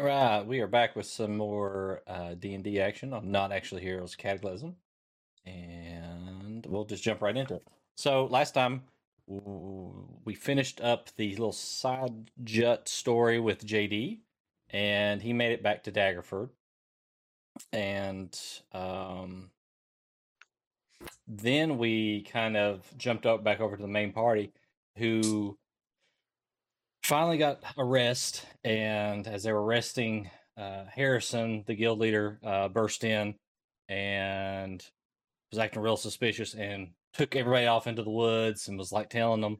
All right, we are back with some more uh, D&D action on Not Actually Heroes Cataclysm. And we'll just jump right into it. So last time we finished up the little side jut story with JD, and he made it back to Daggerford. And um, then we kind of jumped up back over to the main party, who finally got a rest. And as they were resting, uh, Harrison, the guild leader, uh, burst in and was acting real suspicious and took everybody off into the woods and was like telling them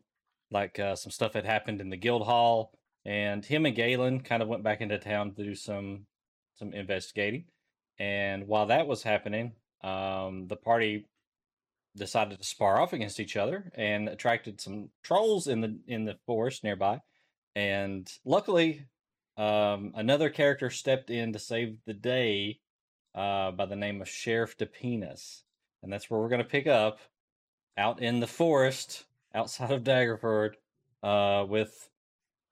like uh, some stuff had happened in the guild hall. And him and Galen kind of went back into town to do some some investigating. And while that was happening, um, the party decided to spar off against each other and attracted some trolls in the in the forest nearby. And luckily, um, another character stepped in to save the day uh, by the name of Sheriff DePenis. And that's where we're going to pick up out in the forest outside of Daggerford uh, with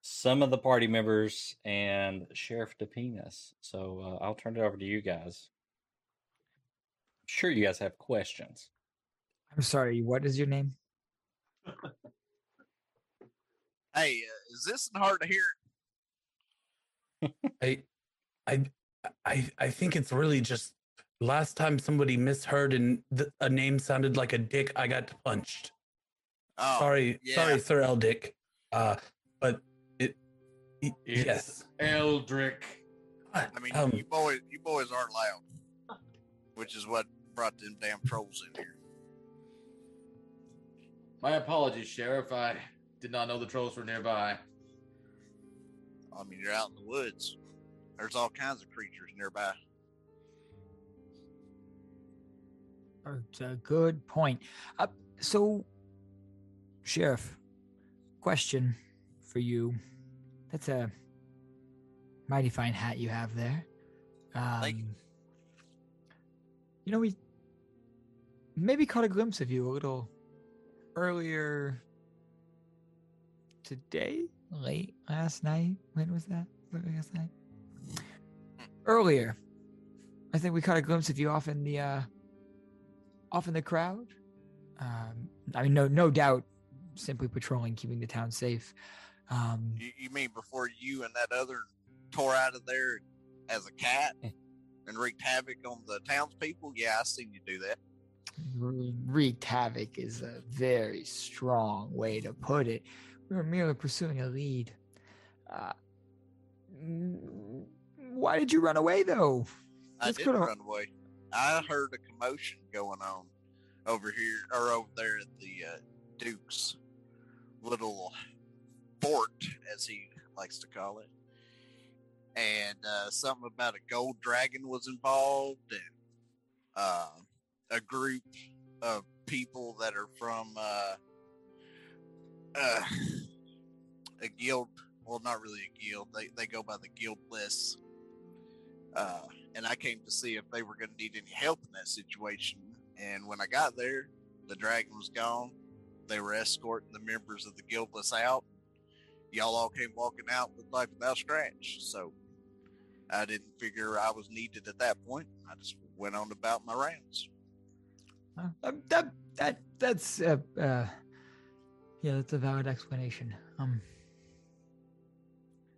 some of the party members and Sheriff DePenis. So uh, I'll turn it over to you guys. I'm sure you guys have questions. I'm sorry. What is your name? Hey, uh, is this hard to hear? I, I, I, I think it's really just last time somebody misheard and th- a name sounded like a dick. I got punched. Oh, sorry, yeah. sorry, Sir Eldick. Uh, but it, y- It's yes. Eldrick. What? I mean, Um, you boys, you boys aren't loud, which is what brought them damn trolls in here. My apologies, Sheriff. I did not know the trolls were nearby. I mean, you're out in the woods. There's all kinds of creatures nearby. It's a good point. Uh, so, Sheriff, question for you. That's a mighty fine hat you have there. Um, Thank you. You know, we maybe caught a glimpse of you a little earlier today, late last night. When was that? Last night. Earlier, I think we caught a glimpse of you off in the uh, off in the crowd. Um, I mean, no, no doubt, simply patrolling, keeping the town safe. Um, You, you mean before you and that other tore out of there as a cat and wreaked havoc on the townspeople? Yeah, I seen you do that. wreaked havoc is a very strong way to put it. We were merely pursuing a lead. Uh, mm, why did you run away, though? I didn't go run away. I heard a commotion going on over here or over there at the uh, Duke's little fort, as he likes to call it. And uh, something about a gold dragon was involved, and uh, a group of people that are from uh, a guild. Well, not really a guild. They they go by the guild lists. Uh, and I came to see if they were going to need any help in that situation. And when I got there, the dragon was gone. They were escorting the members of the guildless out. Y'all all came walking out with life without scratch. So I didn't figure I was needed at that point. I just went on about my rounds. Uh, that that that's uh, uh, yeah, that's a valid explanation. Um,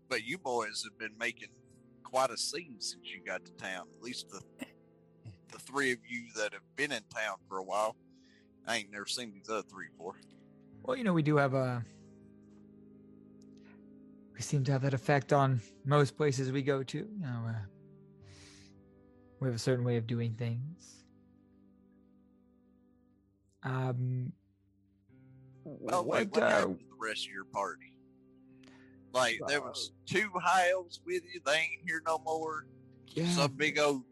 But you boys have been making quite a scene since you got to town. At least the the three of you that have been in town for a while. I ain't never seen these other three before. well, you know, we do have a. We seem to have that effect on most places we go to. You know, uh, we have a certain way of doing things. Um, Well, wait, what, what uh, happened to the rest of your party? Like there was two high elves with you. They ain't here no more. yeah, Some big old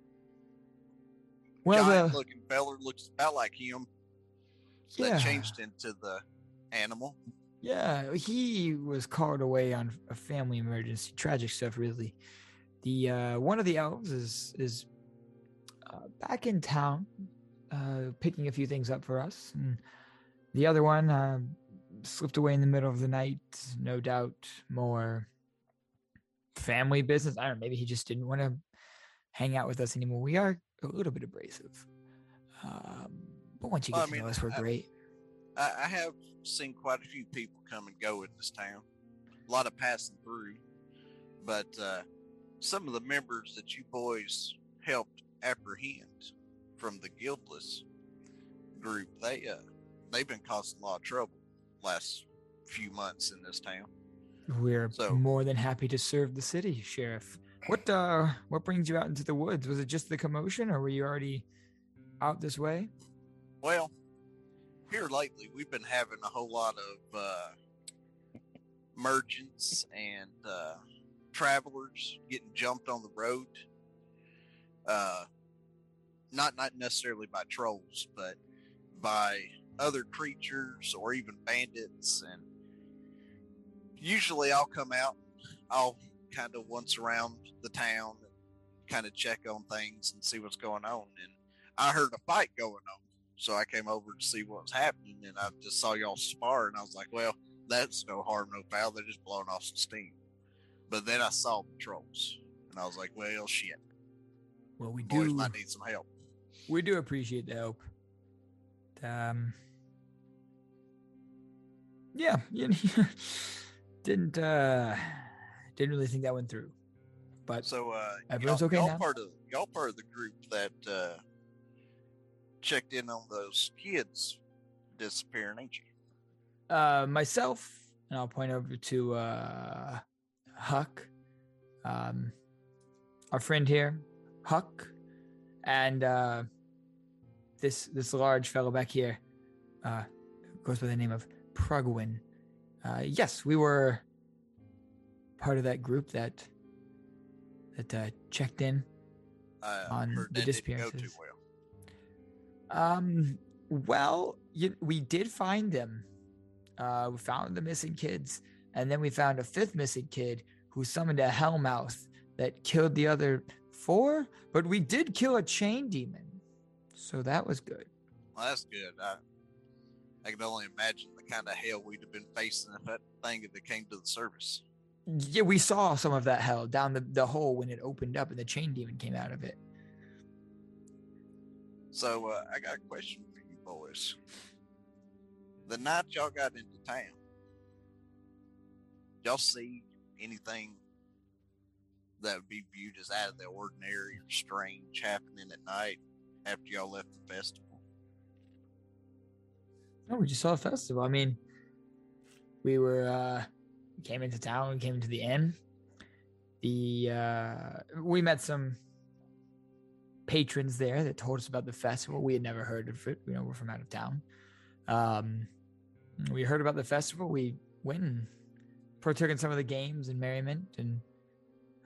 well, giant the, looking feller looks about like him. yeah. That changed into the animal. Yeah, he was called away on a family emergency. Tragic stuff, really. The uh, one of the elves is is uh, back in town, uh, picking a few things up for us, and the other one uh, slipped away in the middle of the night. No doubt, more family business. I don't know. Maybe he just didn't want to hang out with us anymore. We are a little bit abrasive. Um, but once you get Well, I to mean, know us, we're I- great. I, I have seen quite a few people come and go in this town. A lot of passing through, but uh, some of the members that you boys helped apprehend from the guildless group, they uh, they've been causing a lot of trouble last few months in this town. We're So- more than happy to serve the city, Sheriff. What uh what brings you out into the woods? Was it just the commotion or were you already out this way? Well, here lately, we've been having a whole lot of uh, merchants and uh, travelers getting jumped on the road. Uh, not not necessarily by trolls, but by other creatures or even bandits. And usually, I'll come out. I'll kind of once around the town and kind of check on things and see what's going on. And I heard a fight going on. So I came over to see what was happening, and I just saw y'all spar, and I was like, "Well, that's no harm, no foul. They're just blowing off some steam." But then I saw the trolls, and I was like, "Well, shit, Well, we boys do might need some help." we do appreciate the help. Um Yeah, didn't uh didn't really think that went through. But So, uh, Everyone's y'all, okay y'all now? part of y'all part of the group that uh, checked in on those kids disappearing, ain't you? uh myself and I'll point over to uh Huck um our friend here Huck and uh this this large fellow back here uh goes by the name of Prugwin uh yes we were part of that group that that uh checked in I On the that didn't go too disappearances. well. Um, well, you, we did find them. Uh, we found the missing kids, and then we found a fifth missing kid who summoned a hellmouth that killed the other four. But we did kill a chain demon, so that was good. Well, that's good. I, I can only imagine kind of hell we'd have been facing if that thing it came to the service. Yeah, we saw some of that hell down the, the hole when it opened up and the chain demon came out of it. So uh, I got a question for you boys. The night y'all got into town, y'all see anything that would be viewed as out of the ordinary or strange happening at night after y'all left the festival? Oh, we just saw a festival. I mean, we were uh came into town, we came into the inn. The uh we met some patrons there that told us about the festival. We had never heard of it. You know, we're from out of town. Um we heard about the festival. We went and partook in some of the games and merriment and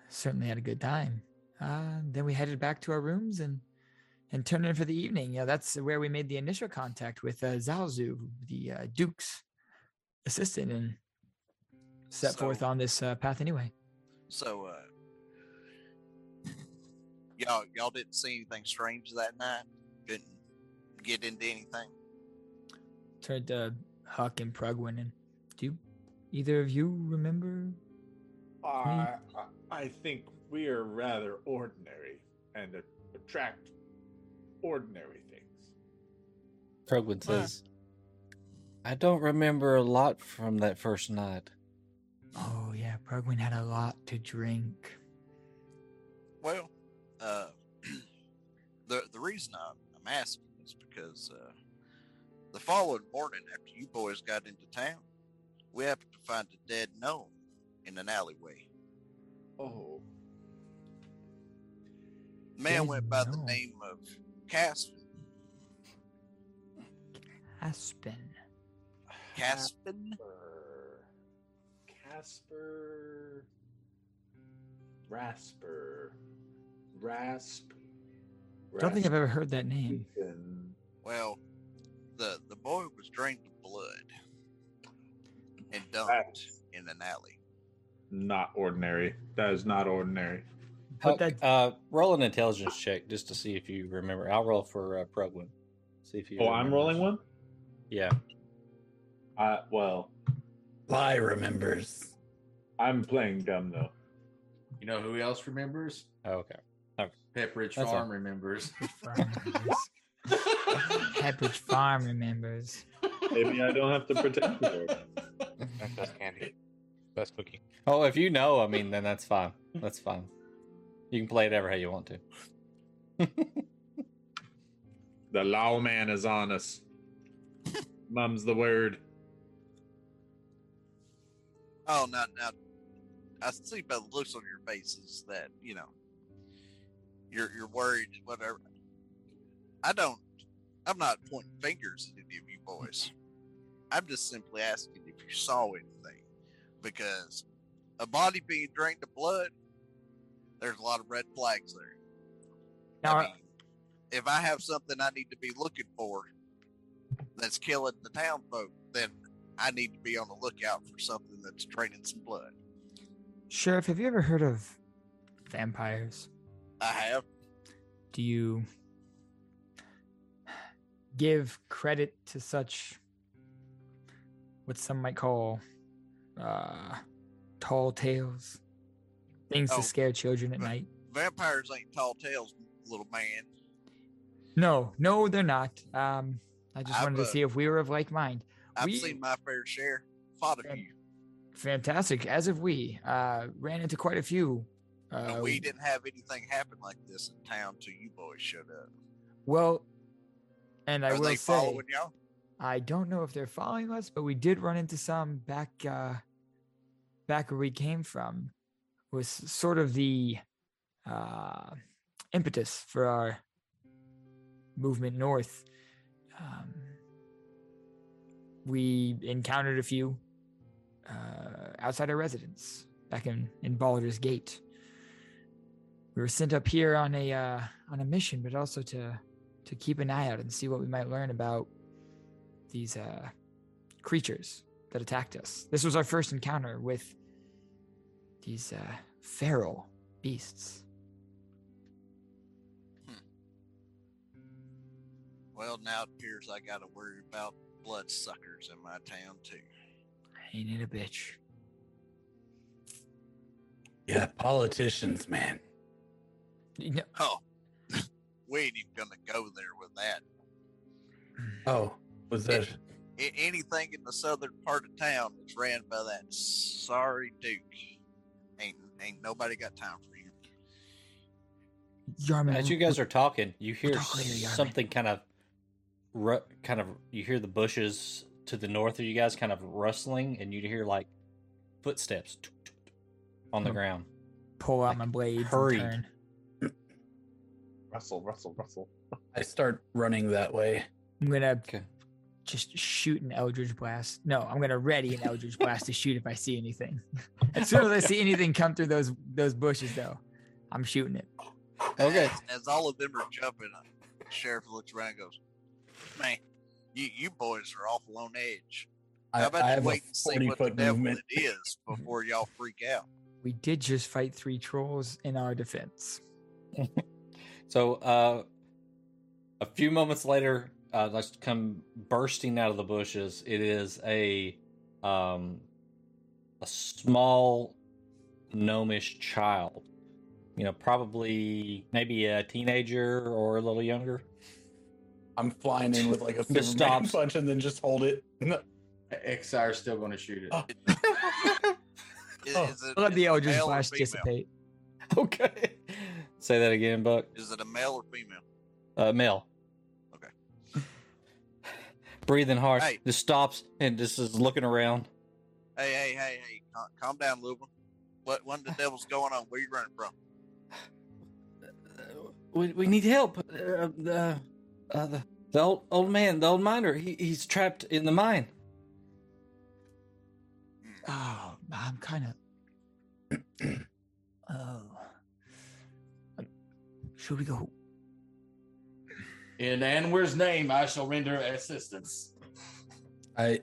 certainly had a good time. Uh then we headed back to our rooms and and turned in for the evening. Yeah, that's where we made the initial contact with uh, Zalzu, the uh, Duke's assistant, and set forth on this uh, path anyway. So uh, y'all y'all didn't see anything strange that night? Didn't get into anything? Turned to Huck and Prugwin, and do you, either of you remember? I, I I think we are rather ordinary and a- attract ordinary things. Krogwin Well- says, I don't remember a lot from that first night. Oh yeah, Prugwin had a lot to drink. Well, uh, the the reason I'm, I'm asking is because uh, the following morning, after you boys got into town, we happened to find a dead gnome in an alleyway. Oh, The man Dead went by the name of Caspin. Aspen. Caspin? Casper. Casper. Rasper. Rasp. Don't think I've ever heard that name. Well, the the boy was drained of blood and dumped That's in an alley. not ordinary. That is not ordinary. But Huck, that- uh, roll an intelligence check just to see if you remember. I'll roll for uh, Prugwin. See if you. Oh, I'm remembers. rolling one. Yeah. Uh, well, Lie remembers. I'm playing dumb though. You know who else remembers? Oh, okay. Pepperidge That's Farm remembers. Farm remembers. Pepperidge Farm remembers. Maybe I don't have to protect you. That's best candy. Best cookie. Oh, if you know, I mean, then that's fine. That's fine. You can play it ever how you want to. The lawman is on us. Mum's the word. Oh, now, now, I see by the looks on your faces that you know you're you're worried. Whatever. I don't. I'm not pointing fingers at any of you boys. I'm just simply asking if you saw anything, because a body being drained of blood, there's a lot of red flags there. Now, I mean, if I have something I need to be looking for that's killing the town folk, then I need to be on the lookout for something that's draining some blood. Sheriff, have you ever heard of vampires? I have. Do you give credit to such what some might call uh, tall tales? Things Oh. to scare children at night? Vampires ain't tall tales, little man. No, no, they're not. Um, I just I've, wanted to see if we were of like mind. I've We- seen my fair share. Fought a few. Fantastic, as if we uh, ran into quite a few. Uh, we didn't have anything happen like this in town till you boys showed up. well, and I Are will they say, following y'all? I don't know if they're following us, but we did run into some back uh back where we came from. Was sort of the uh impetus for our movement north. Um, we encountered a few uh, outside our residence back in in Baldur's Gate. We were sent up here on a uh, on a mission, but also to to keep an eye out and see what we might learn about these uh, creatures that attacked us. This was our first encounter with these uh, feral beasts. Well, now it appears I got to worry about bloodsuckers in my town too. Ain't it a bitch? Yeah, politicians, man. You know, Oh, we ain't even gonna go there with that. Oh, was that? A- anything in the southern part of town that's ran by that sorry Duke, ain't ain't nobody got time for you. Yarman, As you guys are talking, you hear talk later, something kind of, ru- kind of. You hear the bushes to the north of you guys kind of rustling, and you hear like footsteps on the ground. pull out like, my blades hurried. and turn. Russell, Russell, Russell. I start running that way. I'm gonna Okay. Just shoot an Eldritch Blast. No, I'm gonna ready an Eldritch Blast to shoot if I see anything. As soon as I see anything come through those those bushes, though, I'm shooting it. Okay. As, as all of them are jumping, uh, sheriff looks around and goes, "Man, you you boys are awful on edge. How about I you have wait and see what the foot devil movement. it is before y'all freak out?" We did just fight three trolls in our defense. So, uh, a few moments later, uh, let's come bursting out of the bushes. It is a, um, a small gnomish child. You know, probably maybe a teenager or a little younger. I'm flying in with like a Just Superman stops. punch and then just hold it. Exire's still going to shoot it. Oh. Is, Oh, is it, Let the it a Eldritch male or Blast female? dissipate. okay. Say that again, Buck. Is it a male or female? Uh, male. Okay. Breathing hard. Hey. Just stops and just is looking around. Hey, hey, hey, hey! Calm, calm down, little one. What? What the devil's going on? Where you running from? we, we need help. Uh, the, uh, the the old old man, the old miner, he, he's trapped in the mine. Oh, I'm kind of. oh. Should we go? In Anwar's name, I shall render assistance. I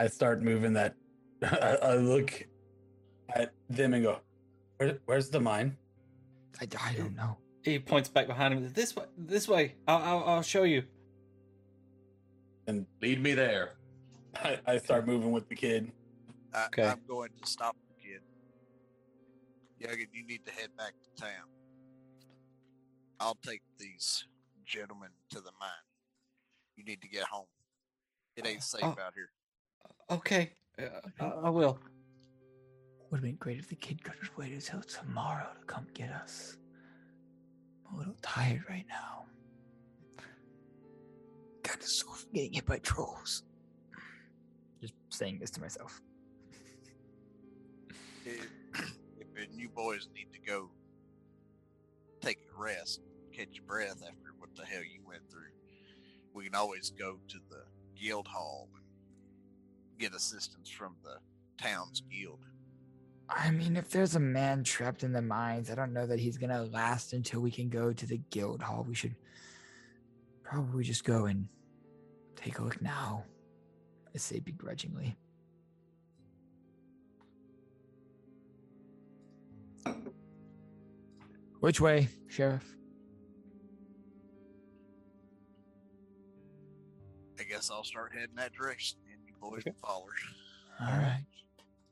I start moving that. I, I look at them and go, Where, "Where's the mine?" I, I don't know. He points back behind him. This way, this way. I'll I'll, I'll show you. And Lead me there. I, I start moving with the kid. I, Okay. I'm going to stop the kid. Youngin, you need to head back to town. I'll take these gentlemen to the mine. You need to get home. It ain't safe Oh. out here. Okay, uh, I I will. Would have been great if the kid could have waited till tomorrow to come get us. I'm a little tired right now. Got to sore from getting hit by trolls. Just saying this to myself. If, if you boys need to go take a rest, catch your breath after what the hell you went through, we can always go to the guild hall and get assistance from the town's guild. I mean, if there's a man trapped in the mines, I don't know that he's gonna last until we can go to the guild hall. We should probably just go and take a look now. I say begrudgingly. Which way, Sheriff? Guess I'll start heading that direction, and you boys Okay. follow. All right.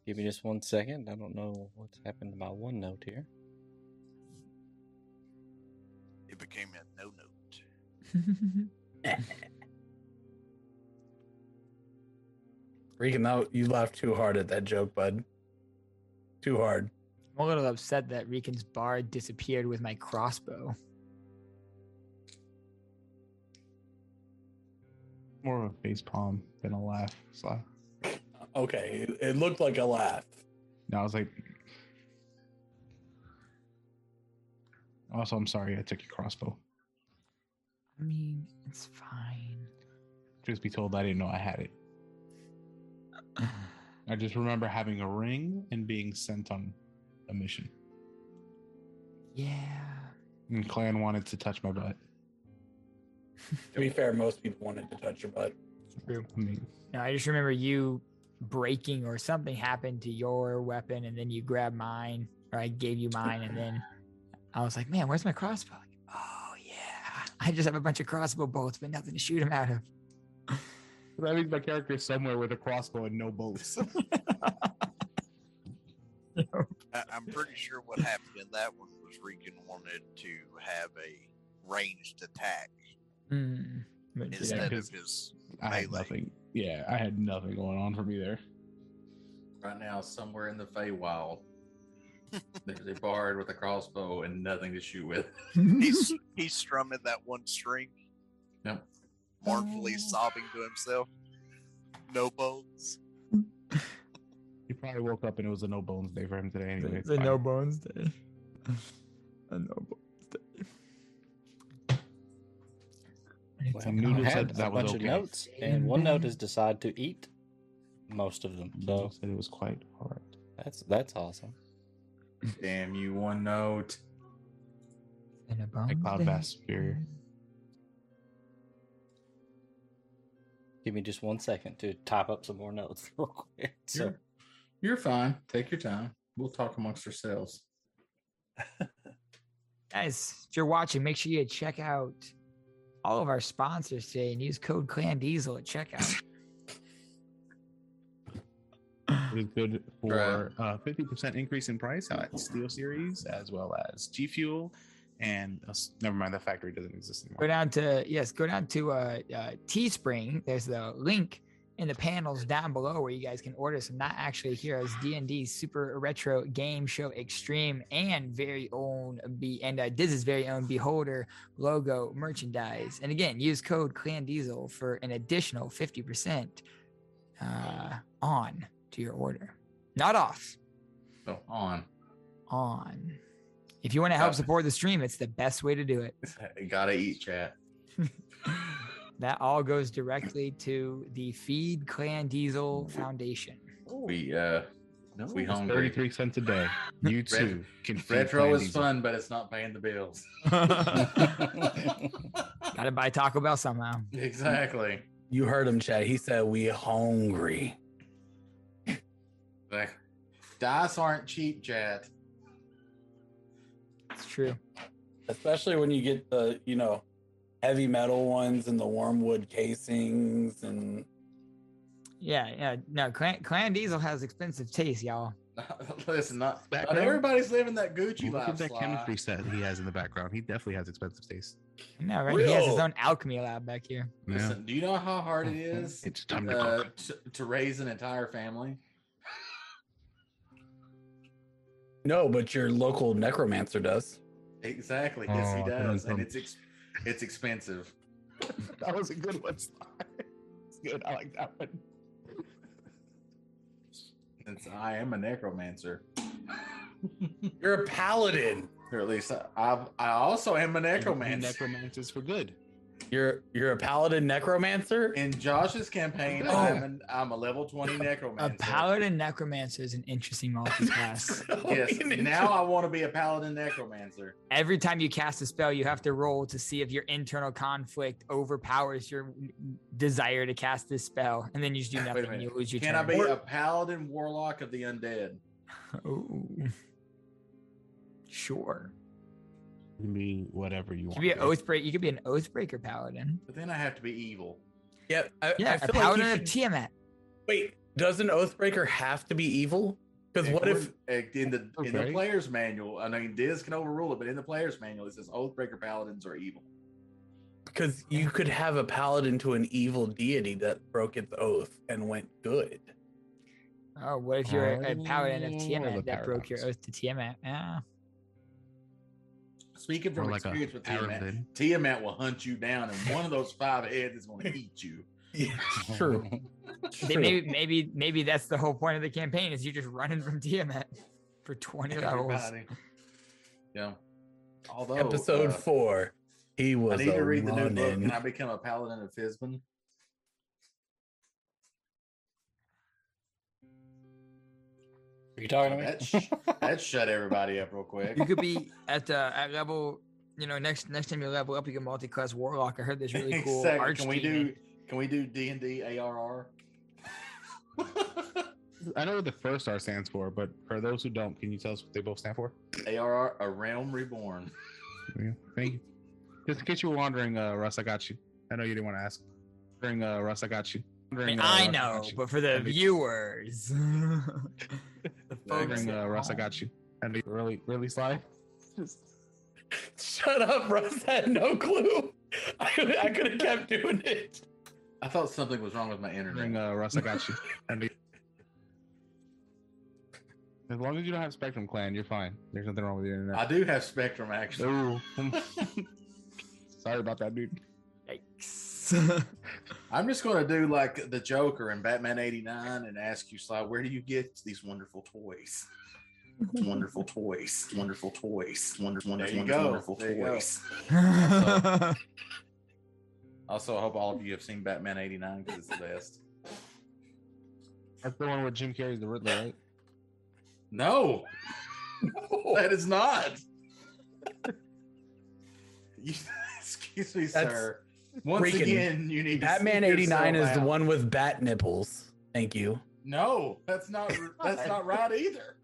Give me just one second. I don't know what's happened to my one note here. It became a no note. Regan, that you laughed too hard at that joke, bud. Too hard. I'm a little upset that Rican's bar disappeared with my crossbow. More of a face palm than a laugh. So Okay, it, it looked like a laugh. no, I was like. Also, I'm sorry I took your crossbow. I mean, it's fine. Truth be told, I didn't know I had it. I just remember having a ring and being sent on a mission. Yeah. And Clan wanted to touch my butt. To be fair, most people wanted to touch your butt. True. I mean, No, I just remember you breaking or something happened to your weapon and then you grabbed mine or I gave you mine and then I was like, man, where's my crossbow? Like, oh yeah. I just have a bunch of crossbow bolts, but nothing to shoot him out of. that means my character is somewhere with a crossbow and no bolts. I, I'm pretty sure what happened in that one was Regan wanted to have a ranged attack Mm, but yeah. instead his I had melee. nothing. Yeah, I had nothing going on for me there. Right now, somewhere in the Feywild, there's a bard with a crossbow and nothing to shoot with. He's he's strumming that one string, Yep. mournfully sobbing to himself. No bones. He probably woke up and it was a no bones day for him today. Anyway, It's a no bones day. A no bones Well, Some oh, I noodles had said a was bunch okay. of notes, and one note has decided to eat most of them. So So said it was quite all right. that's that's awesome. Damn you, one note. And a bones Cloud day. Vast Superior. Give me just one second to type up some more notes real quick. So You're, you're fine. Take your time. We'll talk amongst ourselves. Guys, if you're watching, make sure you check out all of our sponsors today and use code Clan Diesel at checkout. It is good for uh, 50% increase in price at SteelSeries as well as G Fuel. And uh, never mind, the factory doesn't exist anymore. go down to yes, go down to uh, uh Teespring. There's the link in the panels down below where you guys can order some not actually heroes D&D Super Retro Game Show Extreme and very own be and uh, Diz's very own Beholder logo merchandise. And again, use code Clan Diesel for an additional 50% uh, on to your order. Not off, So on. on. If you want to help support the stream, it's the best way to do it. Gotta eat, chat. that all goes directly to the Feed Clan Diesel Foundation. We uh we It's hungry. 33 cents a day. You too can feed Retro Clan is Diesel. fun, but it's not paying the bills. Gotta buy Taco Bell somehow. exactly. You heard him, Chad. He said we hungry. Like, dice aren't cheap, Chad. It's true. Especially when you get the, you know, heavy metal ones and the wormwood casings and Yeah, yeah. No, Clan, Clan Diesel has expensive taste, y'all. Listen, not, not Background? everybody's living that Gucci Look life. at that Sly. chemistry set he has in the background. He definitely has expensive taste. No, right? He has his own alchemy lab back here. Yeah. Listen, do you know how hard it is It's time to uh, to, to raise an entire family? No, but your local necromancer does. Exactly. Yes, he Oh, I does, and it's ex- it's expensive. that was a good one. It's good. I like that one. Since I am a necromancer, You're a paladin. or at least I, I've, I also am a necromancer. Necromancers for good. You're you're a paladin necromancer. In Josh's campaign, Oh. I'm, an, I'm a level 20 necromancer. A paladin necromancer is an interesting multi-class. Yes, now I want to be a paladin necromancer. Every time you cast a spell, you have to roll to see if your internal conflict overpowers your desire to cast this spell, and then you just do nothing. and. You lose your Can I turn. be a paladin warlock of the undead? Ooh. Sure. You can be whatever you You want. could be an to be. oathbreaker. You could be an oathbreaker paladin. But then I have to be evil. Yeah, I, Yeah, I a feel like you paladin of should- Tiamat. Wait, does an oathbreaker have to be evil? Because what if in the in the player's manual? I mean, Diz can overrule it, but in the player's manual, it says oathbreaker paladins are evil. because you could have a paladin to an evil deity that broke its oath and went good. Oh, what if you're a paladin Oh, of the Tiamat that broke your oath to Tiamat? Yeah. Speaking from like experience with Tiamat, Aravid. Tiamat will hunt you down, and one of those five heads is going to eat you. Yeah, true. They- Maybe, maybe, maybe that's the whole point of the campaign is you're just running from Tiamat for 20 levels. Yeah. Although Episode uh, four. He was. I need to read the new book. Can I become a paladin of Fizban? Are you talking to me? That, sh- that shut everybody up real quick. You could be at uh, at level, you know, next next time you level up, you get multi-class warlock. I heard this really cool Exactly. arch Can we do? Can we do D and D ARR? I know what the first R stands for, but for those who don't, can you tell us what they both stand for? ARR, a realm reborn. Yeah, Thank you. Just in case you were wondering, uh, Russ, I got you. I know you didn't want to ask. Wondering, uh, Russ, I got you. I, mean, uh, I Russ, know, got you. but for the And viewers, the folks Wondering, uh, Russ, I got you. And they really, really sly. Shut up, Russ had no clue. I, could- I could have kept doing it. I thought something was wrong with my Wondering, internet. uh, Russ, I got you. And they- as long as you don't have Spectrum Clan, you're fine. There's nothing wrong with the internet. I do have Spectrum actually. Sorry about that, dude. Yikes. I'm just going to do like the Joker in Batman '89 and ask you, Sly, where do you get these wonderful toys? wonderful toys, wonderful toys, wonderful, There wonderful, you go. wonderful There you go. toys. Also, I hope all of you have seen Batman '89 because it's the best. That's the one where Jim Carrey's the Riddler, right? No, that is not. You, excuse me, That's sir. Once freaking- again, you need Batman 89 is yourself the one with bat nipples. Thank you. No, that's not. That's not right either.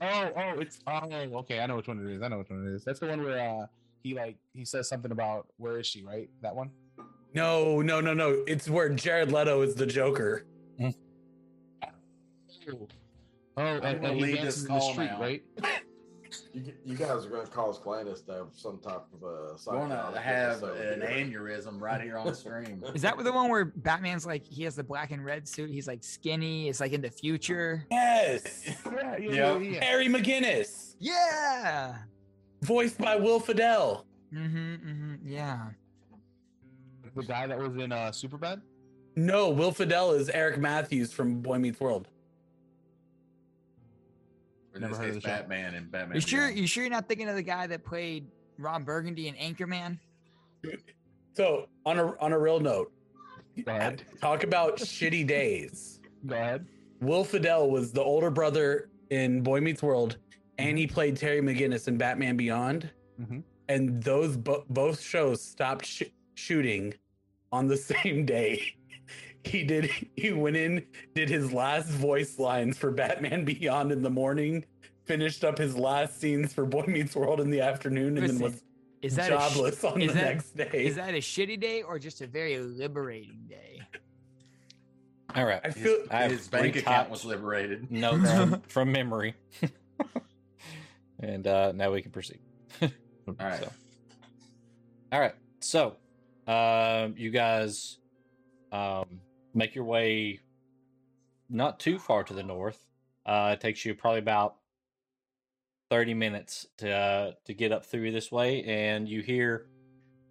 Oh, oh, it's oh, okay. I know which one it is. I know which one it is. That's the one where uh he like he says something about where is she, right? That one. No, no, no, no. It's where Jared Leto is the Joker. Oh, oh, and, and he dances in the street, now. right? You, you guys are going to cause Gladys to have some type of uh, Going to psychotic have an here. aneurysm right here on the stream. Is that the one where Batman's like he has the black and red suit? He's like skinny. It's like in the future. Yes. Yeah, yeah, Yep. yeah. Harry McGinnis, Yeah. voiced by Will Friedle. Mm-hmm. mm-hmm yeah. The guy that was in uh Superbad. No, Will Friedle is Eric Matthews from Boy Meets World. In Never this heard of case, the show. Batman and Batman. You sure? Beyond. You sure you're not thinking of the guy that played Ron Burgundy in Anchorman? So on a on a real note, Go ahead. talk about shitty days. Bad. Will Friedle was the older brother in Boy Meets World, and he played Terry McGinnis in Batman Beyond. Mhm. And those bo- both shows stopped sh- shooting on the same day. He did. He went in, did his last voice lines for Batman Beyond in the morning, finished up his last scenes for Boy Meets World in the afternoon, and then was Is that a sh- jobless on is the that- next day. is that a shitty day or just a very liberating day? All right. I feel I have His bank account retyped was liberated. no from, from memory, and uh, now we can proceed. All right. So. All right. So, um, you guys um, make your way not too far to the north. Uh, it takes you probably about thirty minutes to uh, to get up through this way, and you hear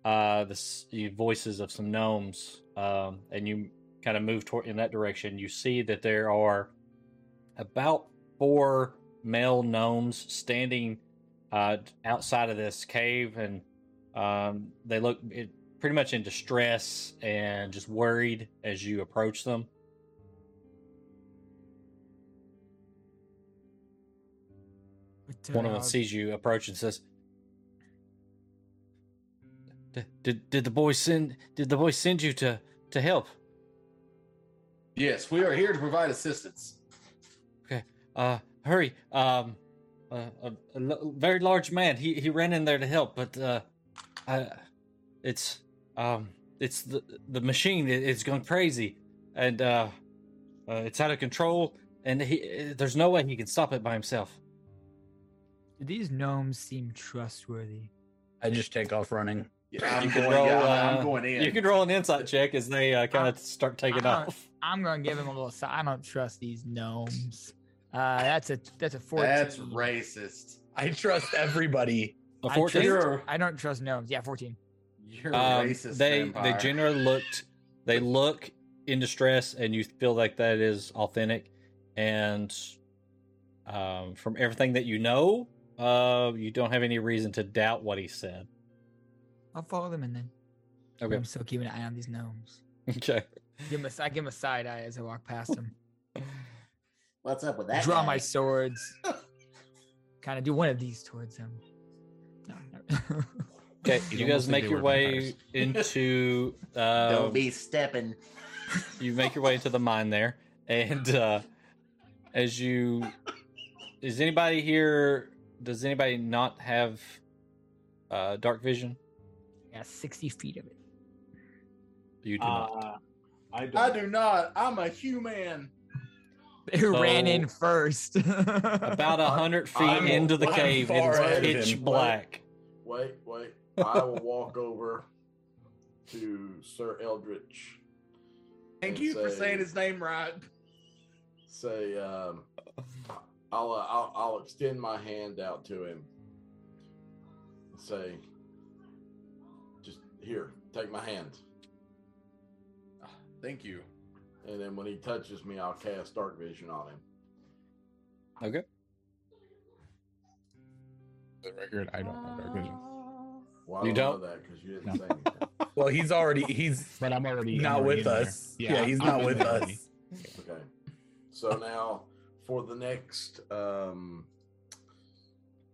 uh, the voices of some gnomes, um, and you kind of move toward in that direction. You see that there are about four male gnomes standing uh, outside of this cave, and um, they look it, pretty much in distress and just worried as you approach them. But, One of them uh, sees you approach and says, "Did did the boy send did the boy send you to to help?" Yes, we are here to provide assistance. Okay, uh, hurry! Um, uh, a, a l- very large man. He he ran in there to help, but uh, I, it's um, it's the the machine. It, it's gone crazy, and uh, uh, it's out of control. And he, there's no way he can stop it by himself. Do these gnomes seem trustworthy? I just take off running. Yeah, I'm You can going. roll, yeah, I'm uh, going in. You can roll an insight check as they uh, kind of Uh, start taking uh, off. I'm gonna give him a little. si- I don't trust these gnomes. Uh, that's a that's a 14. That's racist. I trust everybody. A I 14? trust- I don't trust gnomes. Yeah, 14. You're Um, racist. they vampire. they generally looked they look in distress and you feel like that is authentic and um, from everything that you know uh, you don't have any reason to doubt what he said I'll follow them in then. okay I'm still keeping an eye on these gnomes. okay Give him a, I give him a side eye as I walk past him. What's up with that? Draw guy? my swords. kind of do one of these towards him. No, no. Okay You you guys make your way vampires. into uh, Don't be stepping. you make your way into the mine there and uh as you is anybody here does anybody not have uh dark vision yeah, 60 feet of it. you do not Uh, I don't. I do not. I'm a human. Who ran in first? about a hundred feet I'm- into the I'm cave it's pitch black Wait, wait. I will walk over to Sir Eldritch. Thank and you for saying his name right. Say, um, I'll, uh, I'll I'll extend my hand out to him. And say, just here, take my hand. Thank you. And then when he touches me, I'll cast Dark Vision on him. okay For the record, I don't have dark vision, Well, I You don't, don't? know that because you didn't No. say anything. Well, he's already he's but I'm already I'm not already with us. Yeah, he's I'm not with us. already. Okay. So now for the next um,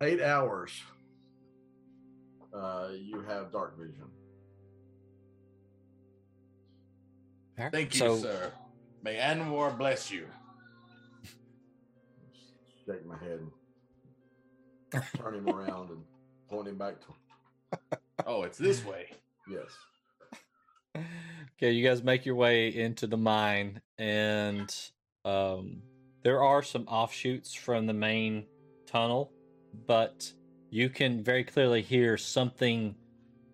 eight hours, uh, you have dark vision. Thank you, so sir. May Anwar bless you. Shake my head, and turn him around, and point him back to Oh, it's this way. yes. okay you guys make your way into the mine and um there are some offshoots from the main tunnel but you can very clearly hear something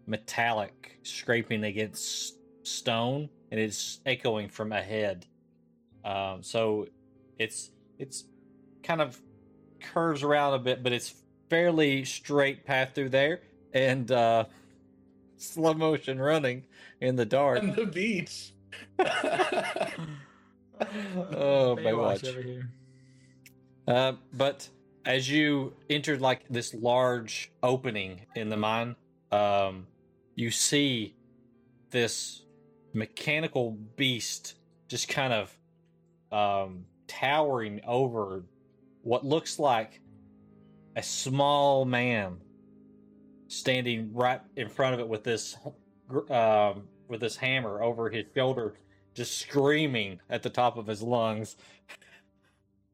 metallic scraping against stone and it's echoing from ahead um so it's it's kind of curves around a bit but it's fairly straight path through there and uh slow motion running in the dark on the beach. oh, Baywatch Baywatch. Uh, but as you enter like this large opening in the mine, um, you see this mechanical beast just kind of um, towering over what looks like a small man standing right in front of it with this um, with this hammer over his shoulder, just screaming at the top of his lungs.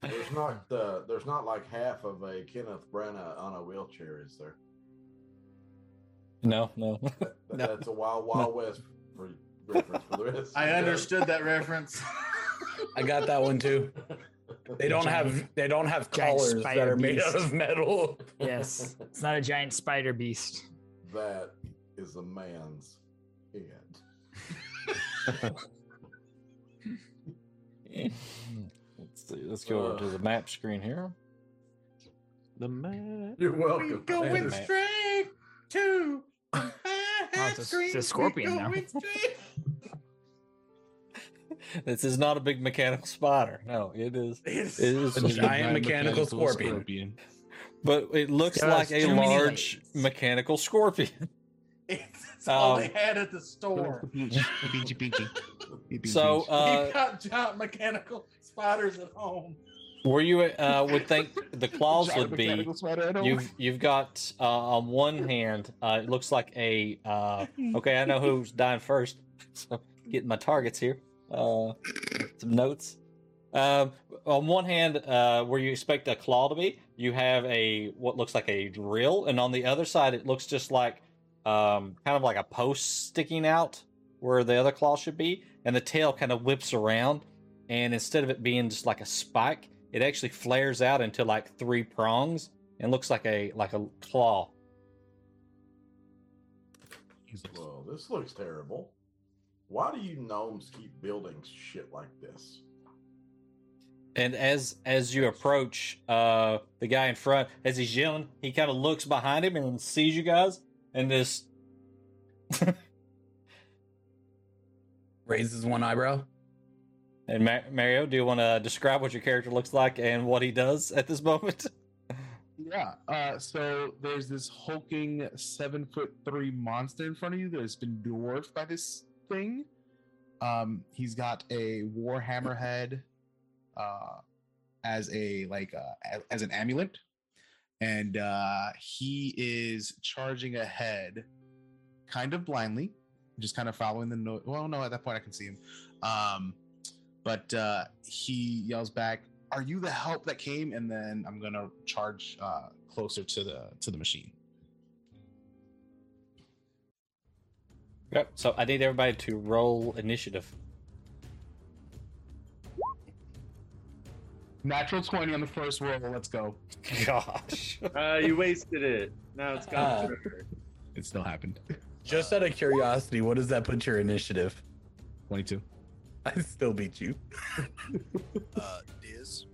There's not uh, there's not like half of a Kenneth Branagh on a wheelchair, is there? No, no. That- No. That's a Wild Wild West for reference for the rest. I understood that reference. I got that one too. They don't have they don't have Giant collars that are made out of metal. Yes, it's not a giant spider beast. That is a man's head. Let's see. Let's go over to the map screen here. The man. You're welcome. Going man. straight to Oh, it's a, it's a scorpion now. This is not a big mechanical spider. No, it is. It's It is A just- giant mechanical scorpion. but it looks It like a large legs. mechanical scorpion. It's all Um, they had at the store. Peachy, peachy, peachy. Peachy, So, peachy. uh, you got giant mechanical spiders at home. where you uh, would think the claws Giant would be, mechanical spider at home. you've you've got uh, on one hand, uh, it looks like a. Uh, okay, I know who's dying first. So getting my targets here. Uh, some notes. Um, on one hand, uh, where you expect a claw to be, you have a what looks like a drill, and on the other side, it looks just like um, kind of like a post sticking out where the other claw should be, and the tail kind of whips around, and instead of it being just like a spike, it actually flares out into like three prongs and looks like a like a claw. Well, this looks terrible. Why do you gnomes keep building shit like this? And as as you approach uh the guy in front, as he's yelling, he kind of looks behind him and sees you guys, and this Raises one eyebrow. and Ma- Mario, do you want to describe what your character looks like and what he does at this moment? Yeah. Uh, so there's this hulking seven foot three monster in front of you that has been dwarfed by this thing. Um, he's got a warhammer head, uh, as a like uh, as an amulet, and uh, he is charging ahead, kind of blindly, just kind of following the note. Well, no, at that point I can see him. Um, but uh, he yells back, "Are you the help that came?" And then I'm gonna charge uh, closer to the to the machine. Yep. So I need everybody to roll initiative. Natural twenty on the first roll. Let's go. Gosh. Uh, you wasted it. Now it's gone. It still happened. Just out of curiosity, what does that put your initiative? Twenty-two. I still beat you. Uh, Diz,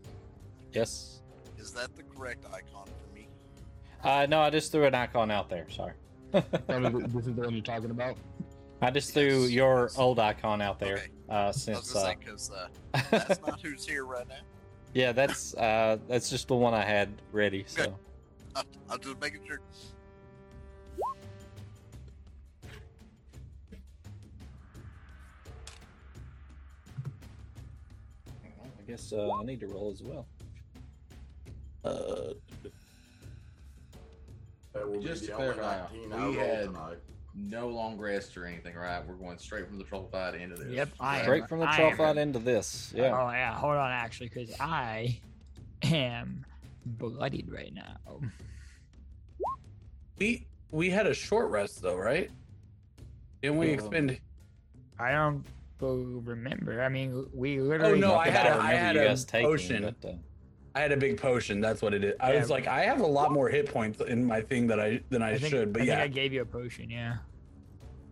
Yes. is that the correct icon for me? Uh, no, I just threw an icon out there. Sorry. this is the one you're talking about. I just threw your yes. old icon out there. Okay. Uh, I was since uh, say because uh, that's not who's here right now. yeah, that's uh, that's just the one I had ready. So. I, I'm just making sure. I guess uh, I need to roll as well. Uh, That will Just be to the clarify, we had- tonight. No long rest or anything, right? We're going straight from the troll fight into this. Yep, I am. straight from the I troll fight into this. Yeah. Oh yeah, hold on, actually, because I am bloodied right now. We we had a short rest though, right? Didn't we Um, expend? I don't remember. I mean, we literally. Oh literally. no, Not I that had a, I remember had you a guys taking, potion. but, uh, I had a big potion. That's what it is. I Yeah. was like, I have a lot more hit points in my thing that I than I, I think, should. But I yeah, think I gave you a potion, yeah.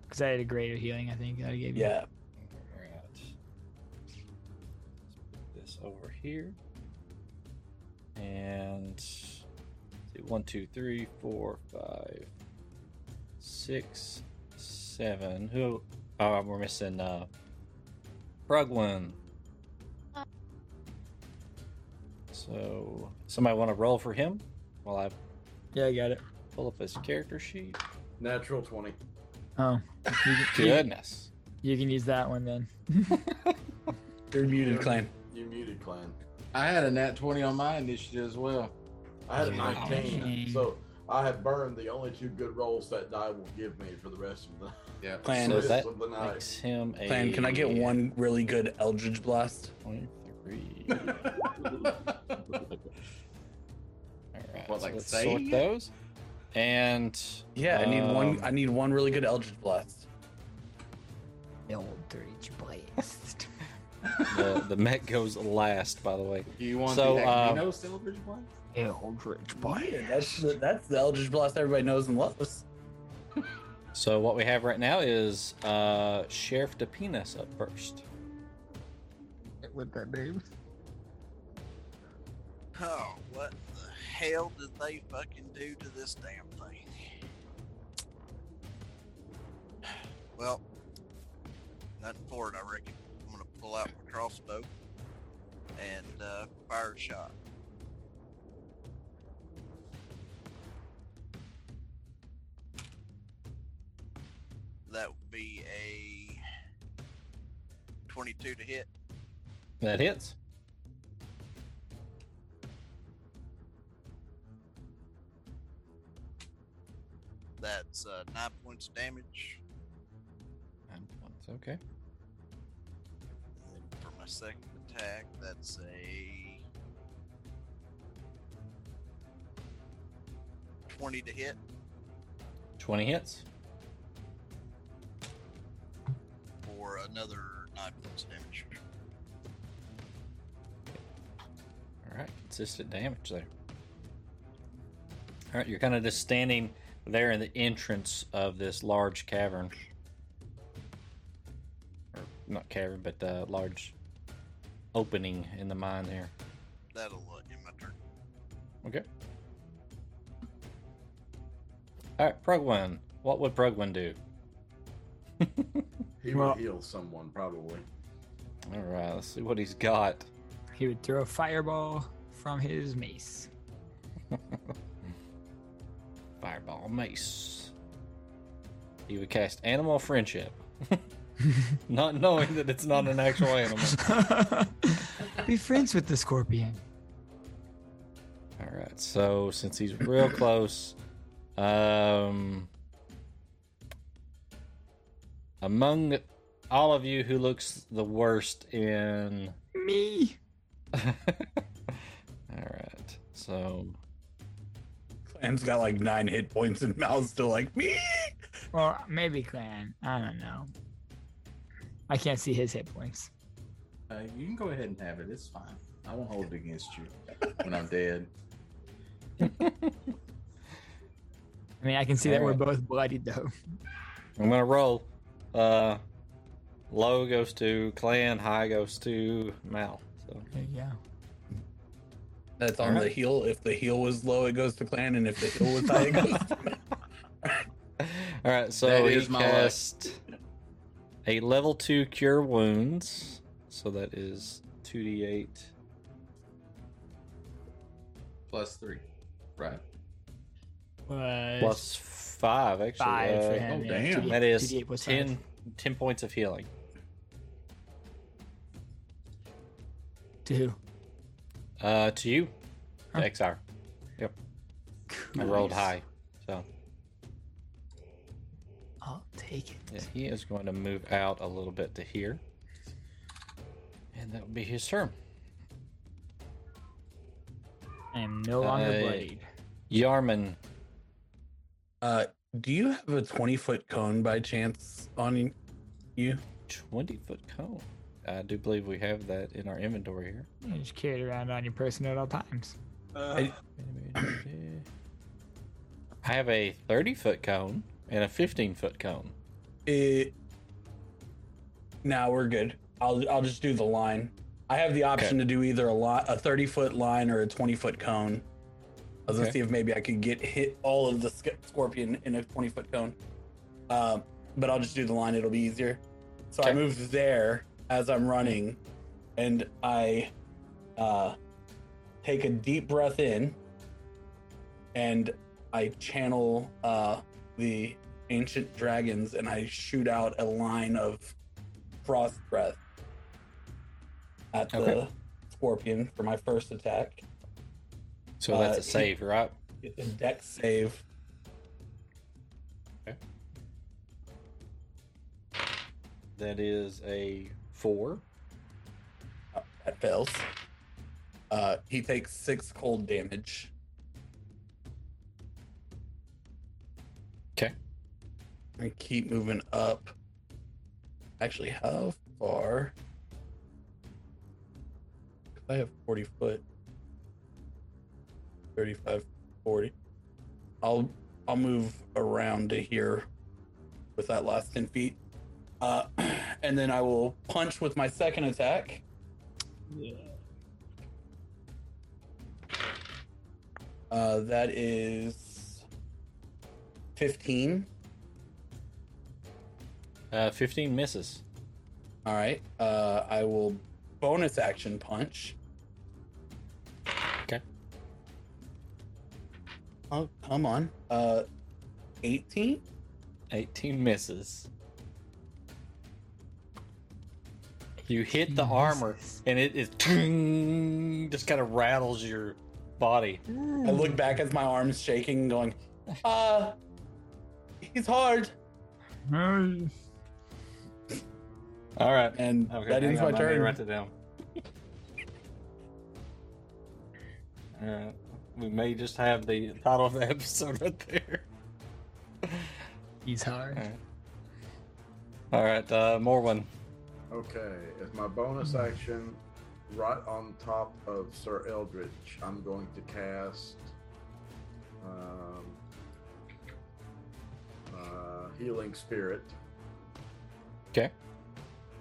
Because I had a greater healing. I think that I gave you. yeah. Alright. Let's put this over here. And see, one, two, three, four, five, six, seven. Who? Oh, we're missing uh, Prugwin. So, somebody want to roll for him while I Yeah, I got it. pull up his character sheet? Natural 20. Oh, you can, you, Goodness. you can use that one then. You're muted, clan. You muted, clan. I had a nat 20 on my initiative as well. I had a Yeah. 19, so I have burned the only two good rolls that die will give me for the rest of the Yeah. Clan, So rest that of the night. makes him a. clan. Can I get one really good Eldritch Blast? 23. All right, What, so like let's sort those. And Yeah, I need one. um, I need one really good Eldritch Blast. Eldritch Blast. the, the mech goes last, by the way. Do you want So, the Agonizing Eldritch Blast? Eldritch Yeah, that's the, that's the Eldritch Blast everybody knows and loves. So what we have right now is uh, Sheriff DePenis up first. With that name. Oh, what the hell did they fucking do to this damn thing? Well, nothing for it, I reckon. I'm gonna pull out my crossbow and uh, fire shot. That would be a 22 to hit. That hits. That's uh, nine points of damage. Nine points, Okay. And for my second attack, that's a 20 to hit. 20 hits. for another nine points of damage. All right, consistent damage there. All right, you're kind of just standing there in the entrance of this large cavern. Or not cavern, but uh, large opening in the mine here. That'll uh, end my turn. Okay. All right, Prugwin. What would Prugwin do? He Well- heal someone probably. All right, let's see what he's got. He would throw a fireball from his mace. Fireball mace. He would cast Animal Friendship, not knowing that it's not an actual animal. Be friends with the scorpion. All right, so since he's real close, um, among all of you, who looks the worst in? Me. all right, so Clan's got like nine hit points and Mal's still like me. Or maybe Clan. I don't know. I can't see his hit points. Uh, you can go ahead and have it. It's fine. I won't hold it against you when I'm dead. I mean, I can see that we're both bloodied though. I'm gonna roll. Uh, low goes to Clan, high goes to Mal. So There you go. That's on Alright. the heel. If the heel was low, it goes to Clan, and if the heal was high, it goes to Mal. All right, so That he my luck. cast a level two cure wounds. So that is two d eight. Plus three. Right. plus Five actually. five for Uh, him. oh, yeah. damn. 2d8 that is plus 10, 10 points of healing. To who? Uh, to you, Huh. to XR. I rolled high, so I'll take it. yeah, he is going to move out a little bit to here, and that will be his turn. I am no longer Uh, bloodied. Yarman, Uh, do you have a twenty foot cone by chance on you? twenty foot cone. I do believe we have that in our inventory here. You just carry it around on your person at all times. Uh, I have a 30 foot cone and a 15 foot cone. It. Now we're good. I'll I'll just do the line. I have the option to do either a lot a thirty foot line or a twenty foot cone. I was gonna Okay. see if maybe I could get hit all of the sc- scorpion in a twenty foot cone. Um, but I'll just do the line. It'll be easier. So I Okay. move there as I'm running, and I uh, take a deep breath in, and I channel uh, the ancient dragons and I shoot out a line of frost breath at the scorpion for my first attack. So that's Uh, a save, right? It's a dex save. That is a four. Uh, that fails. Uh, he takes six cold damage. Okay. I keep moving up. Actually, how far I have 40 foot. 35, 40. I'll I'll move around to here with that last 10 feet. Uh, and then I will punch with my second attack. Uh, that is 15. Uh, 15 misses. All right. Uh, I will bonus action punch. Okay. Oh, come on. Uh, 18? 18 misses. You hit the He armor, and it is just kind of rattles your body. I look back as my arms shaking, going, uh, he's hard. All right. And Okay, that hang ends on, my let me turn. write that down. All right. We may just have the title of the episode right there. He's hard. All right. All right, uh, Morwen. Okay, as my bonus action, right on top of Sir Eldritch, I'm going to cast um, uh, Healing Spirit. Okay.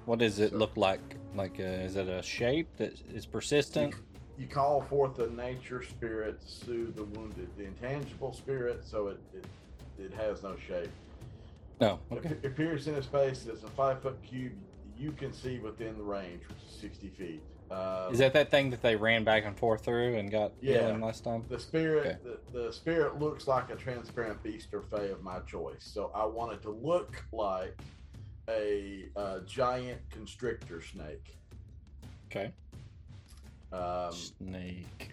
What does it So- look like? Like, uh, is it a shape that is persistent? You call forth the nature spirit to soothe the wounded, the intangible spirit, so it it, it has no shape. No. It Okay. ap- appears in a space that's a five foot cube you can see within the range, which is 60 feet. Uh, Is that that thing that they ran back and forth through and got Yeah. healing last time? The spirit, Okay. the, the spirit looks like a transparent beast or fey of my choice. So I want it to look like a, uh giant constrictor snake. Okay. Um, Snake.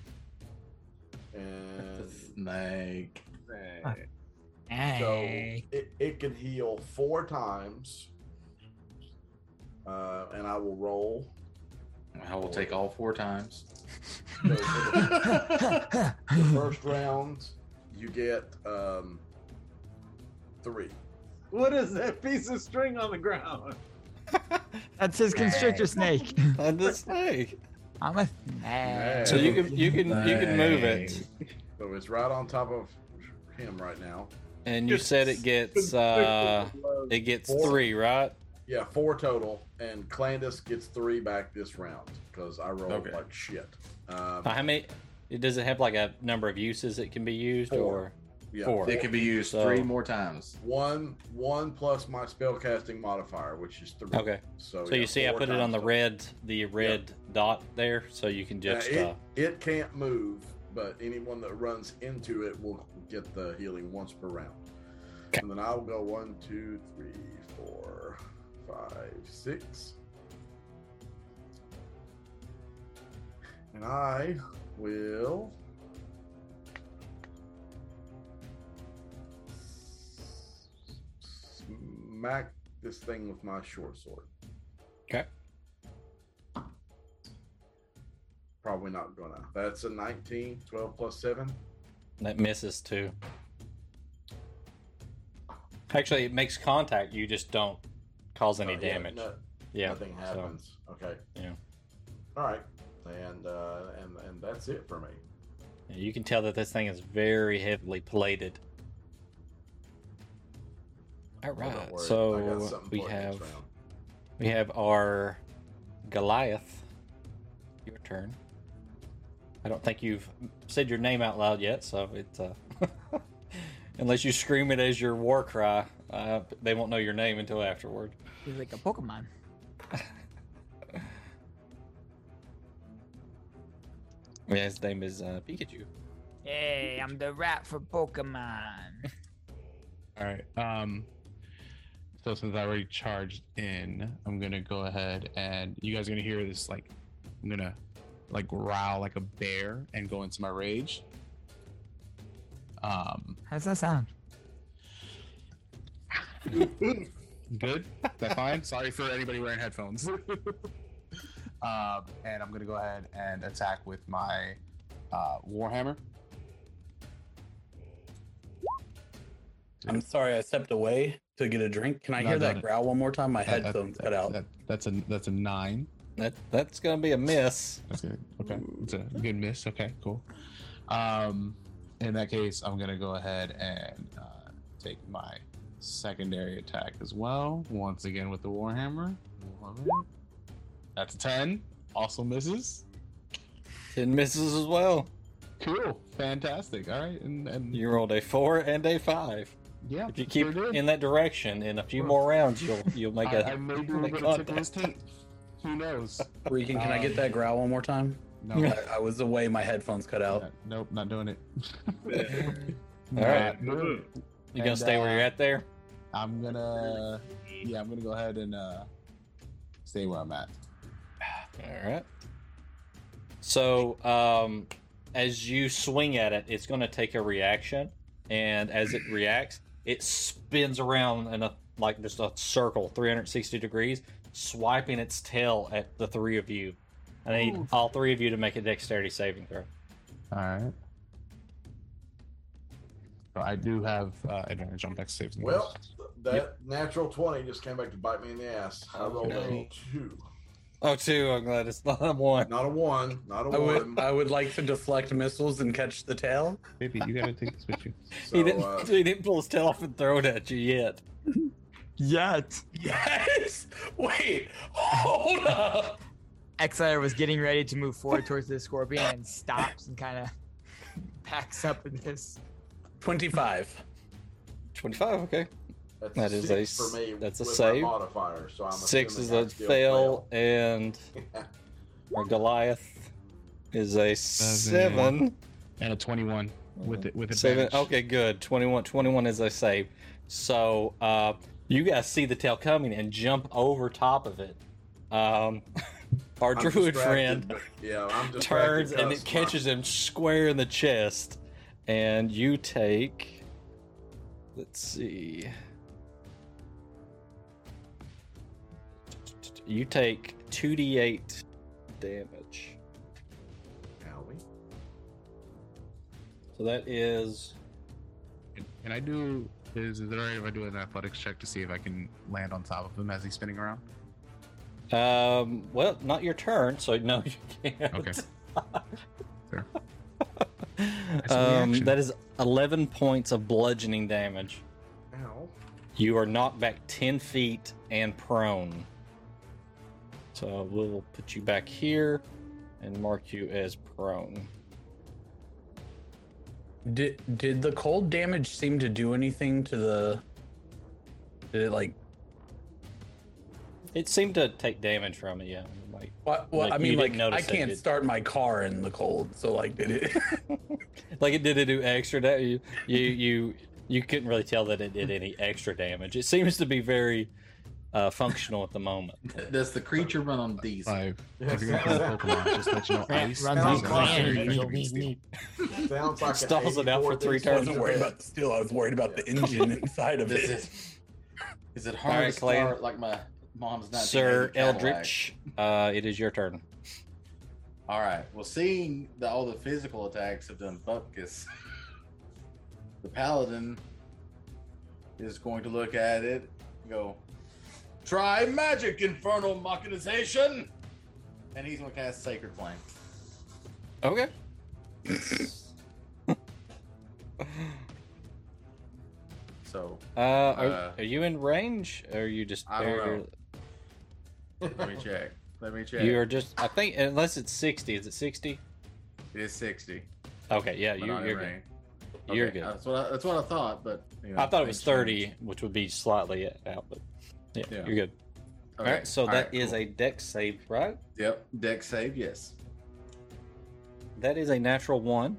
and Snake. so it, it can heal four times. Uh, and I will roll. I will take all four times. So the, the first round, you get um, three. What is that piece of string on the ground? That's his constrictor snake. And the snake. I'm a snake. So you can you can you can move it, So it's right on top of him right now. and you said it gets uh it gets three, right? Yeah, four total, and Clandis gets three back this round because I rolled Okay. like shit. Um, Uh, How many? Does it have like a number of uses it can be used, Four. or yeah, four. It can be used So- three more times. one one plus my spellcasting modifier, which is three. okay? So, So yeah, you see, I put it on the total. red the red dot there, so you can Yeah, just it, uh, it can't move, but anyone that runs into it will get the healing once per round. Okay. And then I'll go one, two, three, four, five, six. And I will. Smack this thing with my short sword. okay. Probably not gonna. That's a 19, 12 plus 7. That misses too. Actually, it makes contact. You just don't cause any Oh, yeah, damage. no- yeah. Nothing so- happens. Okay. Yeah. All right. And uh, and and that's it for me. Yeah, you can tell that this thing is very heavily plated. All right, Oh, don't right, worry, I got so we for it next have we have our Goliath. Your turn. I don't think you've said your name out loud yet, so it's uh, unless you scream it as your war cry, uh, they won't know your name until afterward. He's like a Pokemon. Yeah, his name is uh, Pikachu. Hey, I'm the rat for Pokemon. All right. Um. So since I already charged in, I'm gonna go ahead and you guys are gonna hear this like I'm gonna like growl like a bear and go into my rage. Um. How's that sound? Good. Is That fine. Sorry for anybody wearing headphones. um, and I'm gonna go ahead and attack with my uh, warhammer. I'm sorry, I stepped away to get a drink. Can I No, hear that no. growl one more time? My That- that- headphones that- cut out. that- that's a that's a nine. That that's gonna be a miss. That's good. Okay, it's a good miss. Okay, cool. Um, in that case, I'm gonna go ahead and uh, take my secondary attack as well. Once again with the warhammer. That's a ten. Also misses. Ten misses as well. Cool. Fantastic. All right, and and You rolled a four and a five. yeah, If you keep did. in that direction, in a few more rounds, you'll you'll make I, a I may be able make to tickle his contact. Who knows? Regan, can I get that growl one more time? No, I, I was away. My headphones cut out. uh, nope, not doing it. All right. Not doing. You gonna And, stay where uh, you're at there? I'm gonna, yeah, I'm gonna go ahead and uh, stay where I'm at. All right. So, um, as you swing at it, it's going to take a reaction, and as it reacts, it spins around in a like just a circle, 360 degrees, swiping its tail at the three of you. I need Ooh. all three of you to make a dexterity saving throw. All right. So I do have uh, advantage on dex saves. and Well, throws. That natural 20 just came back to bite me in the ass. I rolled a two. Oh, two. I'm glad it's not a one. Not a one. Not a I one. would, I would like to deflect missiles and catch the tail. Maybe you gotta take this with you. So, he didn't. uh, he didn't pull his tail off and throw it at you yet. Yet. Yes. Wait. Hold up. Exile was getting ready to move forward towards the scorpion and stops and kind of backs up in this. Twenty-five. 25. Okay. That's That is a six for me. that's a save. Modifier, so I'm Six is a still fail, and our Goliath is a seven. And a twenty-one with it with Seven. Okay, good. 21. 21 is a save. So uh, you guys see the tail coming and jump over top of it. Um, our I'm druid friend Yeah, I'm turns and it catches him square in the chest, and you take. Let's see. You take 2d8 damage. my- Owie. So that is. Can, can I do? Is, is it alright if I do an athletics check to see if I can land on top of him as he's spinning around? Um, well, not your turn, so no, you can't. Okay. Fair. That's um, that is 11 points of bludgeoning damage. Ow. You are knocked back 10 feet and prone. So uh, we'll put you back here and mark you as prone. Did did the cold damage seem to do anything to the? Did it like? It seemed to take damage from it, yeah. Like, What, well, Like, I mean, like I can't did- start my car in the cold, so like, did it? like it did it do extra damage. You, you you you couldn't really tell that it did any extra damage. It seems to be very uh, functional at the moment. Does the creature run on diesel? Five. If you're gonna play Pokemon, just let you know. Ran- Ice runs on a plan, very beep, good beep, steel. beep. Sounds like Stalls it out for three diesel. I turns. wasn't worried about the steel. I was worried about the engine inside of Does it. it, is it hard right, to Clayton. start like my mom's not? Sir Eldritch, uh, it is your turn. All right. Well, seeing that all the physical attacks have done bupkis, the paladin is going to look at it and go, "Try magic, infernal mechanization," and he's to cast Sacred Flame. Okay. So Uh, are, Uh, are you in range? Or are you just I don't know. let me check. Let me check. You are just. I think unless it's sixty, is it sixty? It is sixty. Okay, yeah, you, you're good. range. You're good. That's what I, that's what I thought, but you know, I thought it was thirty, change. which would be slightly out, but yeah, Yeah. you're good. Okay, All right, so all that is right, a dex save, right? yep deck save. Yes. That is a natural one.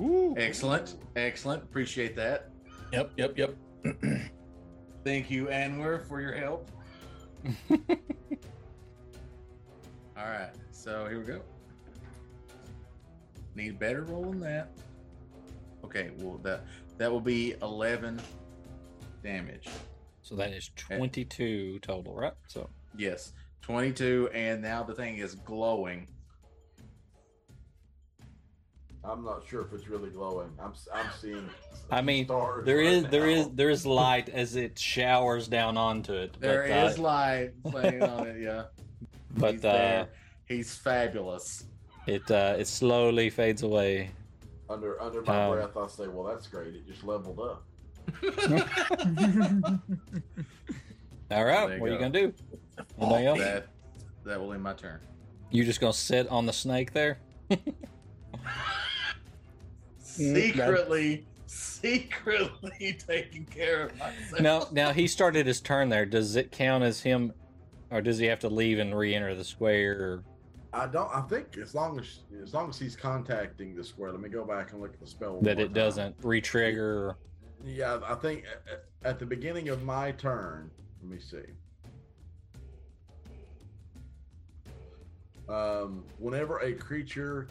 Ooh. Excellent. Excellent. Appreciate that. Yep, yep, yep. Thank you, Anwer, for your help. All right. So here we go. Need better roll than that. Okay. Well, that that will be eleven damage. So that is twenty-two total, right? So Yes, twenty-two, and now the thing is glowing. I'm not sure if it's really glowing. I'm s- I'm seeing. I mean, stars there right is there now. is there is light as it showers down onto it. There but, is uh, light playing on it. Yeah. But He's uh, there. He's fabulous. it uh, it slowly fades away. Under under my Um, breath, I say, "Well, that's great. It just leveled up." All right, There you what are you gonna do? Oh, Anything else? That that will end my turn. You just gonna sit on the snake there? Secretly, secretly taking care of myself. now, now he started his turn there. Does it count as him, or does he have to leave and re-enter the square? Or... I don't. I think as long as as long as he's contacting the square. Let me go back and look at the spell. one that more it time. doesn't re-trigger? Yeah, I think at, at the beginning of my turn. Let me see. Um, whenever a creature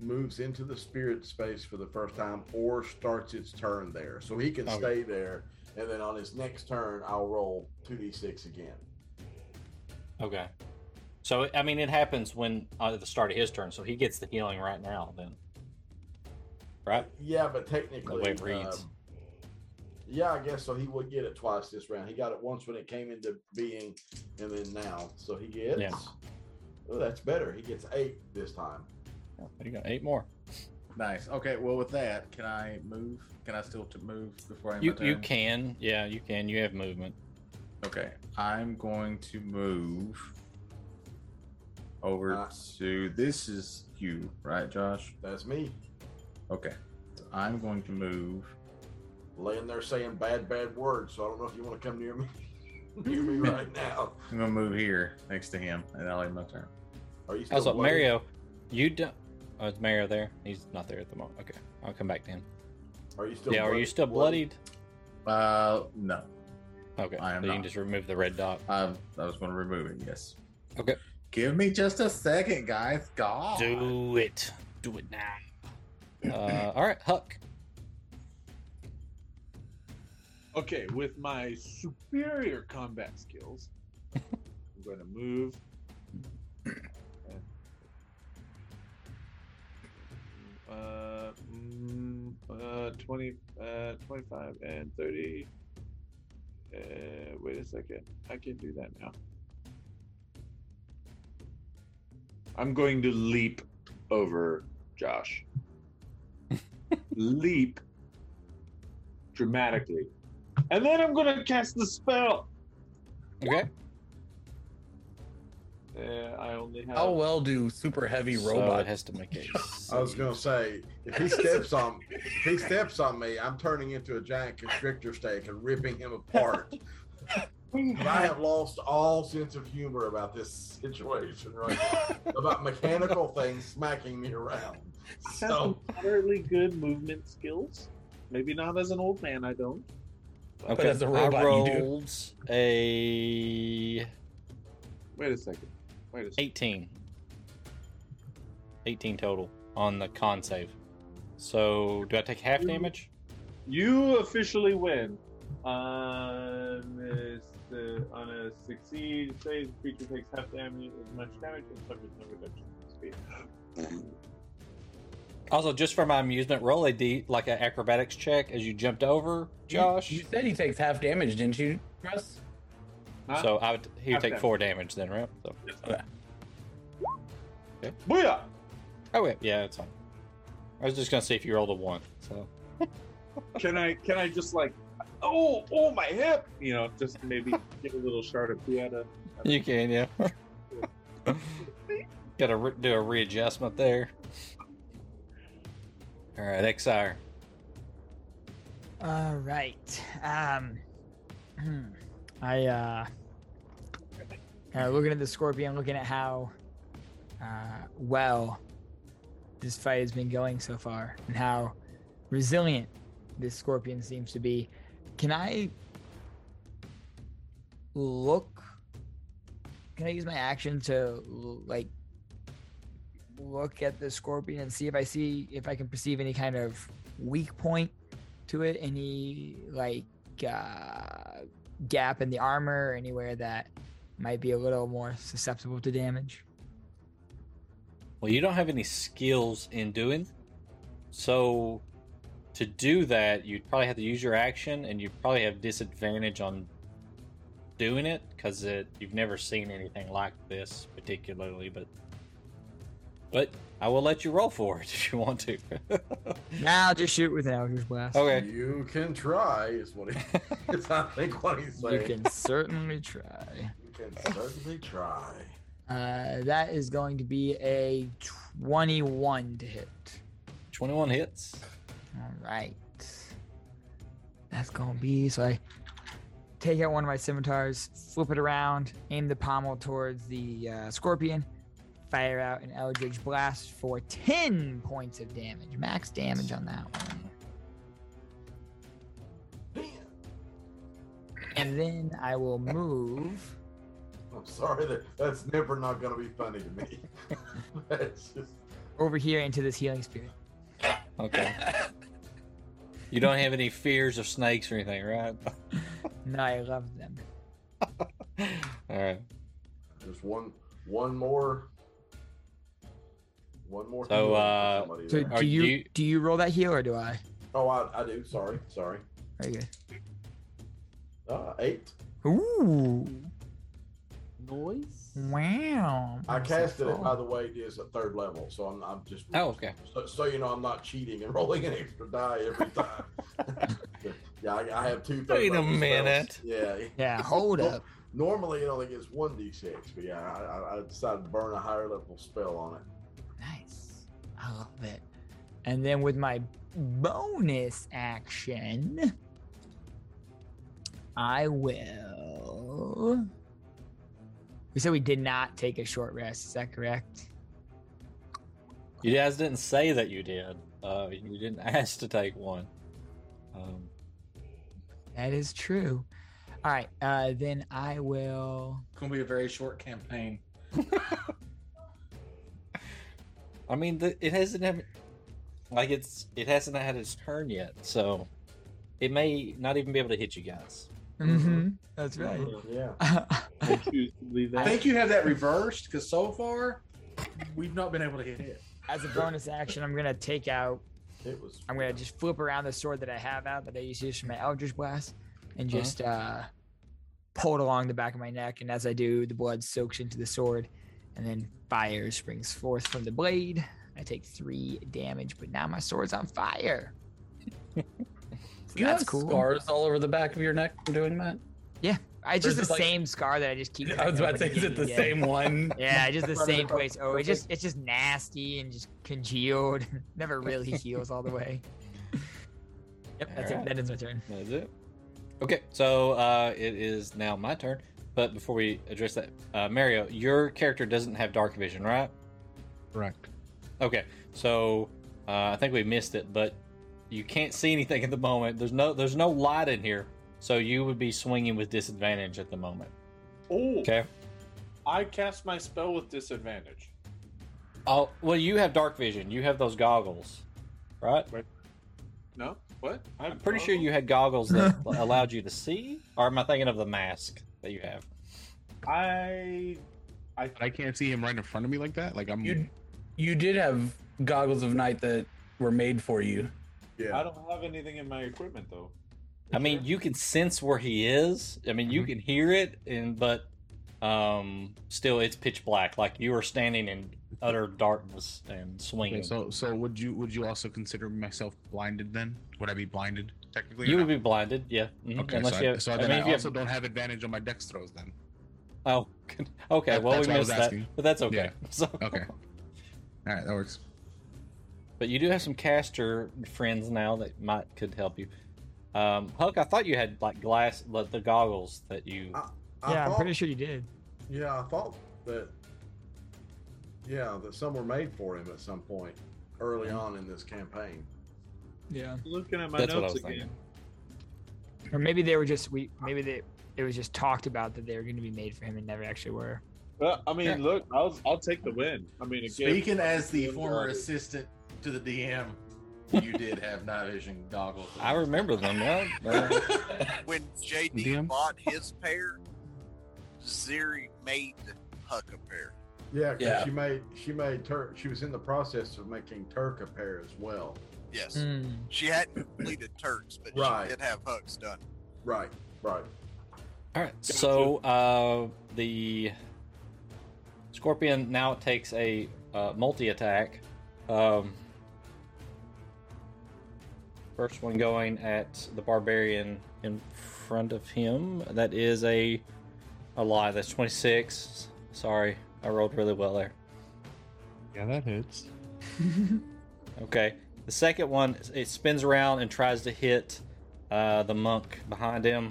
moves into the spirit space for the first time or starts its turn there, so he can Okay. stay there, and then on his next turn, I'll roll two d six again. Okay. So I mean, it happens when uh, at the start of his turn, so he gets the healing right now. Then, right? Yeah, but technically, the way it reads. um, yeah, I guess so. He would get it twice this round. He got it once when it came into being, and then now. So he gets. Yeah. Oh, that's better. He gets eight this time. Oh, you got eight more. Nice. Okay. Well, with that, can I move? Can I still to move before I end You my you can, yeah, you can. You have movement. Okay. I'm going to move over Uh, to. This is you, right, Josh? That's me Okay. So I'm going to move. Laying there saying bad, bad words. So I don't know if you want to come near me, near me right now. I'm gonna move here next to him, and I'll end my turn. Are you still Also, bloody? Mario, you don't. Oh, is Mario there? He's not there at the moment. Okay, I'll come back to him. Are you still? yeah, are you still bloody? bloodied? Uh, no. Okay, I am so you can just remove the red dot. I, I was going to remove it. Yes. Okay. Give me just a second, guys. God. Do it. Do it now. Uh, all right, Huck. Okay, with my superior combat skills, I'm going to move. Uh, mm, uh, 20, uh, 25 and 30. Uh, wait a second. I can do that now. I'm going to leap over Josh. leap dramatically. And then I'm gonna cast the spell. Okay. Uh, I only have. How well do super heavy So has to make a. I was gonna say if he steps on if he steps on me, I'm turning into a giant constrictor steak and ripping him apart. But I have lost all sense of humor about this situation right now. about mechanical things smacking me around. Have So some moderately good movement skills. Maybe not as an old man, I don't. Okay, as a I robot, you do. rolled a Wait a second. Wait a second. 18. 18 total on the con save. So, do I take half damage? You officially win. On this, uh, on a succeed save, the creature takes half damage as much damage and suffers no reduction in speed. Also, just for my amusement, roll a d like an acrobatics check as you jumped over, Josh. You, you said he takes half damage, didn't you, Russ? Huh? so I would he would Half take damage. four damage then, right? So, Booyah! oh wait, yeah, it's fine. I was just gonna see if you rolled a one. So Can I can I just like oh oh my hip? You know, just maybe give a little shard of pieta. you can, yeah. Got to re- do a readjustment there. All right, XR. All right. Um, hmm. I uh, uh, looking at the scorpion, looking at how uh, well this fight has been going so far, and how resilient this scorpion seems to be. Can I look? Can I use my action to like look at the scorpion and see if I see if I can perceive any kind of weak point to it? Any like uh, gap in the armor, or anywhere that might be a little more susceptible to damage? Well, you don't have any skills in doing, so to do that, you'd probably have to use your action, and you probably have disadvantage on doing it because it you've never seen anything like this particularly, but but I will let you roll for it if you want to. Now I'll just shoot with an Eldritch Blast. okay. You can try, is what he is. I think what he's You can certainly try. You can certainly try. Uh, that is going to be a 21 to hit. 21 hits. All right. That's going to be so I take out one of my scimitars, flip it around, aim the pommel towards the uh, scorpion, fire out an Eldritch Blast for 10 points of damage. Max damage on that one. And then I will move. I'm sorry that that's never not going to be funny to me. that's just over here into this healing spirit. Okay. you don't have any fears of snakes or anything, right? No, I love them. All right. just one one more one more. So, heal uh, So do you, you- do you roll that heal or do I? oh, I, I do. Sorry, sorry. Very good. Uh, eight. Ooh. Noise. Wow. I That's casted so it, by the way, it is at third level, so I'm, I'm just. Oh, okay. So, so you know, I'm not cheating and rolling an extra die every time. yeah, I, I have two. third Wait a level spells. minute. Yeah. Yeah, hold Nor- up. Normally, it only gets one d6, but yeah, I, I, I decided to burn a higher level spell on it. Nice. I love it. And then with my bonus action, I will. We said we did not take a short rest. Is that correct? You guys didn't say that you did. Uh, you didn't ask to take one. Um, That is true. All right. Uh, then I will. It's gonna be a very short campaign. I mean, the, it hasn't have, like it's it hasn't had its turn yet, so it may not even be able to hit you guys. Mm-hmm. That's right. Yeah. I choose to believe I think you have that reversed because so far we've not been able to hit it. As a bonus action, I'm gonna take out. It was. I'm gonna just flip around the sword that I have out that I used to use for my Eldritch Blast, and just uh, pull it along the back of my neck. And as I do, the blood soaks into the sword, and then fire springs forth from the blade. I take three damage, but now my sword's on fire. So You that's have cool. scars all over the back of your neck from doing that. Yeah, I just the like- same scar that I just keep. I was about to say, open is it the and same one? Yeah, just the same place. Oh, it's just it's just nasty and just congealed. Never really heals all the way. Yep, that's it. Alright. That is my turn. That's it. Okay, so uh, it is now my turn. But before we address that, uh, Mario, your character doesn't have dark vision, right? Correct. Okay, so uh, I think we missed it, but you can't see anything at the moment. There's no there's no light in here, so you would be swinging with disadvantage at the moment. Oh, Okay. I cast my spell with disadvantage. Oh well, you have dark vision. You have those goggles, right? No? What? I'm pretty sure you had goggles that allowed you to see. Or am I thinking of the mask that you have? I. I. But I can't see him right in front of me like that. Like I'm. You, you did have goggles of night that were made for you. Yeah. I don't have anything in my equipment though. I mean, you can sense where he is. I mean, you Mhm. can hear it, and but um, still, it's pitch black. Like you are standing in utter darkness and swinging. Okay, so so would you would you also consider myself blinded then? Would I be blinded technically? you would be blinded, yeah. mhm, Okay, Unless so, you I, have, so I then mean, I, also have, don't have advantage on my dex throws then. oh, okay. That- well, we what missed that, asking. but that's okay. Yeah. So, Okay. All right, that works. but you do have some caster friends now that might could help you. Um, Huck, I thought you had like glass, like, the goggles that you. I, I yeah, I'm pretty sure you did. Yeah, I thought that. Yeah, that some were made for him at some point early on in this campaign. Yeah. Looking at my That's notes again. thinking. Or maybe they were just we maybe they it was just talked about that they were going to be made for him and never actually were. Well, I mean, Yeah. look, I'll I'll take the win. I mean, again, Speaking as the former sorry. assistant to the DM, you did have night vision goggles. I remember them. Yeah. When JD DM? bought his pair, Ziri made Huck a pair. Yeah, 'cause Yeah. she made she made Turk. She was in the process of making Turk a pair as well. Yes. Mm. She hadn't completed Turks, but Right. she did have Hucks done. Right, right. All right. So uh, the scorpion now takes a uh, multi attack. Um, first one going at the barbarian in front of him. That is a a lie. That's twenty six. Sorry, I rolled really well there. Yeah, that hits. Okay. The second one, it spins around and tries to hit uh, the monk behind him.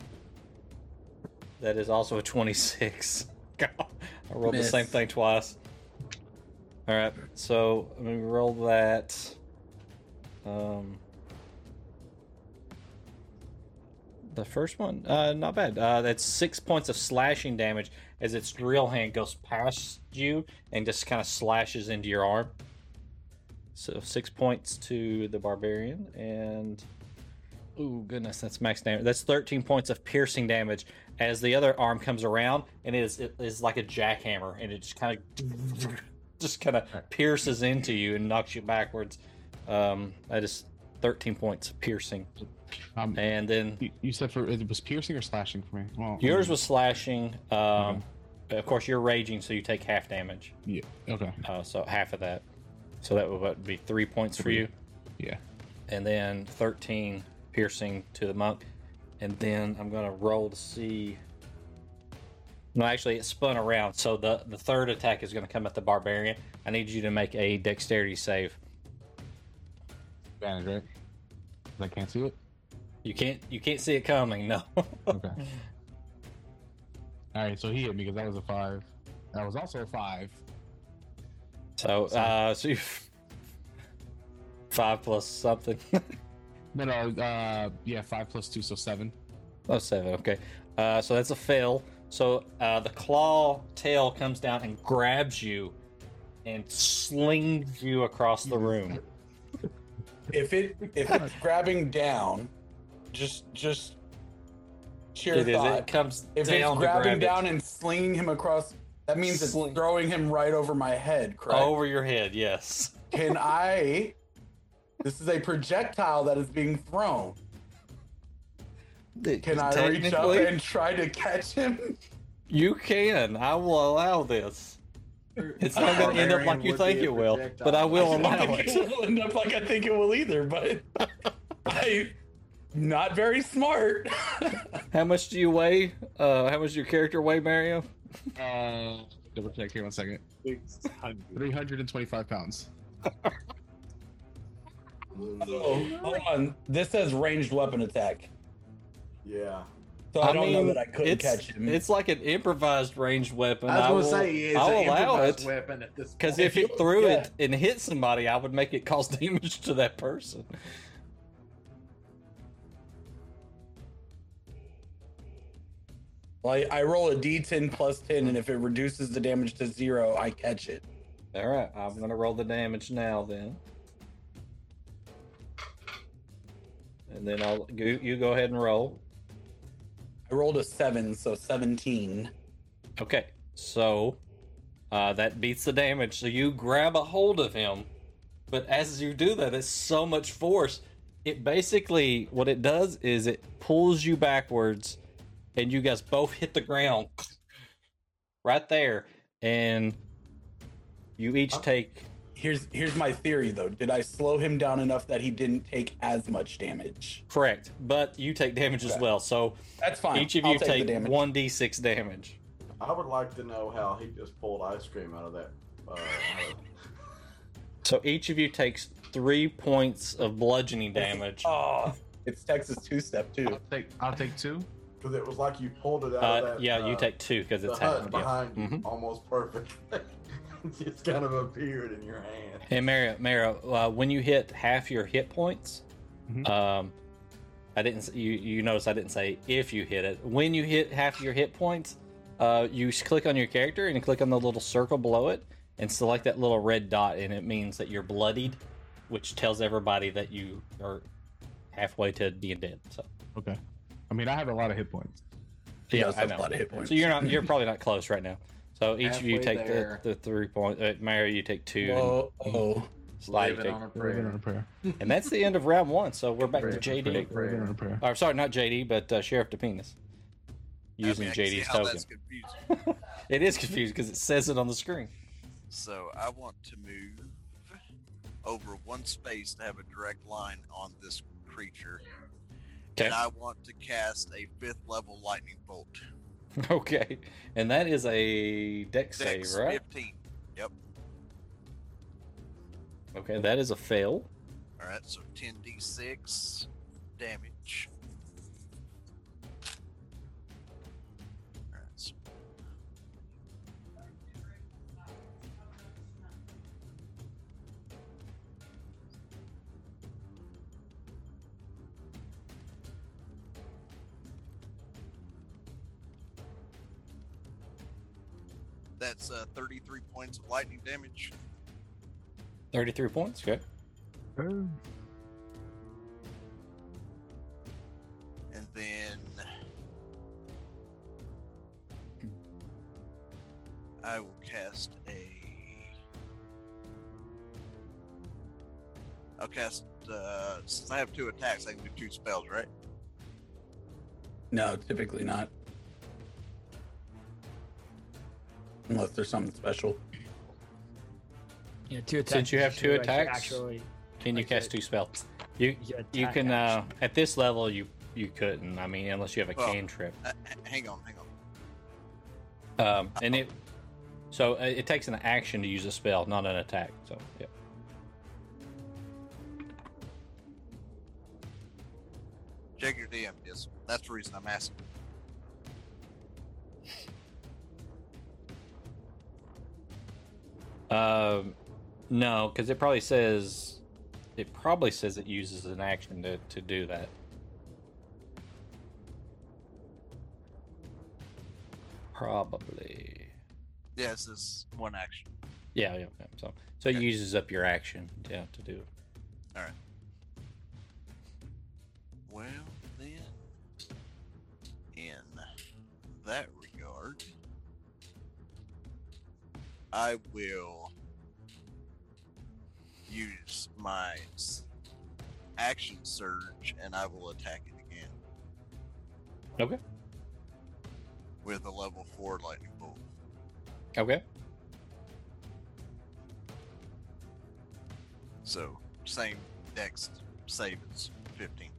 That is also a 26. God, I rolled the same thing twice. All right, so let me roll that. Um, the first one, uh, not bad. Uh, that's six points of slashing damage as its drill hand goes past you and just kind of slashes into your arm. So six points to the barbarian, and oh goodness, that's max damage. That's thirteen points of piercing damage as the other arm comes around, and it is it is like a jackhammer, and it just kind of just kind of pierces into you and knocks you backwards. Um, that is thirteen points of piercing, Um, and then you, you said for it was piercing or slashing for me. Well, yours was slashing. Um, of course, you're raging, so you take half damage. yeah. Okay. Uh, so half of that. So that would what, be three points for you. Yeah. and then 13 piercing to the monk and then i'm gonna roll to see no actually it spun around so the the third attack is gonna come at the barbarian i need you to make a dexterity save Advantage, right? I can't see it. you can't you can't see it coming no Okay. All right, so he hit me because that was a five. That was also a five. So uh so you five plus something No, no, uh, yeah, five plus two, so seven. Oh, seven. Okay. Uh, so that's a fail. So uh, the claw tail comes down and grabs you and slings you across the room. If it if it's grabbing down, just just sheer It is. thought. It comes if down it's to grabbing grab it. down and slinging him across, that means it's throwing him right over my head. Correct? over your head. Yes. Can I? This is a projectile that is being thrown. Can I reach up and try to catch him? You can. I will allow this. It's not going to end up like you think it will, but I will I allow it. it will end up like I think it will either, but I not very smart. How much do you weigh? Uh, how much does your character weigh, Mario? Uh, double check here one second. 600. 325 pounds. oh, hold on. This says ranged weapon attack. Yeah. So I, don't know that I couldn't it's, catch him. It's like an improvised ranged weapon. I was will, gonna say it's I'll an allow improvised it. weapon at this Because if it threw Yeah. it and hit somebody, I would make it cause damage to that person. Like I roll a d10 plus 10, and if it reduces the damage to zero, I catch it. All right, I'm gonna roll the damage now then, and then I'll you, you go ahead and roll. I rolled a seven, so 17. Okay, so uh, that beats the damage. So you grab a hold of him, but as you do that, it's so much force. It basically what it does is it pulls you backwards, and you guys both hit the ground right there, and you each Huh? take Here's here's my theory though. Did I slow him down enough that he didn't take as much damage? correct, but you take damage as well. So That's fine. each of I'll you the take damage. one d six damage. I would like to know how he just pulled ice cream out of that. Uh, So each of you takes three points of bludgeoning damage. Oh, it's Texas two step too. I'll take. I'll take two. Because it was like you pulled it out Uh, of that. yeah, you uh, take two because it's hut half. Yeah. behind you, Mhm. almost perfect. it's kind of appeared in your hand. Hey, Mario, Mario, uh, when you hit half your hit points, Mhm. um, I didn't. You you notice I didn't say if you hit it. When you hit half your hit points, uh, you click on your character and you click on the little circle below it and select that little red dot, and it means that you're bloodied, which tells everybody that you are halfway to being dead. So Okay. I mean, I have a lot of hit points. He yeah, I have know. a lot of hit points. So you're not. You're probably not close right now. So each of you Halfway take there. the, the three points. Uh, Mario, you take two. Whoa, oh. and Sly, you Living take on a Living on a prayer. prayer. And that's the end of round one. So we're back to JD. prayer, Living on a prayer. Or sorry, not JD, but uh, Sheriff DePenis. using I mean, I can see JD's how token. That's confusing. it is confusing because it says it on the screen. So I want to move over one space to have a direct line on this creature. Okay. And I want to cast a fifth level lightning bolt. Okay, and that is a dex save, right? 15. Yep. Okay, that is a fail. All right, so 10d6 damage. That's uh, 33 points of lightning damage. Thirty-three points. Okay. And then I will cast a. I'll cast. Uh, since I have two attacks, I can do two spells, right? No, typically not. Unless there's something special. Yeah, two attacks. Since you have two attacks, Actually, Can you like cast a- two spells? You you you can uh, at this level you you couldn't. I mean, unless you have a Well, cantrip. Uh, hang on, hang on. Um, and it so uh, it takes an action to use a spell, not an attack. So yeah. Check your DM. Yes, that's the reason I'm asking. Um, no, because it probably says it probably says it uses an action to to do that. Probably. Yeah, it's this one action. Yeah, yeah. yeah. So so it uses up your action, yeah, to do it. All right. Well, then, in that I will use my action surge and I will attack it again Okay. with a level 4 lightning bolt. Okay. So, same dex save as 15.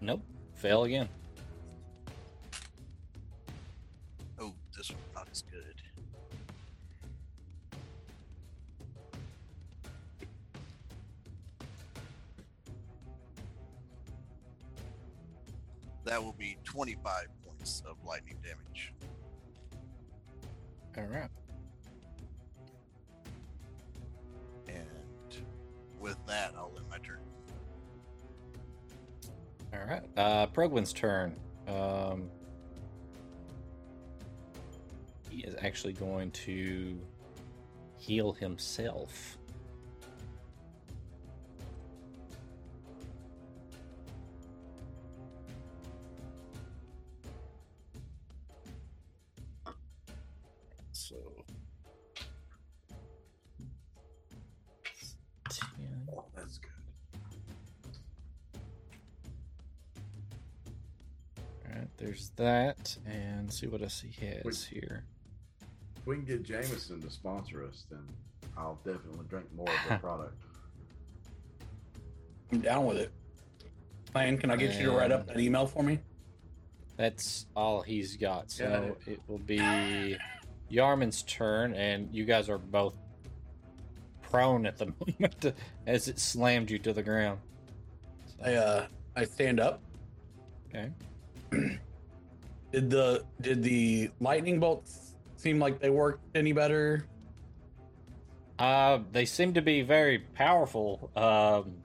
Nope. Fail again. This one's not as good. That will be 25 points of lightning damage. All right. And with that, I'll end my turn. All right. Uh, Prugwin's turn. Um, he is actually going to heal himself. So. Oh, that's good. All right, there's that, and see what else he has Wait. here. If we can get Jameson to sponsor us, then I'll definitely drink more of their product. I'm down with it. Plan, can I get you to write up that email for me? That's all he's got. So Yeah. it will be Yarman's turn, and you guys are both prone at the moment as it slammed you to the ground. I uh I stand up. Okay. Did the did the lightning bolts seem like they worked any better? Uh, they seem to be very powerful. Um,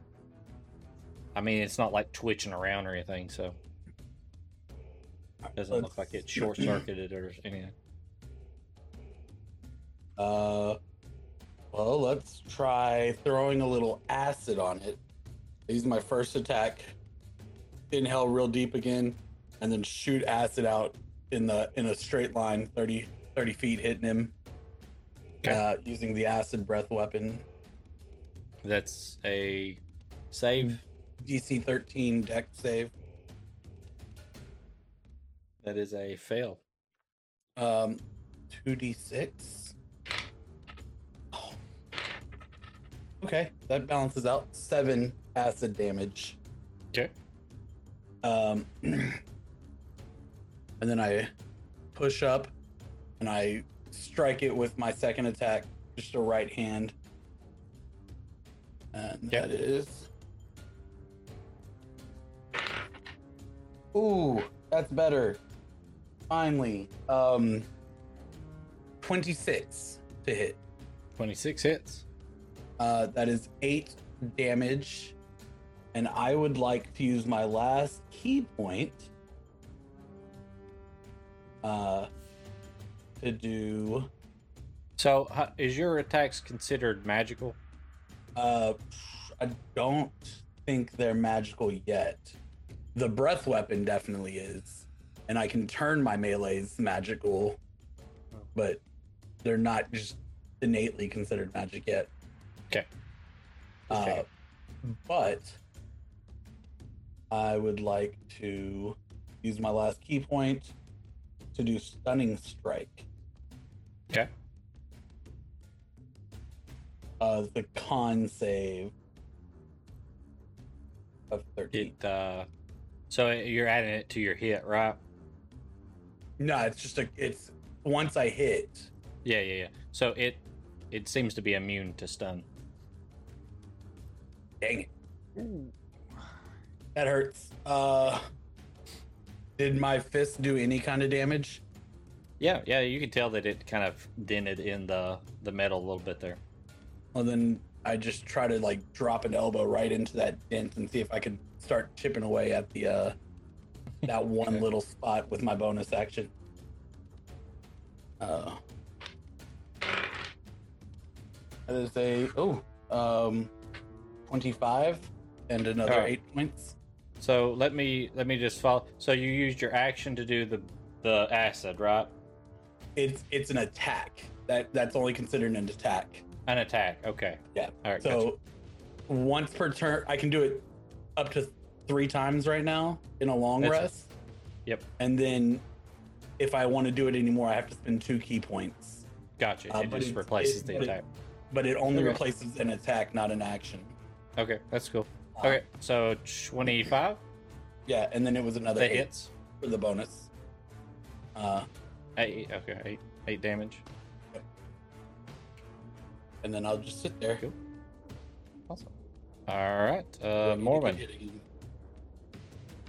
I mean, it's not like twitching around or anything, so it doesn't look like it's short circuited or anything. Uh, well, let's try throwing a little acid on it. Use my first attack. Inhale real deep again, and then shoot acid out in the in a straight line, 30, 30 feet, hitting him. Okay. Uh, using the acid breath weapon, That's a save. DC thirteen dex save. That is a fail. Um, two d six. Okay, that balances out seven acid damage. Okay. Um, and then I push up and I strike it with my second attack, just a right hand. And Yep. that is. Ooh, that's better. Finally. Um, 26 to hit. 26 hits. Uh, that is eight damage. And I would like to use my last ki point uh, to do. So, is your attacks considered magical? Uh, I don't think they're magical yet. The breath weapon definitely is, and I can turn my melees magical, but they're not just innately considered magic yet. Okay. Uh, Okay. but I would like to use my last ki point to do stunning strike. Uh, the con save of 13. It, uh, so you're adding it to your hit, right? No, it's just a. It's once I hit. Yeah, yeah, yeah. So it it seems to be immune to stun. Dang it. That hurts. Uh, did my fist do any kind of damage? Yeah, yeah. You can tell that it kind of dented in the the metal a little bit there. Well, then I just try to like drop an elbow right into that dent and see if I can start chipping away at the uh that one little spot with my bonus action. Uh, that is a oh um twenty five and another Alright. eight points. So let me let me just follow. So you used your action to do the the acid, right? It's it's an attack. That that's only considered an attack. An attack. Okay. Yeah. All right. So once per turn, I can do it up to three times right now in a long That's- rest. Yep. And then if I want to do it anymore, I have to spend two ki points. gotcha. uh, it just it- replaces it- the but it- attack. But it only Okay. replaces an attack, not an action. Okay, that's cool. Uh, Okay, so twenty five. Yeah, and then it was another hits. for the bonus. Uh, Eight. Okay, eight eight damage. And then I'll just sit there. Cool. Awesome. All right, uh, Wait, you Mormon.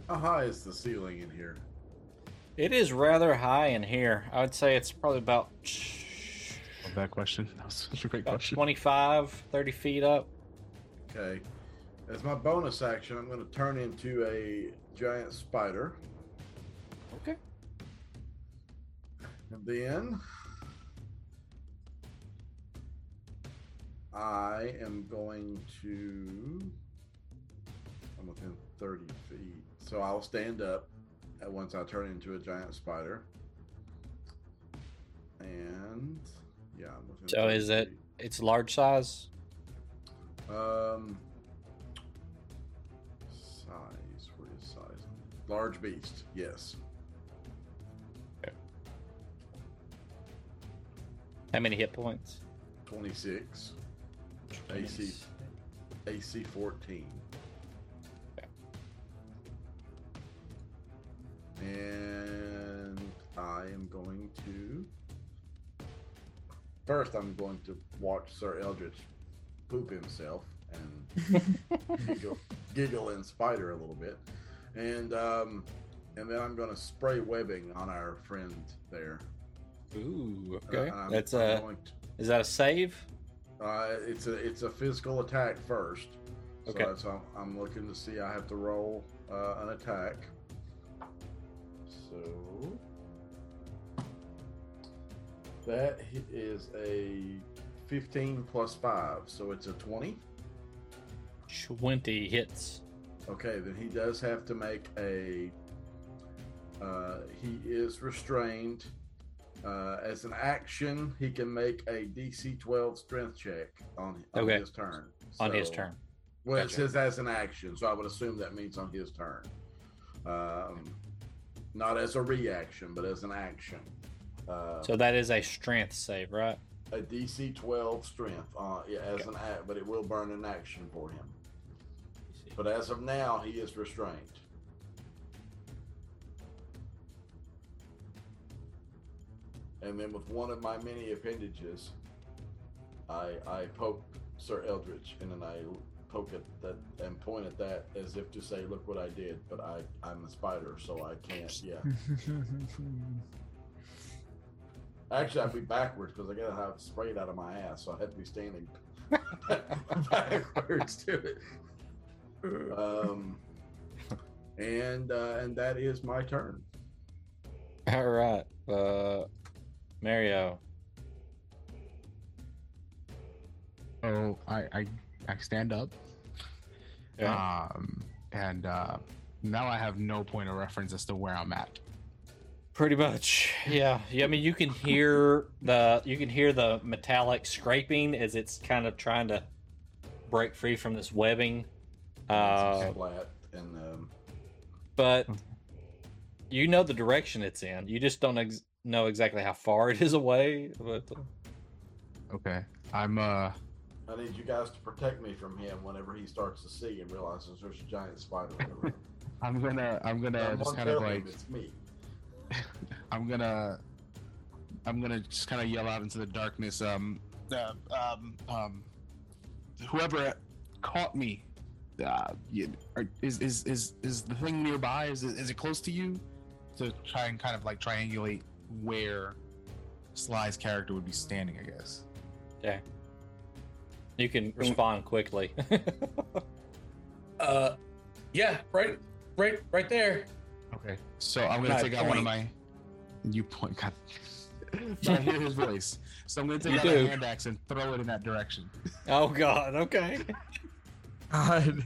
How high is the ceiling in here? It is rather high in here. I would say it's probably about, Love that question. That was such a great about question. 25, 30 feet up. Okay. As my bonus action, I'm going to turn into a giant spider. Okay. And then I am going to. I'm within 30 feet. So I'll stand up at once I turn into a giant spider. And yeah, I'm within So 30 is it- feet. It's large size. Um, size. Where is size? Large beast. Yes. How many hit points? 26. AC. AC 14. Okay. And I am going to. First, I'm going to watch Sir Eldritch poop himself and giggle, giggle and spider a little bit, and um, and then I'm going to spray webbing on our friend there. Ooh, Uh, okay. I'm- That's I'm a. going to- Is that a save? Uh, it's a it's a physical attack first. So Okay. that's how I'm looking to see. I have to roll uh, an attack. So that is a 15 plus five, so it's a 20. 20 hits. Okay, then he does have to make a. Uh, he is restrained. Uh, as an action, he can make a DC 12 strength check on, on Okay. his turn. On his turn. Well, it says as an action, so I would assume that means on his turn. Um, not as a reaction, but as an action. Uh, So that is a strength save, right? a DC 12 strength, uh, yeah, as an act, but it will burn an action for him. But as of now, he is restrained. And then with one of my many appendages, I I poke Sir Eldritch, and then I poke at that and point at that as if to say, "Look what I did." But I I'm a spider, so I can't. Yeah. Actually, I'd be backwards because I gotta have sprayed out of my ass, so I had to be standing backwards to it. Um, and uh, and that is my turn. All right. Uh, Mario. So I I, I stand up. Okay. Um, and uh, now I have no point of reference as to where I'm at. Pretty much, yeah. yeah. I mean, you can hear the you can hear the metallic scraping as it's kind of trying to break free from this webbing. Uh, flat and um, but you know the direction it's in. You just don't ex- know exactly how far it is away. But uh, Okay. I'm uh I need you guys to protect me from him whenever he starts to see and realizes there's a giant spider in the room. I'm gonna I'm gonna I'm just kind of like it's me. I'm gonna I'm gonna just kind of yell out into the darkness. Um, uh, um, um, whoever caught me, uh, you, are, is is is is the thing nearby? Is it, is it close to you? To try and kind of like triangulate where Sly's character would be standing, I guess. yeah, you can respond quickly. Uh, yeah, right, right, right there. Okay. So I'm gonna I take out one of my. You point. God. I hear his voice. So I'm gonna take You out do. a hand axe and throw it in that direction. oh God. Okay. God.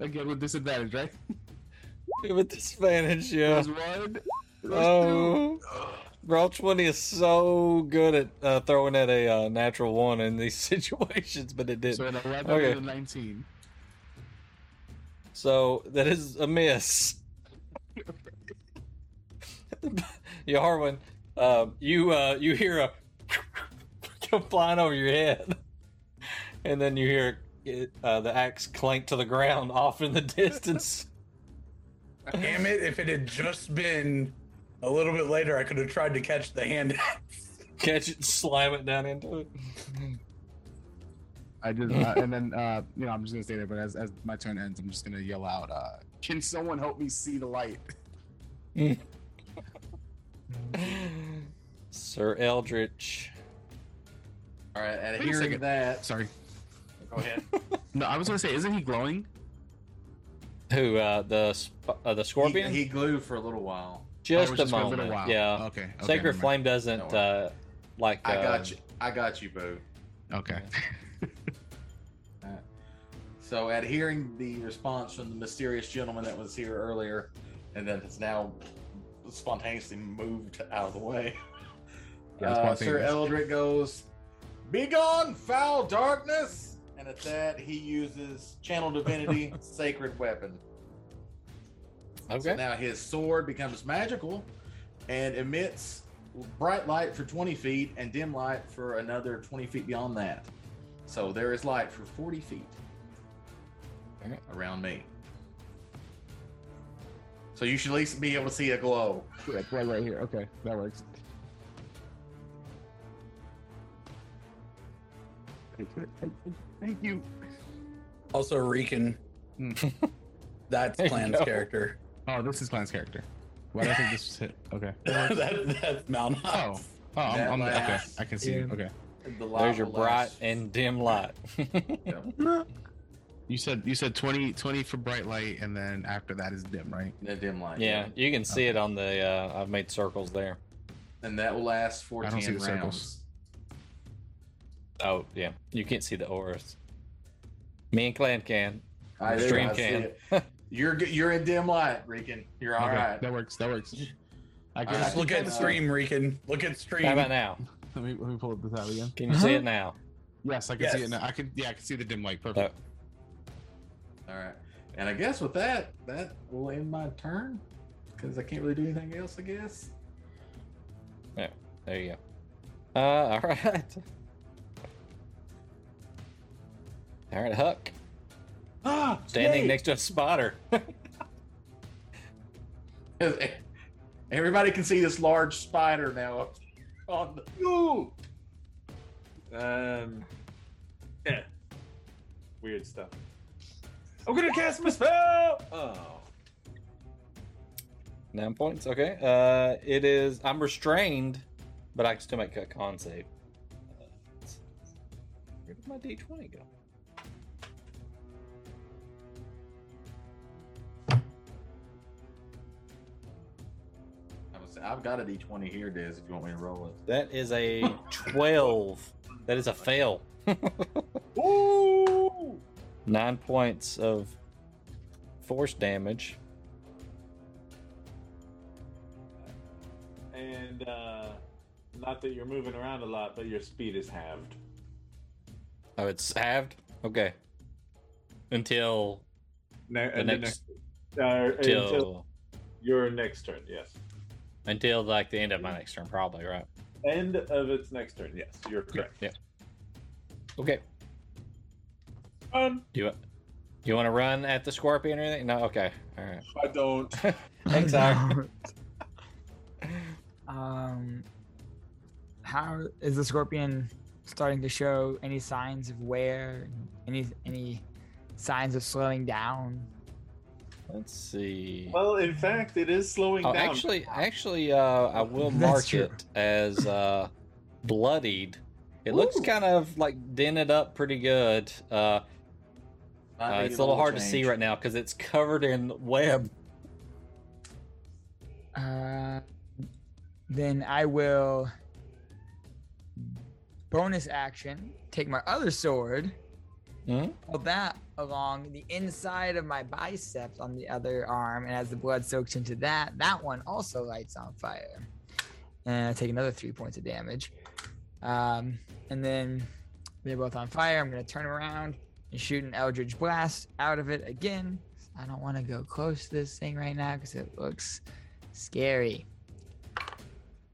Again with disadvantage, right? With disadvantage, yeah. There's one. There's Oh. two. Roll twenty is so good at uh, throwing at a uh, natural one in these situations, but it didn't. So an 11 Okay. and a 19. So that is a miss. Yarwin, um, you uh, you hear a come flying over your head, and then you hear it, uh, the axe clank to the ground off in the distance. Damn it! If it had just been a little bit later, I could have tried to catch the hand. Catch it, slam it down into it. I just uh, and then uh, you know I'm just gonna stay there. But as, as my turn ends, I'm just gonna yell out, uh, "Can someone help me see the light?" Sir Eldritch. All right, and Wait a hearing that, Sorry. go ahead. No, I was gonna say, isn't he glowing? Who? Uh, the uh, the scorpion? He, he glew for a little while. Just Or a was it a moment. while? Yeah. Okay. okay Sacred. Flame doesn't Don't uh, like. I uh, got you. I got you, Boo. Okay. So, at hearing the response from the mysterious gentleman that was here earlier, and that has now spontaneously moved out of the way, Yeah, uh, Sir spontaneous. Eldritch goes, "Be gone, foul darkness!" And at that, he uses Channel Divinity, Sacred Weapon. So Okay. now his sword becomes magical and emits bright light for 20 feet and dim light for another 20 feet beyond that. So there is light for 40 feet Okay. around me. So you should at least be able to see a glow. Yeah, right, right here. Okay, that works. Thank you. also, Reekin. Hmm. That's There you Clan's go. character. Oh, this is Clan's character. Why do I think this was hit? Okay. that, that's Malnox. Oh, oh, I'm, I'm okay. last- I can see. Yeah. Okay. The light There's your bright last- and dim light. You said you said 20, 20 for bright light, and then after that is dim, right? the dim light. yeah, you can see Okay. it on the. Uh, I've made circles there. And that will last for I don't see the rounds. circles. Oh yeah, you can't see the auras. Me and Clan can. I do, Stream I see can. it. You're g- you're in dim light, Regan. You're all okay, right. that works. That works. I can, All Just look at the stream, Reekin. Look at the stream. How about now? Let me let me pull up this out again. Can you see it now? Yes, I can see it now. I can. Yeah, I can see the dim light. Perfect. All right. And I guess with that, that will end my turn. because I can't really do anything else, I guess. Yeah. There you go. Uh, all right. All right, Huck, Ah, standing yay! next to a spotter. Everybody can see this large spider now up on the. Ooh. Um. Yeah. Weird stuff. I'm gonna cast my spell. Oh. Nine points. Okay. Uh, it is. I'm restrained, but I can still make a con save. Uh, where did my d20 go? I was, I've got a d20 here, Diz. If you want me to roll it. That is a 12. that is a fail. Ooh. Nine points of force damage. And uh, not that you're moving around a lot, but your speed is halved. Oh, it's halved. Okay. Until Ne- the the next, next- uh, until, until your next turn, yes. Until like the end of my next turn, probably right. End of its next turn, yes. You're correct. Yeah. Okay. Um, Do you you want to run at the scorpion or anything? No. Okay. All right. I don't. Thanks, Aaron. um, how is the scorpion starting to show any signs of wear? Any any signs of slowing down? Let's see. Well, in fact, it is slowing Oh, down. actually, actually, uh, I will mark it as uh, bloodied. It looks kind of like dented up pretty good. Uh, uh, it's a little hard to see right now because it's covered in web. Uh, then I will bonus action take my other sword, Mhm. pull that along the inside of my biceps on the other arm, and as the blood soaks into that, that one also lights on fire. And I take another three points of damage. Um, and then they're both on fire. I'm gonna turn around and shoot an Eldritch Blast out of it again. I don't want to go close to this thing right now because it looks scary.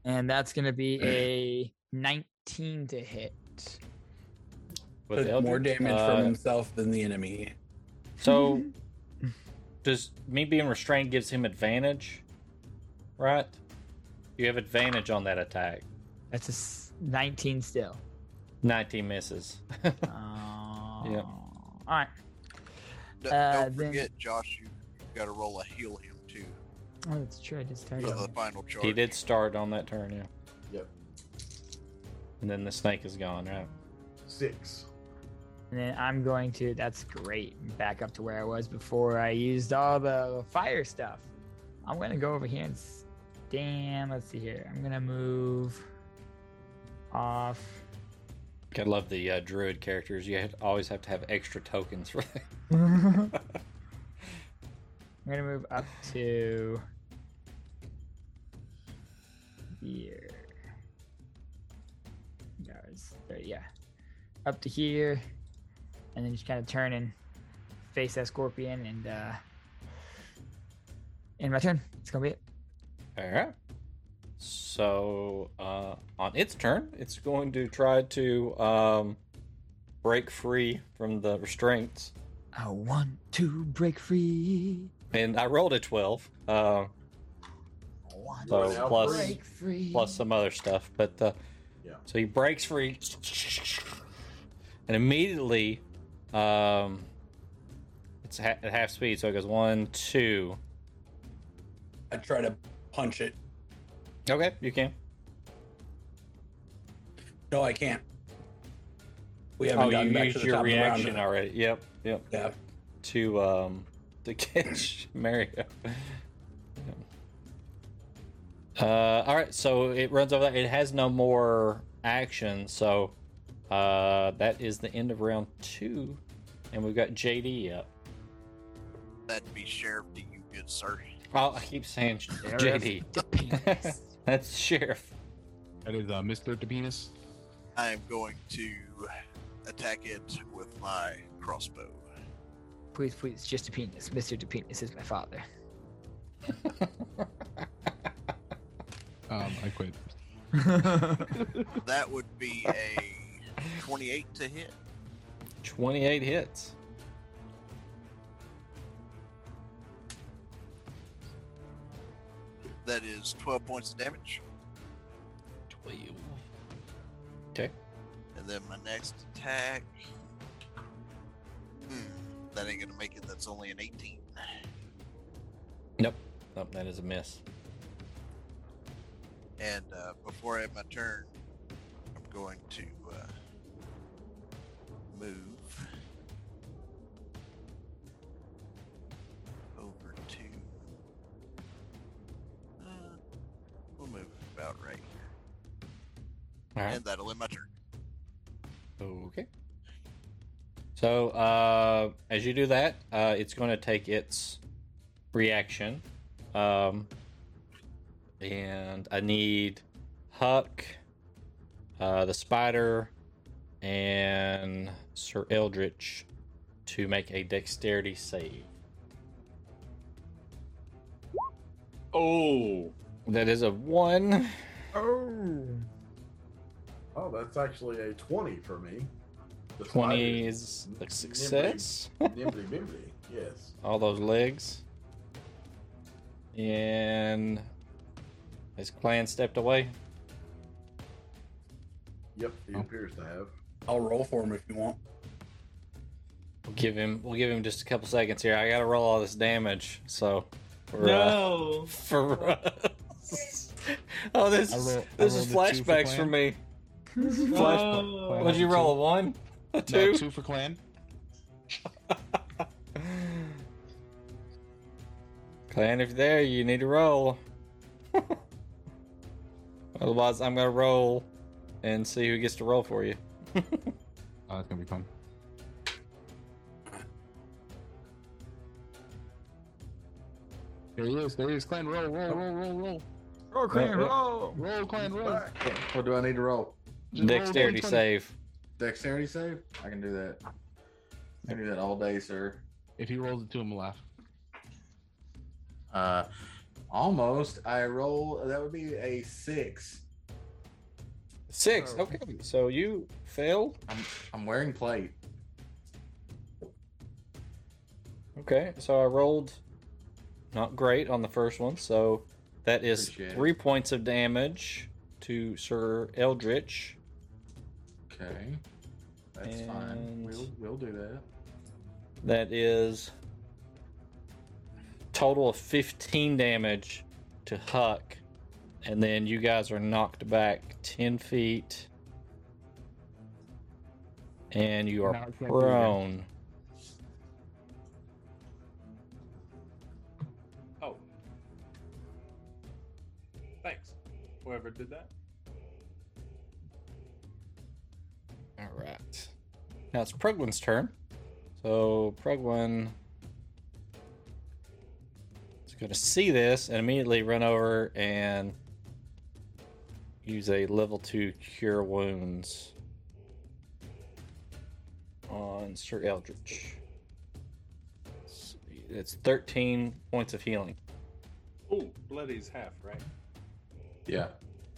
And that's gonna be a 19 to hit. With Took more damage Uh, from himself than the enemy. So, does me being restrained gives him advantage, right? You have advantage on that attack. That's a s- 19 still. 19 misses. Uh, yeah. All right. D- Uh, don't then- forget, Josh, you got to roll a heal him too Oh, that's true. I just started. for the final charge. he did start on that turn, yeah. Yep. And then the snake is gone, right? Six. And then I'm going to. That's great. Back up to where I was before I used all the fire stuff. I'm gonna go over here and damn, Let's see here. I'm gonna move off. I love the uh, druid characters. You have, always have to have extra tokens for them. I'm gonna move up to here. Guys, there, yeah, up to here, and then just kind of turn and face that scorpion, and uh, end my turn. It's gonna be it. All right. So uh, on its turn, it's going to try to um, break free from the restraints. I want to break free. And I rolled a 12. Uh, I want so plus break free. plus some other stuff. But uh, Yeah. so he breaks free, and immediately, um, it's ha- at half speed. So it goes one, two. I try to punch it. Okay, you can. No, I can't. We haven't Oh, gotten you back to the your top reaction of the round. already. Yep, yep. Yeah. To um to catch Mario. Uh, all right, so it runs over that. It has no more action, so uh, that is the end of round two, and we've got JD up. That'd be sheriff to you, good sir. Oh, I keep saying JD. That's sheriff. That is uh, Mr. DePenis. I am going to attack it with my crossbow. Please, please, just a penis. Mr. DePenis is my father. Um, I quit. That would be a 28 to hit. 28 hits. That is 12 points of damage. 12. Okay. And then my next attack. Hmm, that ain't gonna make it. That's only an 18. Nope, Nope, that is a miss. And uh, before I have my turn, I'm going to uh, move about right here. All right. And that'll end my turn. Okay. So, uh, as you do that, uh, it's going to take its reaction. Um, and I need Huck, uh, the spider, and Sir Eldritch to make a dexterity save. Oh, That is a one. oh. Oh, that's actually a 20 for me. The 20 spider. is a success. Nimbly bimbly, yes. all those legs. And his clan stepped away. Yep, he Oh. appears to have. I'll roll for him if you want. We'll give him we'll give him just a couple seconds here. I gotta roll all this damage. So for, uh, no. for us. Oh this roll- this is rolled a two for flashbacks for me. No. What'd you roll? A one? A No, two? two for clan. Clan, if you're there, you need to roll. Otherwise, I'm gonna roll and see who gets to roll for you. Oh, that's gonna be fun. There he is. There he is. Clan, roll, roll, roll, roll, roll, Roll, clan, uh, roll. roll, clan, roll. What do I need to roll? Just Dexterity 20. save. Dexterity save? I can do that. I can do that all day, sir. If he rolls it to him, we'll laugh. Uh, almost. I roll. That would be a six. Six. Oh. Okay, so you failed. I'm I'm wearing plate. Okay, so I rolled not great on the first one, so that is Appreciate it. three points of damage to Sir Eldritch. Okay, that's fine. We'll we'll do that. That is total of 15 damage to Huck, and then you guys are knocked back 10 feet, and you are Now I can't do it again. prone. Whoever did that. All right. Now it's Prugwin's turn. So Prugwin is going to see this and immediately run over and use a level two cure wounds on Sir Eldritch. It's 13 points of healing. Oh, bloody's half, right? Yeah.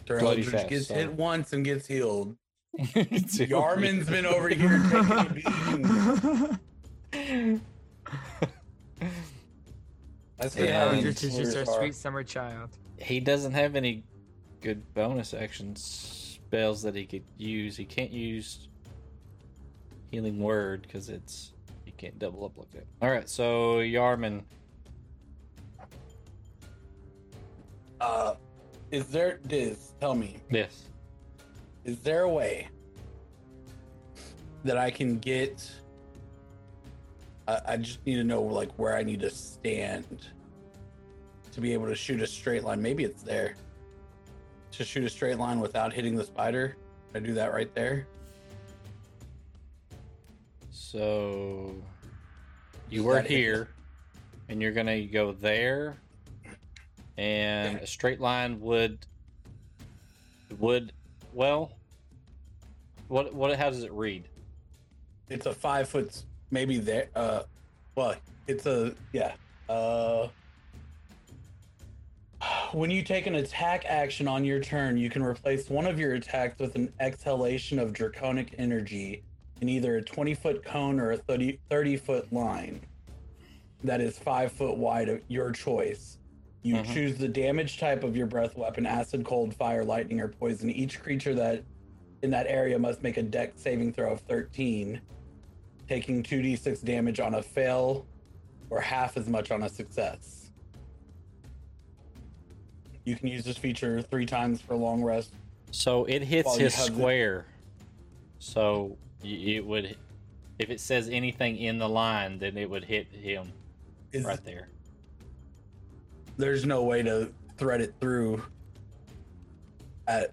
Sir Bloody Eldritch fast, gets so- hit once and gets healed. It's Yarman's been over here taking a beating. That's Yeah, yeah, Eldritch is just our sweet summer child. he doesn't have any good bonus action spells that he could use. He can't use healing word because it's he can't double up like that. All right, so Yarman, Uh, is there, Diz, tell me, yes, is there a way that I can get? I, I just need to know like where I need to stand to be able to shoot a straight line. Maybe it's there to shoot a straight line without hitting the spider. I do that right there. so you were it? here, and you're gonna go there, and a straight line would would well, what what how does it read? It's a five foot, maybe there. Uh, well, it's a yeah. Uh, when you take an attack action on your turn, you can replace one of your attacks with an exhalation of draconic energy in either a 20 foot cone or a 30, 30 foot line that is five foot wide, of your choice. You Mhm. choose the damage type of your breath weapon acid, cold, fire, lightning, or poison. Each creature that in that area must make a dex saving throw of 13, taking 2d6 damage on a fail or half as much on a success. You can use this feature three times for long rest. So it hits his square. So it would, if it says anything in the line, then it would hit him Is, right there. There's no way to thread it through at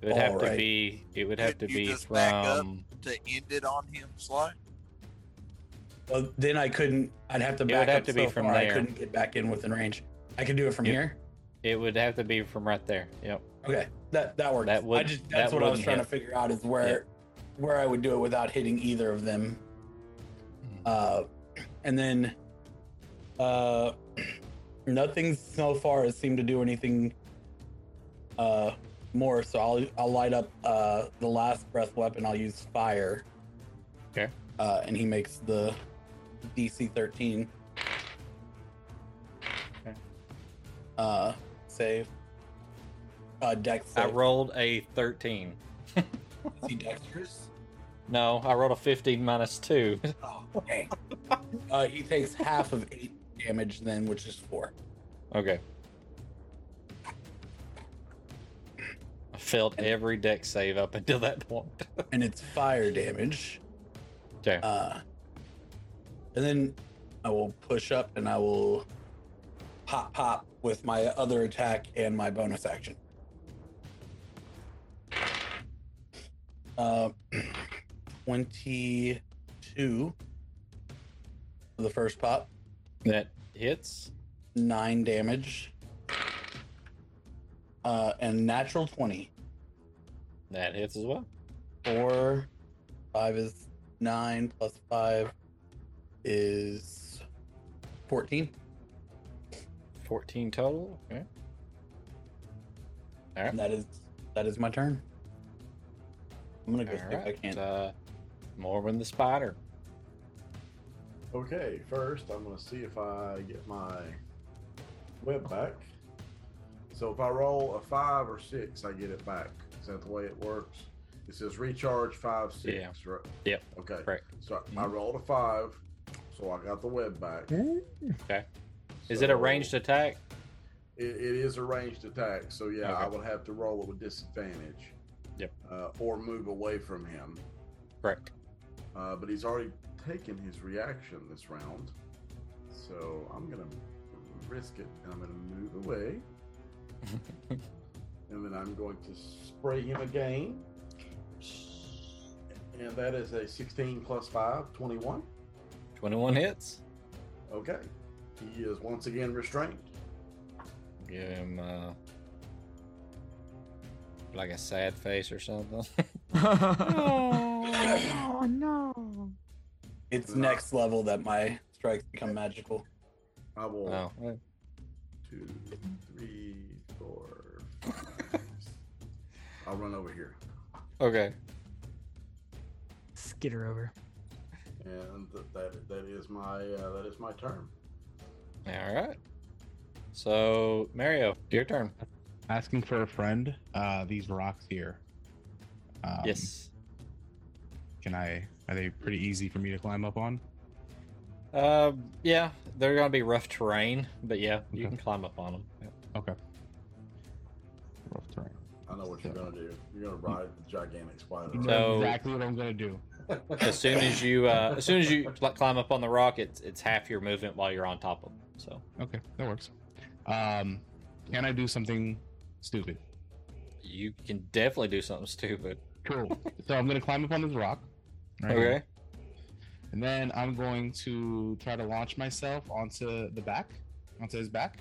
It would have to Alright. be. It would have to Couldn't you be just back up? from. To end it on him, Sly? well, then I couldn't I'd have to would back have up to be so from far, I couldn't get back in within range. I could do it from Yep. here. It would have to be from right there. Yep. Okay, that that works. That would- I just that's that what I was trying hit. to figure out is where where I would do it without hitting either of them. Uh, and then uh, nothing so far has seemed to do anything uh more. So I'll I'll light up uh the last breath weapon. I'll use fire. Okay. Uh, and he makes the DC 13. Okay. Uh, save. Uh, dex I rolled a 13. Is he dexterous? No, I rolled a 15 minus two. Oh, dang. uh, he takes half of eight damage then, which is four. Okay. I failed every dex save up until that point. And it's fire damage. okay. Uh, and then I will push up and I will pop pop with my other attack and my bonus action. Uh, 22 for the first pop, that hits. nine damage. Uh, and natural 20. That hits as well. Four, five is nine, plus five is 14. 14 total. Okay. All right. And that is that is my turn. I'm gonna go see All if I can. Uh, Morven the spider. Okay, first I'm gonna see if I get my web back. So if I roll a five or six, I get it back. Is that the way it works? It says recharge five six, Yeah. right? Yep. Okay. Correct. So I Mhm. rolled a five, so I got the web back. Okay. Is it a ranged attack? It, it is a ranged attack, so yeah, I would have to roll it with disadvantage. Yep. Uh, or move away from him. Correct. Uh, but he's already taken his reaction this round. So I'm going to risk it and I'm going to move away. and then I'm going to spray him again. And that is a 16 plus 5, 21. 21 hits. Okay. He is once again restrained. Give him uh, like a sad face or something. oh no. It's next level that my strikes become magical. I will. oh, well, Two, three, four, five. I'll run over here. okay. Skitter over. And th- that that is my uh, that is my turn. All right. So Mario, your turn. Asking for a friend. Uh, these rocks here. Um, yes. Can I? Are they pretty easy for me to climb up on? Um. Yeah, they're gonna be rough terrain, but yeah, you Okay. can climb up on them. Okay. Rough terrain. I know what you're gonna do. You're gonna ride the gigantic spider. You know So- exactly what I'm gonna do. As soon as you, uh, as soon as you like, climb up on the rock, it's it's half your movement while you're on top of them. So Okay, that works. Um, can I do something stupid? you can definitely do something stupid. Cool. so I'm gonna climb up on this rock. Right here, Okay. And then I'm going to try to launch myself onto the back, onto his back.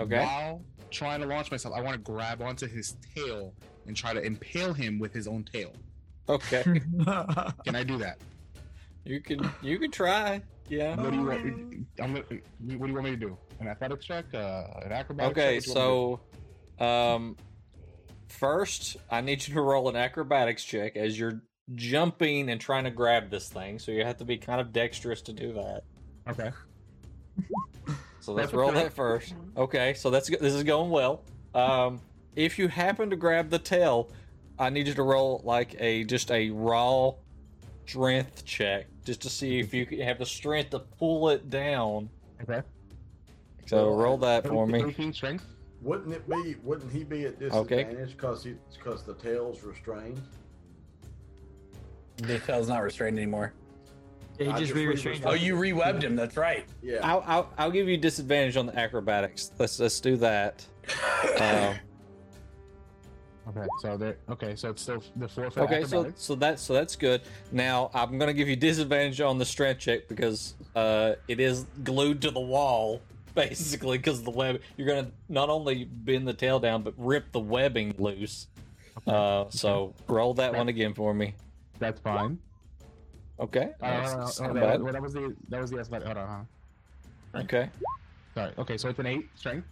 Okay. While trying to launch myself, I want to grab onto his tail and try to impale him with his own tail. Okay. Can I do that? You can you can try. Yeah. What do you want? I'm gonna, what do you want me to do? An athletics check? Uh, an acrobatics Okay, check? What do you want me so um first I need you to roll an acrobatics check as you're jumping and trying to grab this thing. So you have to be kind of dexterous to do that. okay. So let's roll that first. Okay, so that's go- this is going well. Um if you happen to grab the tail, I need you to roll like a just a raw strength check just to see if you have the strength to pull it down. Okay. So roll that for me. 18 strength. Wouldn't it be? Wouldn't he be at disadvantage because he because the tail's restrained? The tail's not restrained anymore. Yeah, I he just just re-restrained. Oh, you rewebbed him. That's right. Yeah. I'll, I'll I'll give you disadvantage on the acrobatics. Let's let's do that. Um, Okay, so there. Okay, so it's still the four for okay, so so that's so that's good. Now I'm gonna give you disadvantage on the strength check because uh it is glued to the wall basically because the web. You're gonna not only bend the tail down but rip the webbing loose. Uh, so roll that one again for me. That's fine. Okay, Uh, that's hold on, hold on, bad. well, that was the that was the athletic. Hold on, huh? Okay. Sorry. Okay, so it's an eight strength.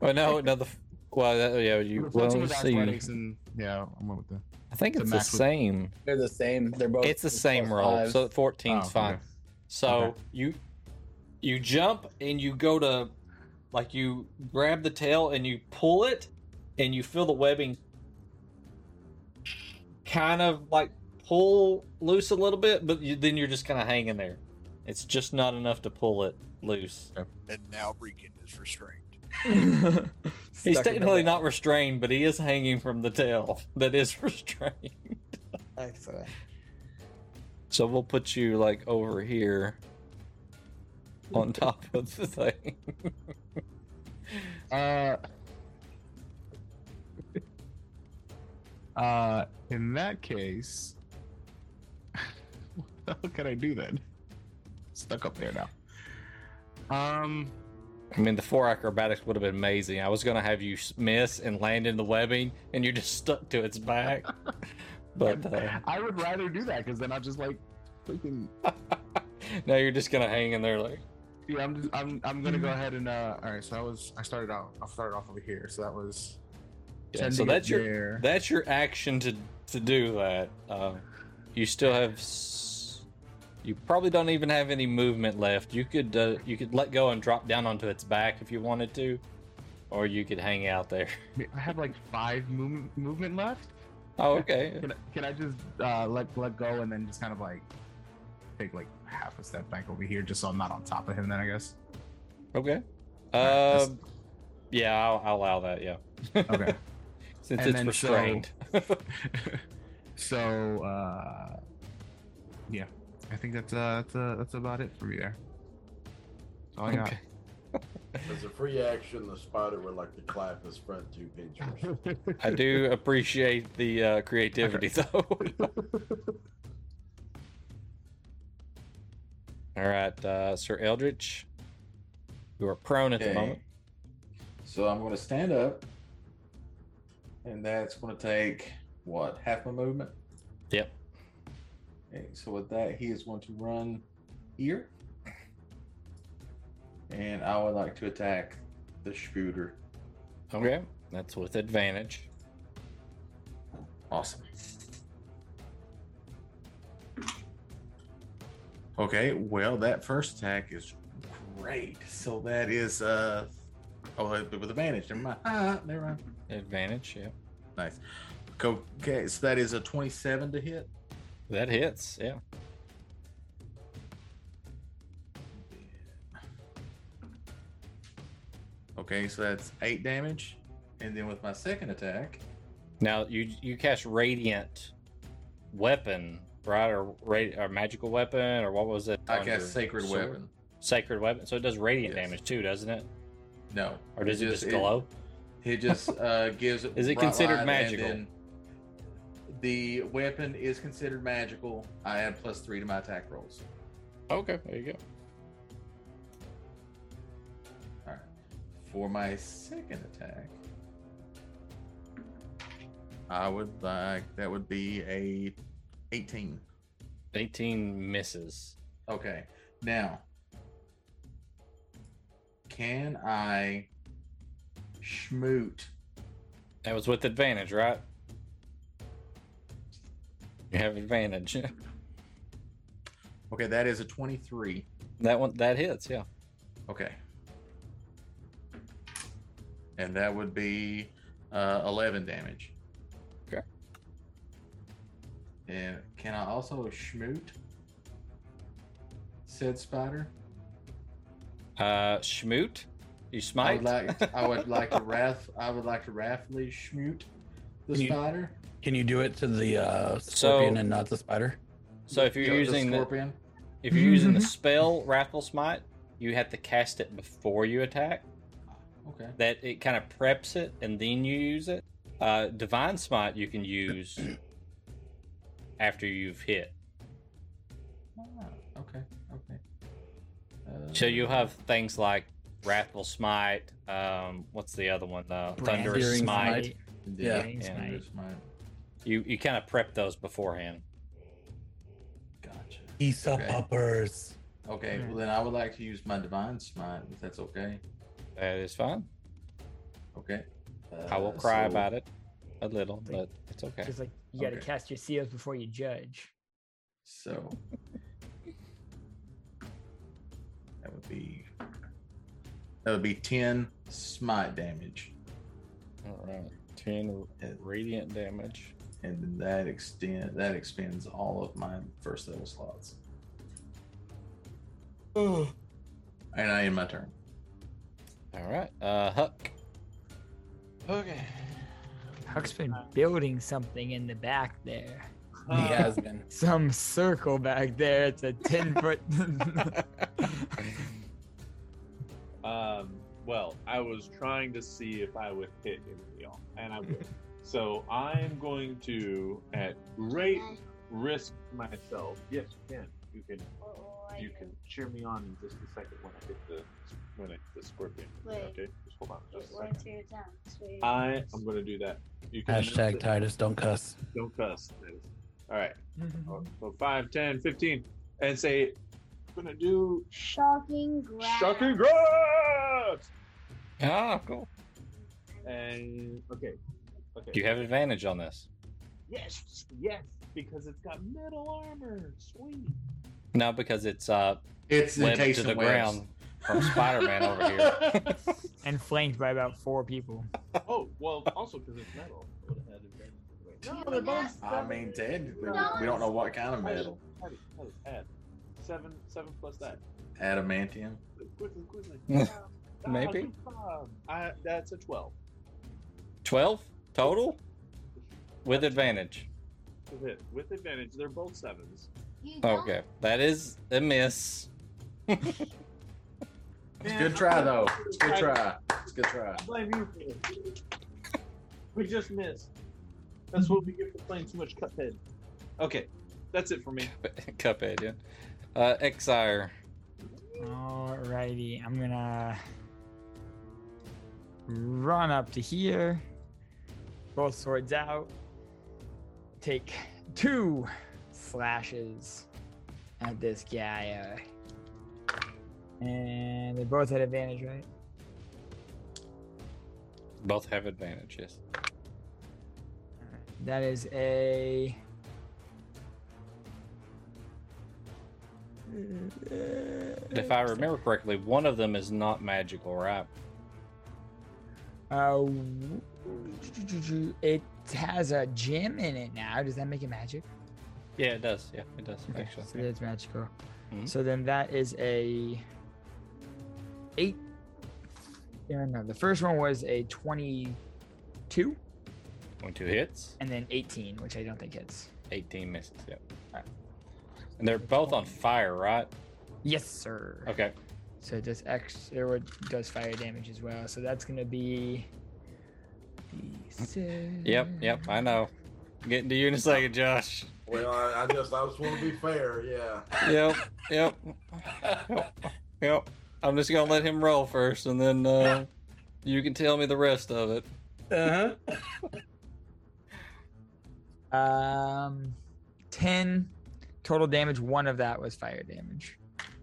Oh no, no the well that, yeah you The well let's see. and yeah, I'm with the. I think it's the max with- same. They're the same. They're both. It's the same roll, fives. so 14's Oh, okay. fine. So Okay. you you jump and you go to like you grab the tail and you pull it and you feel the webbing kind of like pull loose a little bit, but you, then you're just kind of hanging there. It's just not enough to pull it loose. And now Regan is restrained. He's Stuck in the technically not restrained, but he is hanging from the tail that is restrained. Excellent. So we'll put you like over here on top of the thing. Uh. Uh, in that case, what the hell can I do then? Stuck up there now. Um. I mean, the four acrobatics would have been amazing. I was gonna have you miss and land in the webbing, and you're just stuck to its back. But uh, I would rather do that because then I just like freaking. now you're just gonna hang in there like. Yeah, I'm just, I'm I'm gonna go ahead and uh. All right, so I was I started out I started off over here, so that was. Yeah, so that's your there. that's your action to to do that. Uh, you still have. You probably don't even have any movement left. You could uh, you could let go and drop down onto its back if you wanted to, or you could hang out there. I have like five movement movement left. Oh, okay. Can I, can I just uh, let let go and then just kind of like take like half a step back over here, just so I'm not on top of him? Then I guess. Okay. Um. Yeah, I'll, I'll allow that. Yeah. Okay. Since And it's then so- restrained. so uh, yeah, I think that's uh, that's uh, that's about it for me there. That's all I got. As a free action, the spider would like to clap his front two pinchers. I do appreciate the uh, creativity, though. All right, uh, Sir Eldritch, you are prone at the moment. So I'm going to stand up, and that's going to take what half my movement. Yep. Okay, so with that, he is going to run here, and I would like to attack the shooter. Okay, that's with advantage. Awesome. Okay, well, that first attack is great. So that is uh oh with advantage. Never mind. Ah, never mind. Advantage, yeah. Nice. Okay, so that is a 27 to hit. That hits, yeah. Okay, so that's eight damage. And then with my second attack, Now you you cast radiant weapon, right, or or magical weapon, or what was it? I cast sacred sword? weapon. Sacred weapon. So it does radiant Yes. damage too, doesn't it? No. Or does it, just glow? It, just uh, gives. Is it considered magical? The weapon is considered magical. I add plus three to my attack rolls. Okay, there you go. All right. For my second attack, I would like that would be a 18. 18 misses. Okay. Now, can I schmoot? That was with advantage, right? You have advantage. Okay, that is a 23. that one that hits, yeah. Okay. And that would be uh, 11 damage. Okay. And can I also schmoot said spider? Uh Schmoot? You I smite? would like I would like to wrath I would like to wrathfully schmoot the Can you- spider. Can you do it to the uh, scorpion and not the spider? so if you're The- the using the, scorpion. if you're using the spell Wrathful Smite, you have to cast it before you attack. Okay. That it kind of preps it and then you use it. Uh Divine Smite you can use after you've hit. Ah, okay. Okay. Uh, So you'll have things like Wrathful Smite, um, what's the other one? Uh, Thunderous Smite. Smite. yeah. Yeah. Thunderous Smite. You you kind of prep those beforehand. Gotcha. Issa Okay. poppers. Okay, well then I would like to use my divine smite if that's okay. That is fine. Okay. I will Uh, cry so- about it a little, but it's okay. Just like you gotta Okay. cast your seals before you judge. So that would be that would be ten smite damage, All right, ten and, radiant damage. and then that extend that expends all of my first level slots. and I end my turn. All right, uh, Huck. Okay. Huck's been building something in the back there. He has been. Some circle back there. It's a ten foot. Um, well, I was trying to see if I would hit any of y'all, and I would. so I'm going to, at great risk myself. Yes, you can. You can. You can cheer me on in just a second when I hit the when I hit the scorpion. Wait. Okay, just hold on. Just a Wait second. till your turn. Sweet. I am going to do that. You can Hashtag Titus, don't cuss. Don't cuss. All right. So 5, 10, 15. And say, I'm going to do Shocking grab. shocking grabs. Ah, cool. And okay. Okay. Do you have advantage on this. Yes, yes, because it's got metal armor. Sweet. No, because it's uh It's webbed to encased the webs. ground from Spider-Man over here. and flanked by about four people. Oh, well, also because it's metal. I would've had advantage anyway. No, they're both I seven. mean, technically, we don't know what kind of metal. Seven, seven plus that. Adamantium. Quickly, quickly. Maybe. I, that's a 12. Twelve total with advantage. to hit. With advantage, they're both sevens. Okay, that is a miss. It's good try though. It's good try. It's good try. I blame you for it. We just missed. That's what we get for playing too much Cuphead. Okay, that's it for me. Cuphead, yeah. Uh, Exire. Alrighty, I'm gonna run up to here, both swords out, take two slashes at this guy. Uh, and they both had advantage, right? Both have advantage, yes. That is a. If I remember correctly, one of them is not magical, right? Uh, it has a gem in it now. Does that make it magic? Yeah, it does. Yeah, it does Okay, actually. so it's magical. Mhm. So then that is a eight. Yeah, no, the first one was a twenty-two, Twenty-two hits, and then eighteen, which I don't think hits. eighteen misses. Yep. And they're both on fire, right? Yes, sir. Okay. So it does X. It does fire damage as well. So that's gonna be. Yep. Yep. I know. Getting to you in a second, Josh. Well, I, I just I just want to be fair. Yeah. Yep. Yep. Yep. Yep. I'm just gonna let him roll first, and then uh, you can tell me the rest of it. Uh huh. Um, ten total damage. One of that was fire damage.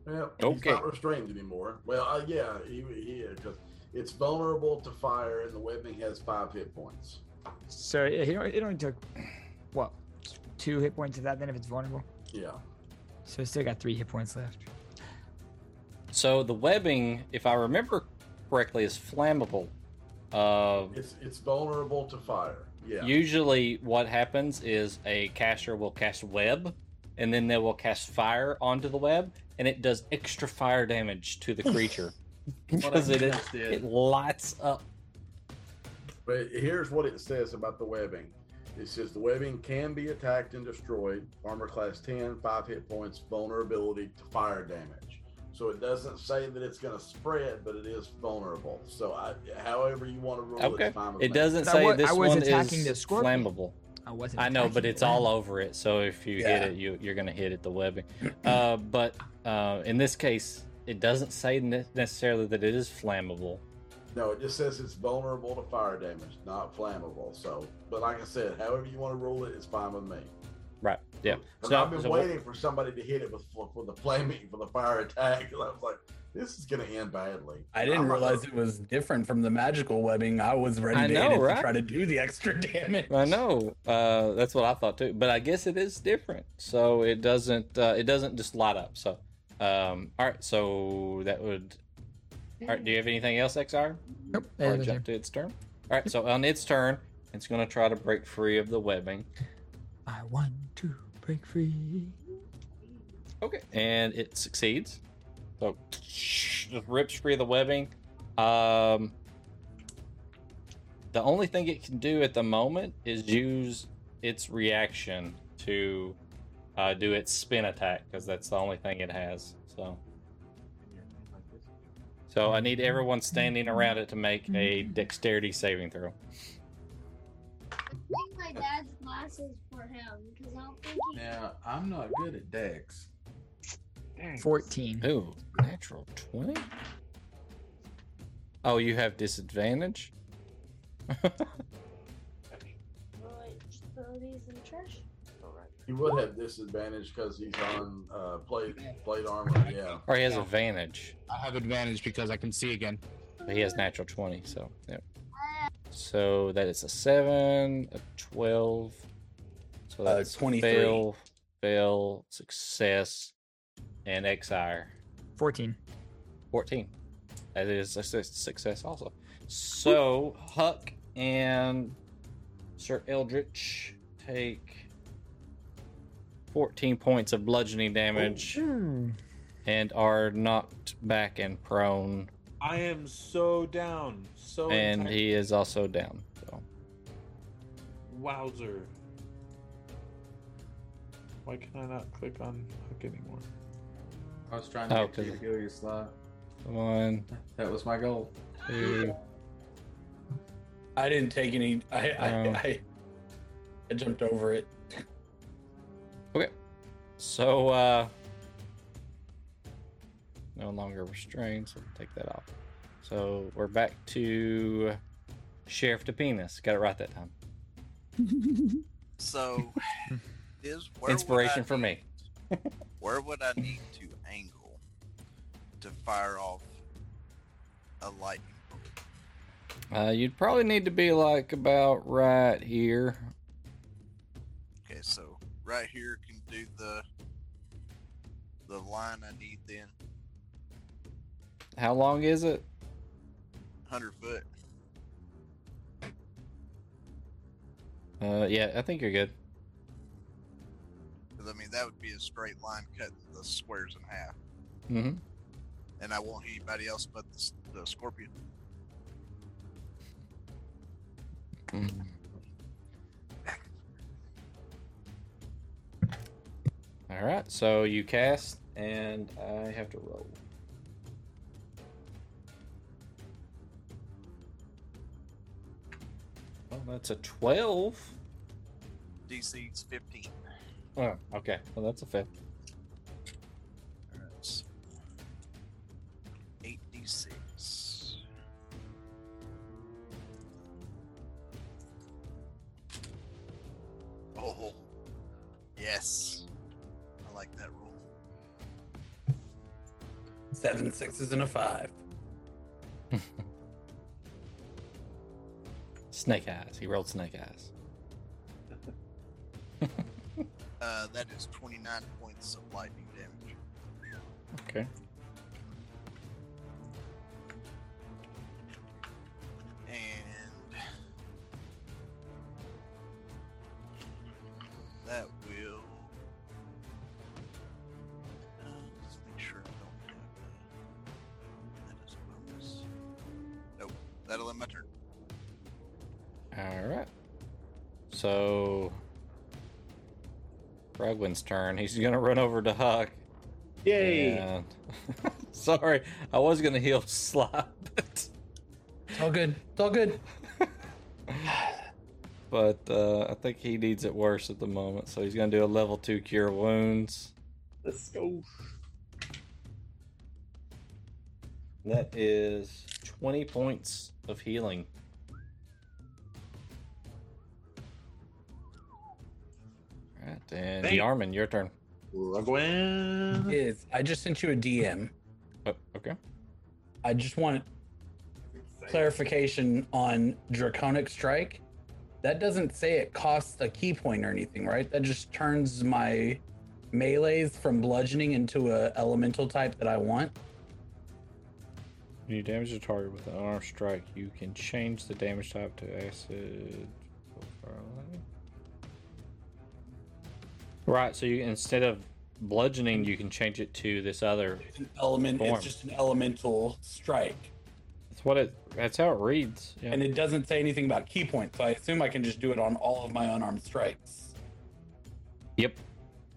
Well, Okay. he's not restrained anymore. Well, uh, yeah, he he because it's vulnerable to fire, and the webbing has five hit points. So it, it only- took what two hit points of that. Then if it's vulnerable, Yeah. so it's still got three hit points left. So the webbing, if I remember correctly, is flammable. Uh, It's it's vulnerable to fire. Yeah. Usually, what happens is a caster will cast web, and then they will cast fire onto the web, and it does extra fire damage to the creature because it, just it lights up. But here's what it says about the webbing. It says the webbing can be attacked and destroyed. Armor class 10, 5 hit points, vulnerability to fire damage. So it doesn't say that it's going to spread, but it is vulnerable. So I, however you want to rule Okay, it's fine with it me. doesn't But I say wa- this I was one attacking is the scorpion. flammable. I wasn't. I know, but it's the all over it. So if you Yeah. hit it, you, you're going to hit it the webbing. Uh, but uh, in this case, it doesn't say ne- necessarily that it is flammable. No, it just says it's vulnerable to fire damage, not flammable. So, but like I said, however you want to rule it, it's fine with me. Right? Yeah. So, I've been so what- waiting for somebody to hit it with for the flaming for the fire attack, and I was like, this is going to end badly. I didn't I'm not- realize it was different from the magical webbing. I was ready I to know, hit it right? to try to do the extra damage. I know. Uh, that's what I thought too. But I guess it is different. So it doesn't. Uh, it doesn't just light up. So, um, all right. So that would. All right. Do you have anything else, XR? Nope. Or that jump to its turn. All right. So on its turn, it's going to try to break free of the webbing. I want to break free. Okay. And it succeeds. So just rips free of the webbing. Um, the only thing it can do at the moment is use its reaction to uh, do its spin attack because that's the only thing it has. So, so I need everyone standing around it to make a dexterity saving throw. I think my dad's glasses for him because I don't think he. Now, I'm not good at Dex. Fourteen. Ooh, natural twenty. Oh, you have disadvantage. Right, throw these in the trash. He would have disadvantage because he's on uh, plate plate armor. Yeah. Or he has advantage. I have advantage because I can see again. But he has natural 20, so yeah. So that is a 7, a 12. So Uh, that's 23. fail, fail, success, and exire. Fourteen. 14. That is a success also. So Huck and Sir Eldritch take 14 points of bludgeoning damage hmm. and are knocked back and prone. I am so down. So and entire- he is also down. So Wowzer. Why can I not click on Huck anymore? I was trying to Oh, get you to cause- go your slot. one, That was my goal. two. I didn't take any. I I, Oh. I, I jumped over it. Okay. So uh no longer restrained, so take that off. So we're back to Sheriff DePenis. Got it right that time. So, is where Inspiration I for me. Where would I need to angle to fire off a lightning bolt? Uh you'd probably need to be like about right here. Okay, so right here can do the the line I need then. How long is it? Hundred foot. Uh yeah, I think you're good. Because I mean that would be a straight line cutting the squares in half, Mm-hmm. And I won't hit anybody else but the, the scorpion. Mm. All right, so you cast, and I have to roll. Well, that's a twelve. DC's fifteen. Oh, okay. Well, that's a fail. Sixes and a five. Snake eyes. He rolled snake eyes. Uh, that is 29 points of lightning damage. Okay. Prugwin's turn. He's gonna run over to Huck. Yay! And... Sorry, I was gonna heal Slop, but, It's all good. It's all good. but uh, I think he needs it worse at the moment. So he's gonna do a level two cure wounds. Let's go. That is twenty points of healing. And Thank- Yarman, your turn. Prugwin. Is I just sent you a DM. Oh, okay. I just want clarification on Draconic Strike. That doesn't say it costs a ki point or anything, right? That just turns my melees from bludgeoning into a elemental type that I want. When you damage a target with an unarmed strike, you can change the damage type to acid. Right, so you instead of bludgeoning, you can change it to this other. It's an element. Form. It's just an elemental strike, That's what it. That's how it reads. Yeah. and it doesn't say anything about ki points. So I assume I can just do it on all of my unarmed strikes. yep.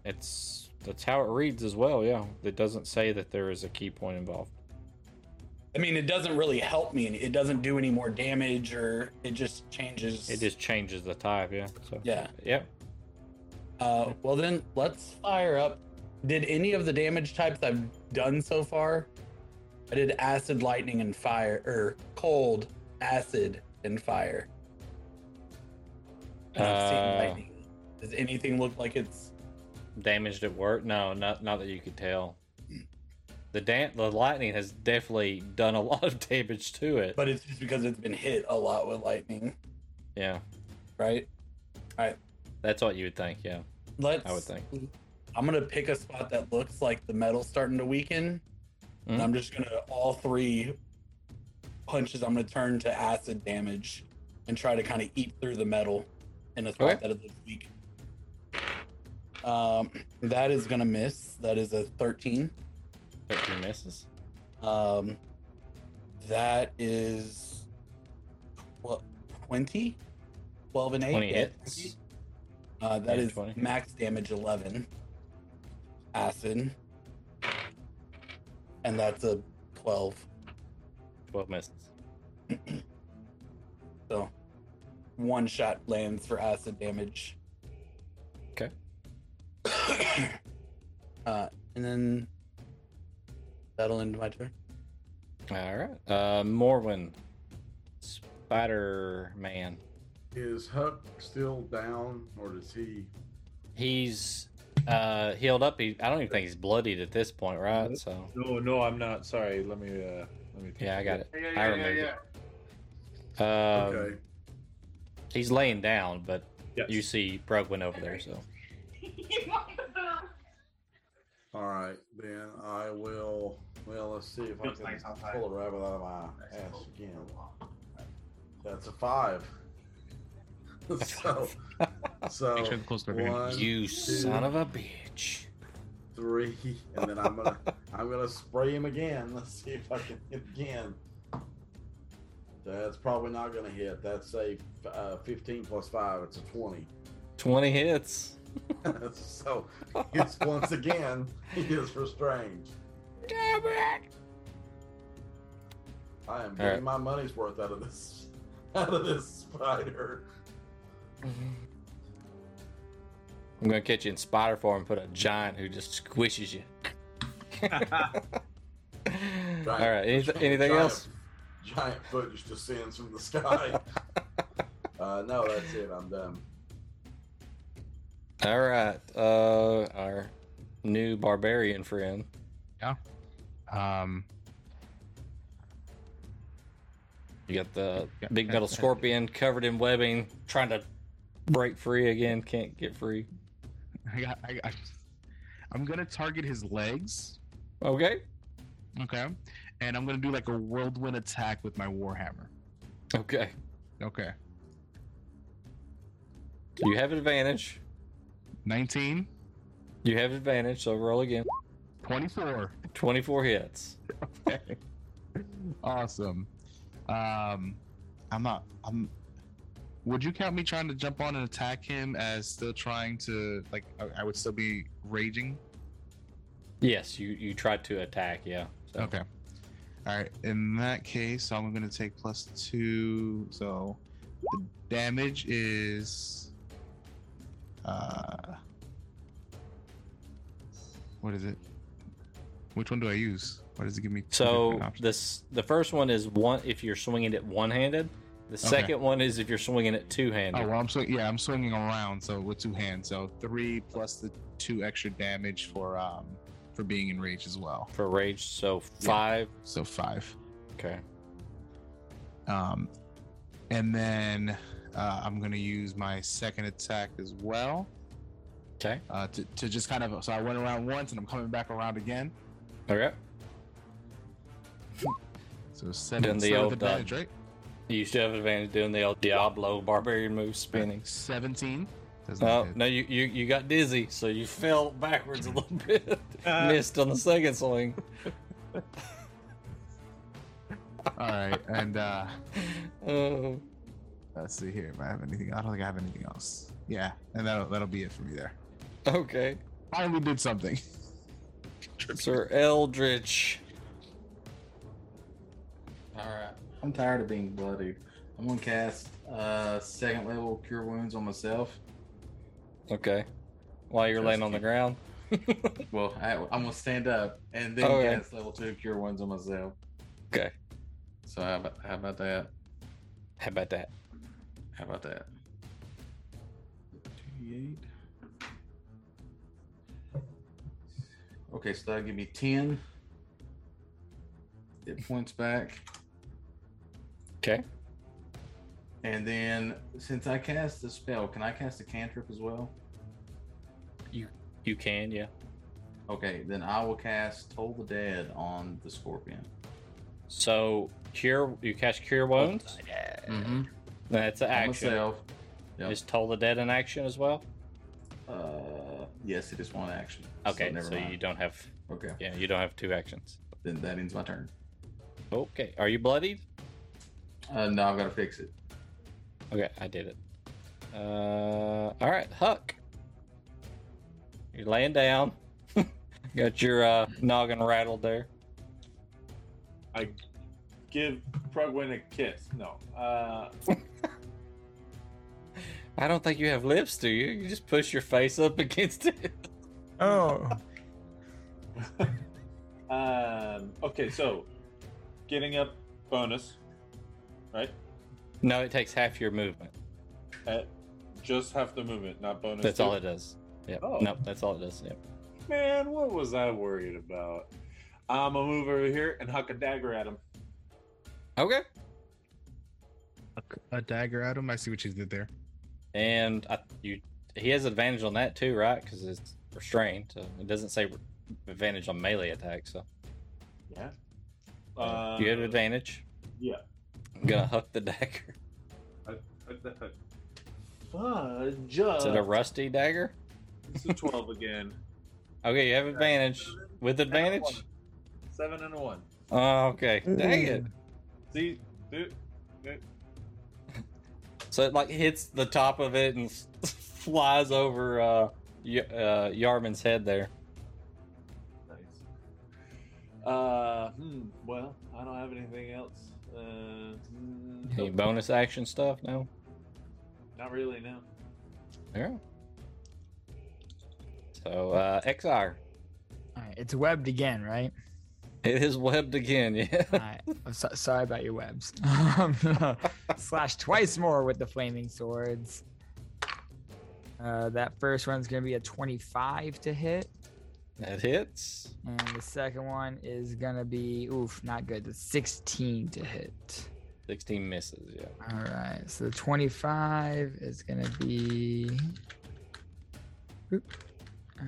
It's that's how it reads as well. Yeah. It doesn't say that there is a ki point involved. I mean, it doesn't really help me. It doesn't do any more damage, or it just changes. It just changes the type. Yeah. So. Yeah. Yep. Uh, well then, let's fire up. Did any of the damage types I've done so far? I did acid, lightning, and fire, or cold, acid, and fire. And Uh, lightning. Does anything look like it's? Damaged at work? No, not not that you could tell. The dan- the lightning has definitely done a lot of damage to it. But it's just because it's been hit a lot with lightning, yeah, right? that's what you would think. Yeah, Let's. I would think. I'm gonna pick a spot that looks like the metal's starting to weaken, and Mhm. I'm just gonna all three punches. I'm gonna turn to acid damage and try to kind of eat through the metal in a spot Okay. that it looks weak. Um, that is gonna miss. That is a 13. Thirteen misses. Um, that is what 20, 12 and 8. 20 Yeah, hits. 20. Uh, that Yeah, is 20. max damage 11. Acid. And that's a 12. Twelve misses. So one shot lands for acid damage. Okay. uh, and then that'll end my turn. All right. Uh, Morwin, Spider Man. Is Huck still down, or does he? He's uh healed up. He, I don't even think he's bloodied at this point, right? So No, no, I'm not. Sorry. Let me. Uh, let me. yeah, I got look. it. I remember. Um, Okay. He's laying down, but Yes. you see Prugwin over there. So All right, then I will. Well, let's see if I can pull a rabbit out of my ass again. That's a five. so, so Make sure the close door one, you two, son of a bitch. three, and then I'm gonna I'm gonna spray him again. Let's see if I can hit again. That's probably not gonna hit. That's a uh, 15 plus five. It's a 20. Twenty hits. so it's once again he is restrained. Damn it! I am getting right. my money's worth out of this out of this spider. I'm gonna catch you in spider form and put a giant who just squishes you. All right. Anyth- anything giant, else? Giant foot just descends from the sky. uh, no, that's it. I'm done. All right. Uh, our new barbarian friend. Yeah. Um, You got the big metal scorpion covered in webbing, trying to break free again. Can't get free. I got, I got, I'm gonna target his legs. Okay. Okay, and I'm gonna do like a whirlwind attack with my warhammer. Okay. Okay, You have advantage. 19, You have advantage, so roll again. 24. 24 hits. Okay. awesome. Um, I'm not. I'm. Would you count me trying to jump on and attack him as still trying to like? I, I would still be raging. Yes, you you tried to attack. Yeah. So. Okay. All right. In that case, I'm going to take plus two. So the damage is. Uh. What is it? Which one do I use? What does it give me? So this the first one is one if you're swinging it one handed. The second one is if you're swinging it two handed. Oh well, I'm swing. Yeah, I'm swinging around. So with two hands, so three plus the two extra damage for um for being enraged as well. for rage. So Yeah. five. So five. Okay. Um, and then uh, I'm gonna use my second attack as well. Okay. Uh, to, to just kind of so I went around once and I'm coming back around again. Okay. So seven Doing the old, advantage, right? You still have advantage doing the old Diablo barbarian move spinning. Seventeen. No, hit. no, you, you you got dizzy, so you fell backwards a little bit. Missed on the second swing. All right, and uh, Oh, let's see here if I have anything. I don't think I have anything else. Yeah, and that'll that'll be it for me there. okay. Finally did something. Sir Eldritch. All right. I'm tired of being bloodied. I'm gonna cast uh second level cure wounds on myself. Okay. While you're Just laying on the ground. Well, I, I'm gonna stand up and then Okay. cast level two cure wounds on myself. Okay. So how about how about that? How about that? How about that? 2d8. Okay, so that'll give me 10 hit points back. Okay. And then, since I cast the spell, can I cast a cantrip as well? You you can, yeah. Okay, then I will cast Toll the Dead on the scorpion. So cure you cast cure wounds. Mm-hmm. That's an On action. myself. Yep. Is toll the dead an action as well? Uh, yes, it is one action. Okay, so, so, never mind. you don't have Okay, yeah, you don't have two actions. then that ends my turn. Okay. Are you bloodied? Uh, no, I'm gonna fix it. Okay, I did it. Uh all right, Huck. You're laying down. Got your uh, noggin rattled there. I give Prugwin a kiss. No. Uh, I don't think you have lips, do you? You just push your face up against it. Oh. um, okay, so getting up bonus, right? No, it takes half your movement. At just half the movement, not bonus. That's two? all it does. Yep. Oh. Nope, that's all it does. Yep. Man, what was I worried about? I'm gonna move over here and huck a dagger at him. Okay. A dagger at him. I see what you did there. And I, you, he has advantage on that too, right? Because it's restrained. So it doesn't say advantage on melee attacks. So Yeah. Uh, you have advantage. Yeah. I'm gonna hook the dagger. Huck the huck. Fudge. Is it a rusty dagger? It's a 12 again. Okay, you have advantage. With And advantage? Seven and a one. Oh, okay. Dang it. See, dude, dude. So it like hits the top of it and flies over uh, y- uh, Yarman's head there. Nice. Uh, hmm. Well, I don't have anything else. Uh, mm, Any nope, bonus action stuff? No. not really. No. Yeah. So uh, Exar, All right, it's webbed again, right? it is webbed again. Yeah. All right. I'm so- sorry about your webs. Um, Slash twice more with the flaming swords. Uh, that first one's gonna be a 25 to hit. That hits. And the second one is gonna be oof, not good. The 16 to hit. 16 misses, yeah. All right, so the 25 is gonna be. Oop. Uh,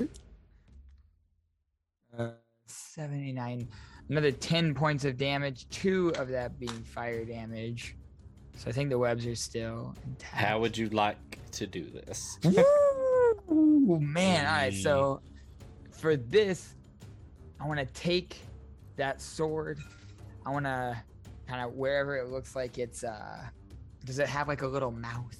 oop. Uh, 79. Another 10 points of damage, two of that being fire damage. So I think the webs are still intact. How would you like to do this? Ooh, man. All right, so for this, I want to take that sword. I want to kind of wherever it looks like it's. uh Does it have like a little mouth?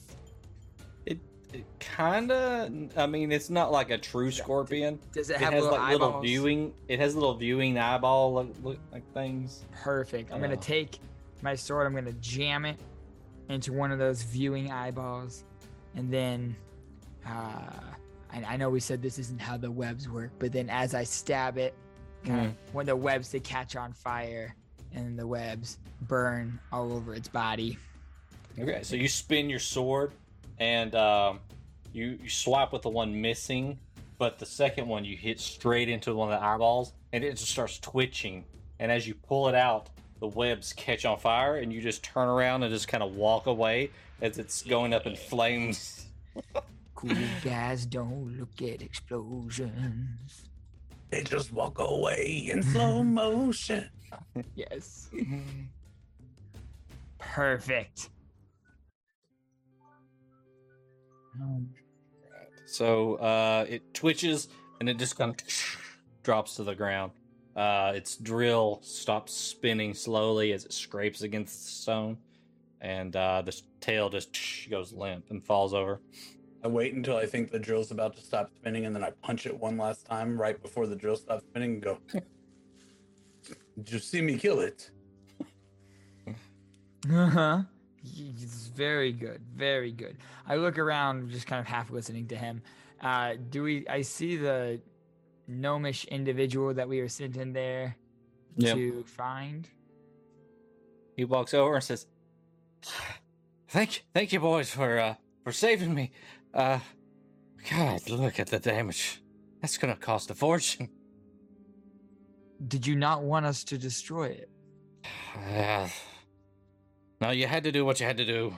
It, it kinda. I mean, it's not like a true scorpion. Does it It have has little like little eyeballs? viewing. It has little viewing eyeball look, look, like things. Perfect. I'm gonna Oh. take my sword. I'm gonna jam it into one of those viewing eyeballs, and then uh, I, I know we said this isn't how the webs work, but then as I stab it, kind of when the webs they catch on fire, and the webs burn all over its body. Okay, so you spin your sword, and um, you you swap with the one missing, but the second one you hit straight into one of the eyeballs, and it just starts twitching. And as you pull it out, the webs catch on fire, and you just turn around and just kind of walk away as it's going up in flames. Cool guys don't look at explosions. They just walk away in slow motion. Yes. Perfect. So uh, it twitches and it just kind of drops to the ground. Uh, its drill stops spinning slowly as it scrapes against the stone, and uh, the tail just goes limp and falls over. I wait until I think the drill's about to stop spinning, and then I punch it one last time right before the drill stops spinning and go, Did you see me kill it? Uh huh. It's very good, very good. I look around, just kind of half listening to him. Uh, do we? I see the gnomish individual that we were sent in there Yep. to find. He walks over and says, "Thank, thank you, boys, for uh, for saving me. Uh, God, look at the damage. That's gonna cost a fortune." Did you not want us to destroy it? Uh, no, you had to do what you had to do.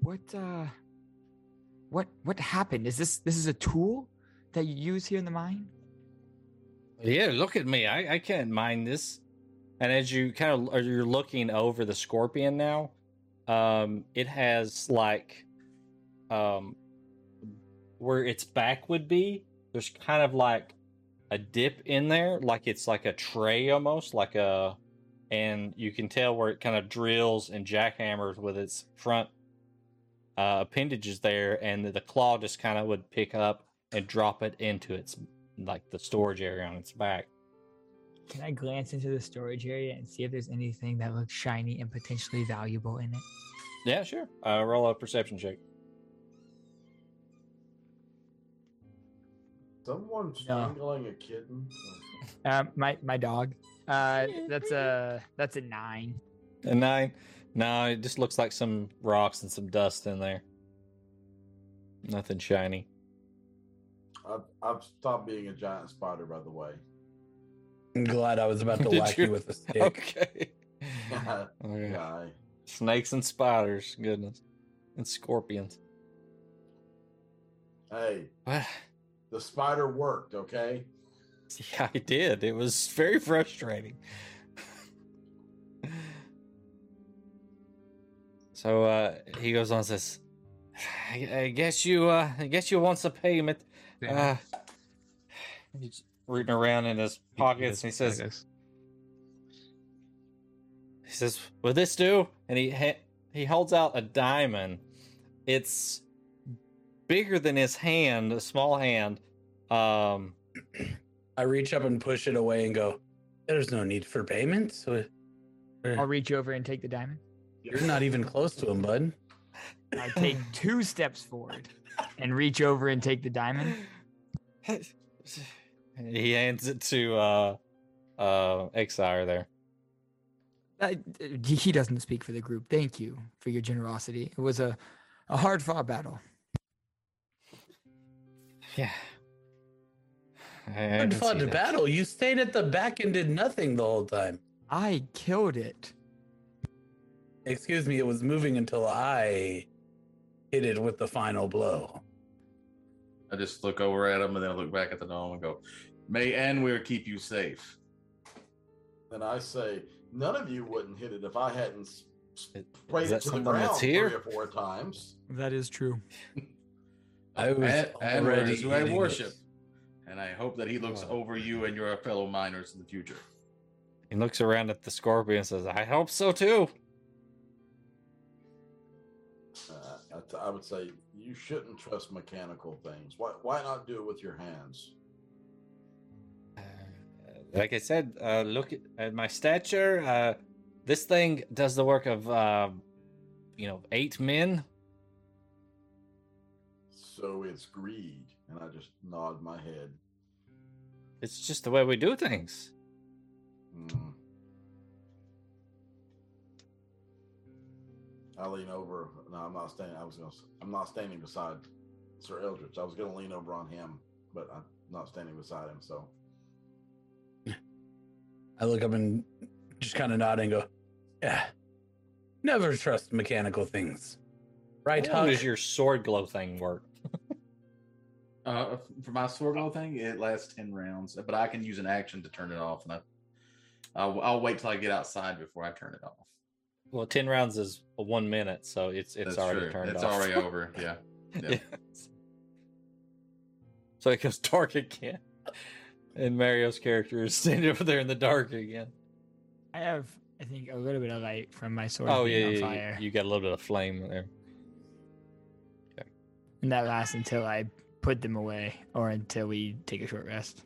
What? uh What? What happened? Is this this is a tool that you use here in the mine? Yeah, look at me. I, I can't mine this. And as you kind of you're looking over the scorpion now, um, it has like um where its back would be, there's kind of like a dip in there, like it's like a tray almost, like a and you can tell where it kind of drills and jackhammers with its front uh, appendages there, and the claw just kind of would pick up and drop it into its like the storage area on its back. Can I glance into the storage area and see if there's anything that looks shiny and potentially valuable in it? Yeah, sure. Uh, roll a perception check. Someone No. strangling a kitten. Uh, my my dog. Uh, that's a that's a nine. A nine. No, it just looks like some rocks and some dust in there. Nothing shiny. I've, I've stopped being a giant spider, by the way. I'm glad I was about to whack you? you with a stick. Okay. yeah, Okay. I- Snakes and spiders. Goodness. And scorpions. Hey, What? the spider worked, okay? Yeah, I did. It was very frustrating. so uh he goes on and says, I, I guess you uh I guess you want some payment. Uh he's rooting around in his pockets and he says he says, Will this do? And he ha- he holds out a diamond. It's bigger than his hand, a small hand. Um I reach up and push it away and go, There's no need for payment. So I'll reach over and take the diamond. you're not even close to him, bud. I take two steps forward and reach over and take the diamond. he hands it to uh uh Exire there. Uh, he doesn't speak for the group. Thank you for your generosity. It was a, a hard fought battle. Yeah. I- I Good can fun see to that. battle. You stayed at the back and did nothing the whole time. I killed it. Excuse me, it was moving until I hit it with the final blow. I just look over at him and then I look back at the gnome and go, "May Anwir keep you safe." And I say, none of you wouldn't hit it if I hadn't s- sprayed it to the ground that's three or four times. That is true. I was An- Anwir is who I worship, it. and I hope that he looks Oh. over you and your fellow miners in the future. He looks around at the scorpion and says, I hope so too. Uh, I, t- I would say you shouldn't trust mechanical things. Why, why not do it with your hands? Uh, like I said, uh, look at, at my stature. Uh, this thing does the work of, uh, you know, eight men. So it's greed. And I just nod my head. It's just the way we do things. Mm. I lean over. No, I'm not standing. I was gonna. s- I'm not standing beside Sir Eldritch. I was gonna lean over on him, but I'm not standing beside him. So I look up and just kind of nod and go, Yeah. Never trust mechanical things. Right, How Huck? does your sword glow thing work? Uh, for my sword glow thing, it lasts ten rounds, but I can use an action to turn it off, and I, I'll, I'll wait till I get outside before I turn it off. Well, ten rounds is one minute, so it's it's That's already true. turned It's off. already over. Yeah. Yeah. Yes. So it goes dark again, and Mario's character is standing over there in the dark again. I have, I think, a little bit of light from my sword oh being yeah, on yeah, fire, yeah, you got a little bit of flame there. and that lasts until I put them away or until we take a short rest.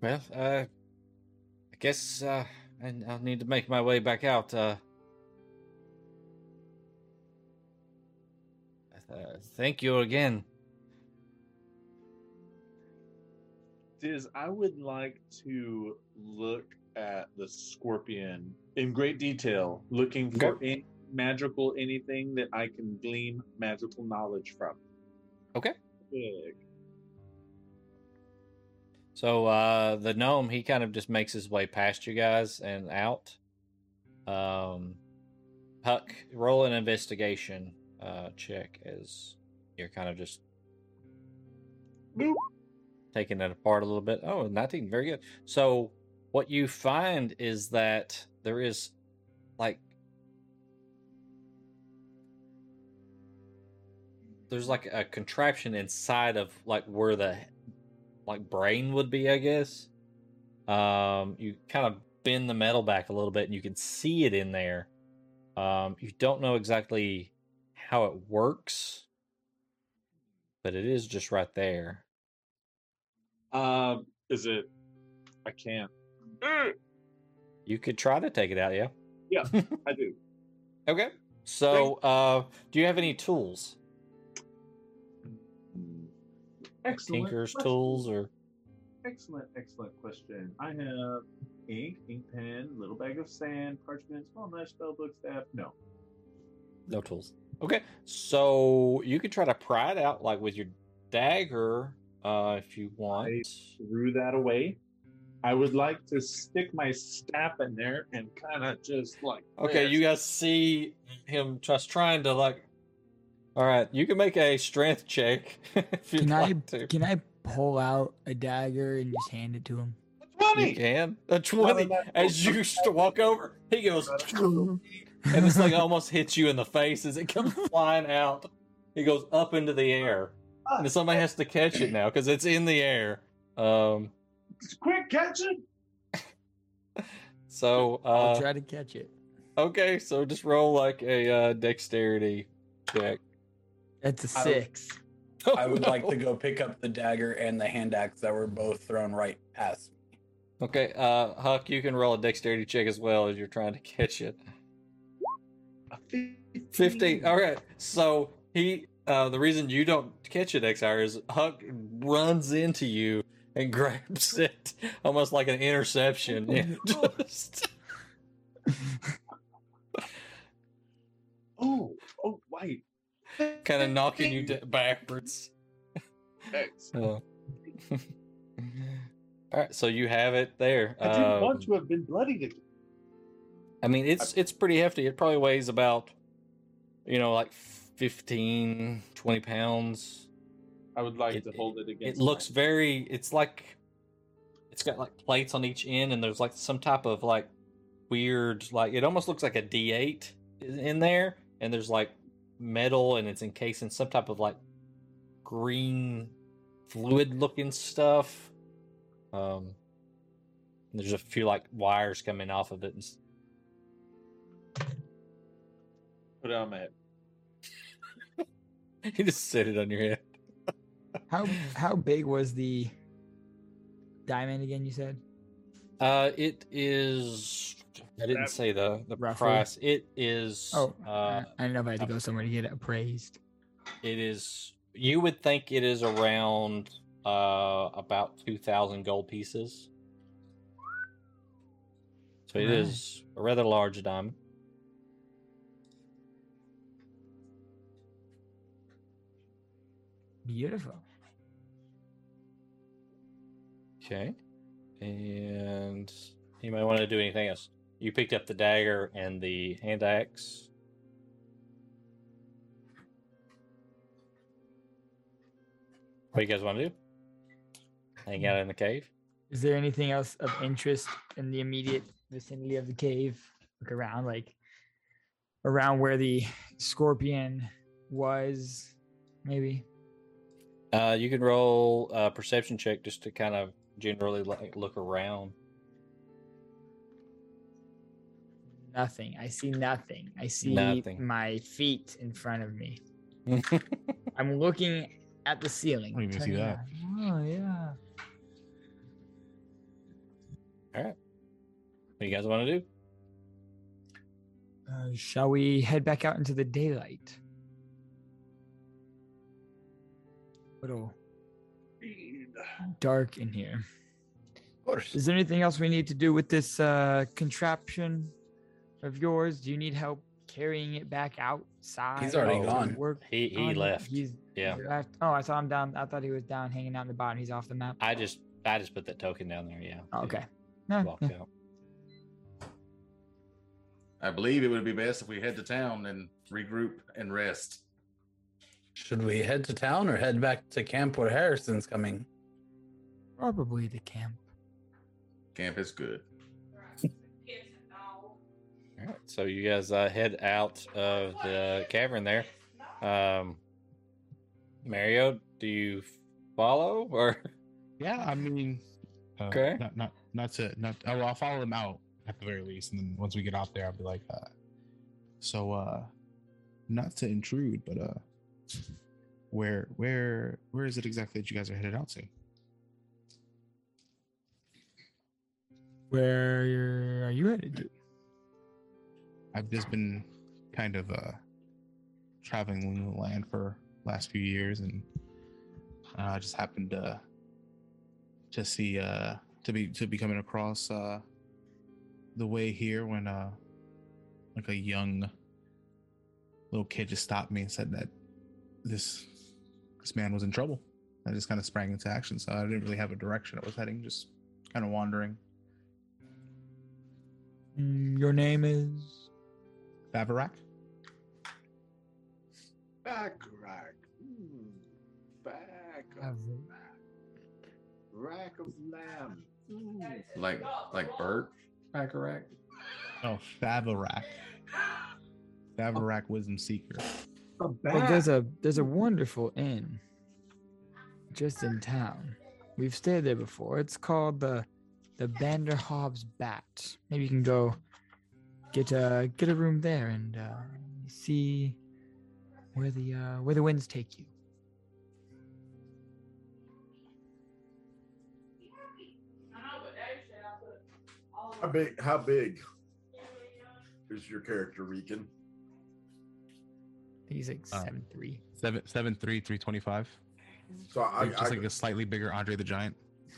Well, uh, I guess uh, I, I'll need to make my way back out. Uh, uh, thank you again. Diz, I would like to look at the scorpion in great detail, looking for any magical anything that I can glean magical knowledge from. Okay. Big. So uh, the gnome, he kind of just makes his way past you guys and out. Um, Huck, roll an investigation uh, check as you're kind of just taking it apart a little bit. Oh, 19, very good. So what you find is that there is like there's like a contraption inside of like where the like brain would be, I guess. Um, you kind of bend the metal back a little bit, and you can see it in there. Um, you don't know exactly how it works, but it is just right there. Um, is it? I can't. You could try to take it out, yeah. Yeah, I do. Okay. So, uh, do you have any tools, Excellent. tinker's question. tools, or Excellent, excellent question. I have ink, ink pen, little bag of sand, parchment, small knife, spell book, staff. No. no tools? Okay. So you could try to pry it out, like with your dagger, uh, if you want. I Threw that away. I would like to stick my staff in there and kind of just like. Okay, this. you guys see him just trying to like. All right, you can make a strength check if you'd Can I like to. can I pull out a dagger and just hand it to him? You Twenty. can a twenty as you st- walk over. He goes, and this thing almost hits you in the face as it comes flying out. He goes up into the air, and somebody has to catch it now because it's in the air. Um, Quick, catch it! so I'll uh, try to catch it. okay, so just roll like a uh, dexterity check. That's a six. I would like to go pick up the dagger and the hand axe that were both thrown right past me. Okay, uh, Huck, you can roll a dexterity check as well as you're trying to catch it. A 15. All right. So he, uh, the reason you don't catch it, XR, is Huck runs into you and grabs it almost like an interception. Yeah, just- Oh, oh, wait. kind of knocking you backwards. Thanks. So. All right, so you have it there. I didn't Um, want to have been bloodied again. I mean, it's it's pretty hefty. It probably weighs about, you know, like 15, 20 pounds. I would like It- to hold it against It against. looks very. It's like, it's got like plates on each end, and there's like some type of like weird, like it almost looks like a D8 in in there, and there's like metal, and it's encased in some type of like green fluid-looking stuff. Um, there's a few like wires coming off of it. And s- Put it on my head. you just set it on your head. How how big was the diamond again? You said Uh, it is. I didn't That- say the the Roughly? price. It is. Oh, uh, I didn't know if I had to go somewhere to get it appraised. it is. You would think it is around uh about two thousand gold pieces. So it Right. is a rather large diamond. Beautiful. Okay. And you might want to do anything else. You picked up the dagger and the hand axe. What do you guys want to do? Hang out in the cave? Is there anything else of interest in the immediate vicinity of the cave? Look around, like around where the scorpion was, maybe. Uh, you can roll a perception check just to kind of generally like look around. Nothing. I see nothing. I see Nothing. my feet in front of me. I'm looking at the ceiling. I don't even see that. around. Oh yeah. All right. What do you guys want to do? Uh, shall we head back out into the daylight? Little dark in here. Of course. Is there anything else we need to do with this uh, contraption of yours? Do you need help carrying it back outside? He's already oh, gone. Work He he left. He's Yeah. he left. Oh, I saw him down. I thought he was down, hanging out in the bottom. He's off the map. I just I just put that token down there. Yeah. Oh, okay. No, Walked yeah. out. I believe it would be best if we head to town and regroup and rest. Should we head to town or head back to camp where Harrison's coming? Probably the camp. Camp is good. All right. So you guys uh, head out of the cavern there. Um, Mario, do you follow or? Yeah, I mean, uh, Okay. Not not not to not. Oh, well, I'll follow them out at the very least, and then once we get out there, I'll be like, uh, so, uh, not to intrude, but uh, where where where is it exactly that you guys are headed out to? Where you're, are you headed to? I've just been kind of uh traveling the land for last few years, and uh, I just happened to to see uh to be to be coming across uh the way here when uh like a young little kid just stopped me and said that this this man was in trouble. I just kind of sprang into action, so I didn't really have a direction I was heading, just kind of wandering. Mm, your name is. Bavarak? Backrack. Hmm. Back of rack of lamb. Hmm. Like like Bert Bacharach. Oh, Favarak. Favarak Wisdom Seeker. A Well, there's a there's a wonderful inn just in town. We've stayed there before. It's called the the Banderhobbs Bat. Maybe you can go get a get a room there and uh, see where the uh, where the winds take you. How big? How big is your character, Regan? I he's like Uh, seven three. Seven seven three three twenty five. So I, just I, like a slightly bigger Andre the Giant.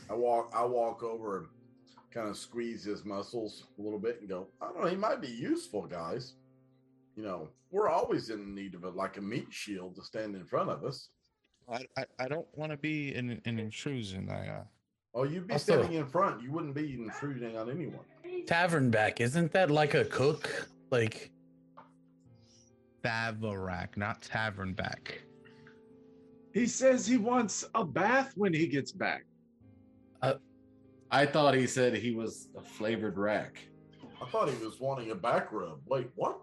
I walk I walk over and kind of squeeze his muscles a little bit and go, I don't know, he might be useful, guys. you know, we're always in need of a like a meat shield to stand in front of us. I, I, I don't want to be an, an intrusion. I uh, Oh, you'd be Also- standing in front. You wouldn't be intruding on anyone. Tavern back, isn't that like a cook? Like, Thavarak, not tavern back. He says he wants a bath when he gets back. I thought he said he was a flavored rack. I thought he was wanting a back rub. Wait, what?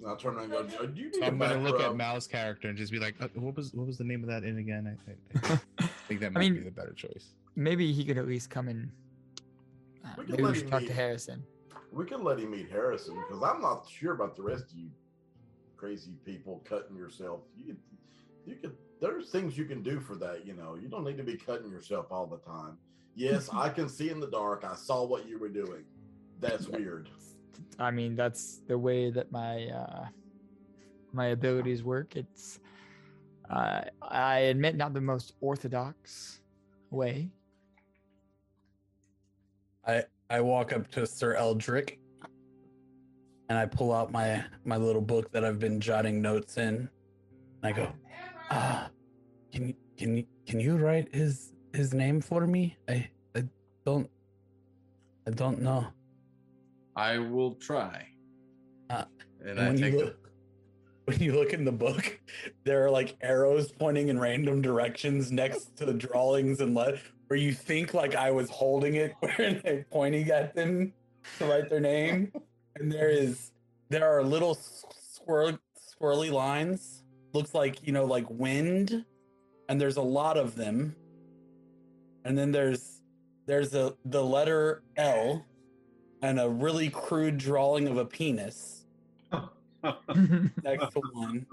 And I turn around and go, "Do you need So a I'm back gonna look at? Mal's character and just be like, uh, "What was what was the name of that inn again?" I, I, I think that I might mean- be the better choice. Maybe he could at least come and. Uh, We can maybe we let should him talk meet. to Harrison. We can let him meet Harrison because I'm not sure about the rest of you crazy people cutting yourself. You you could. There's things you can do for that. You know, you don't need to be cutting yourself all the time. Yes, I can see in the dark. I saw what you were doing. That's weird. I mean, that's the way that my uh, my abilities work. It's uh, I admit not the most orthodox way. I I walk up to Sir Eldritch and I pull out my my little book that I've been jotting notes in. And I go, ah, can you can you can you write his his name for me? I I don't I don't know. I will try. Uh, and I when you look when you look in the book, there are like arrows pointing in random directions next to the drawings and let where you think like I was holding it and pointing at them to write their name. And there is there are little swirl swirly lines. Looks like, you know, like wind. And there's a lot of them. And then there's there's a the letter L and a really crude drawing of a penis next to one.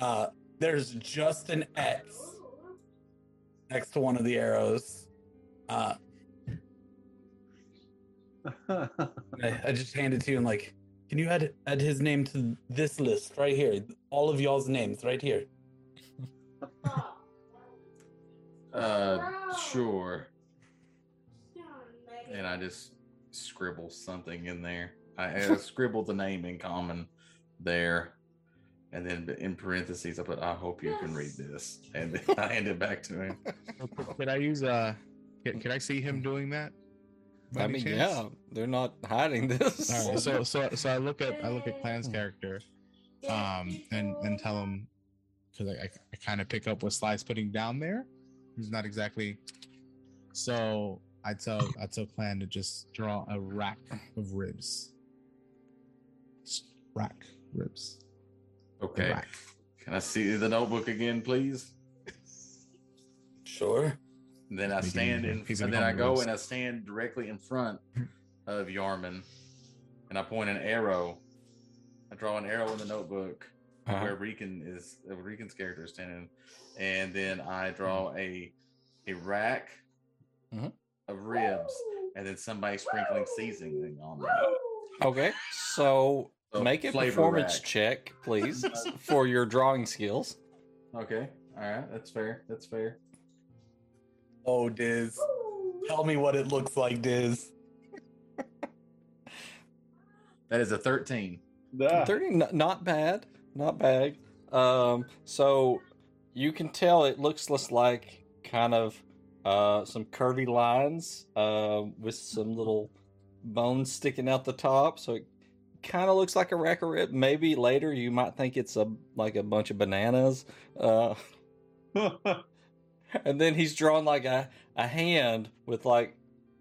Uh, there's just an X next to one of the arrows. Uh, I, I just hand it to you and like, can you add add his name to this list right here? All of y'all's names right here. Uh sure. And I just scribble something in there. I, I scribbled the name in common there. And then in parentheses, I put, I hope you can read this. And then I hand it back to him. Could I use uh? Can, can I see him doing that? by I mean, chance? yeah, they're not hiding this. All right, so so so I look at I look at Clan's character, um, and and tell him because I, I, I kind of pick up what Sly's putting down there. He's not exactly. So I tell I tell Clan to just draw a rack of ribs. Just rack ribs. Okay. Rack. Can I see the notebook again, please? Sure. And then I Making stand in, and then I go Humble and I stand directly in front of Yarman, and I point an arrow. I draw an arrow in the notebook Uh-huh. where Rican is, Rican's character is standing, and then I draw a a rack Mhm. of ribs, and then somebody sprinkling seasoning on them. Okay, so So, make a performance rack. check, please, for your drawing skills. Okay, all right, that's fair. That's fair. Oh, Diz. Tell me what it looks like, Diz. That is a thirteen. Ah, 30 not bad not bad. Um so you can tell it looks less like kind of uh some curvy lines uh with some little bones sticking out the top. So it kind of looks like a rack of rib maybe later you might think it's a like a bunch of bananas uh. And then he's drawn like a a hand with like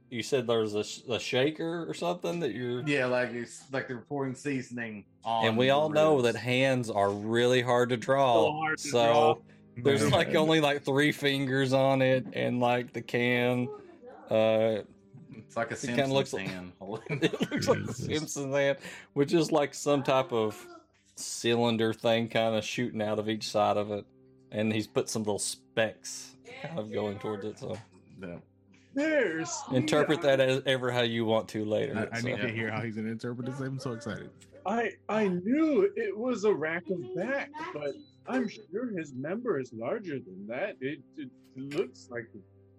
you said there's a, a shaker or something that you're Yeah, like it's like they're pouring seasoning on. and we all know that hands are really hard to draw. So hard to so draw. there's Man. like only like three fingers on it, and like the can, uh, It's like a Simpsons looks like- hand. it looks like Jesus. Simpsons hand, which is like some type of cylinder thing kind of shooting out of each side of it, and he's put some little specks kind of going towards it. So Yeah. There's interpret that as ever how you want to later. I, I so. need to hear how he's gonna interpret this. I'm so excited. I I knew it was a rack of back, but I'm sure his member is larger than that. It, it looks like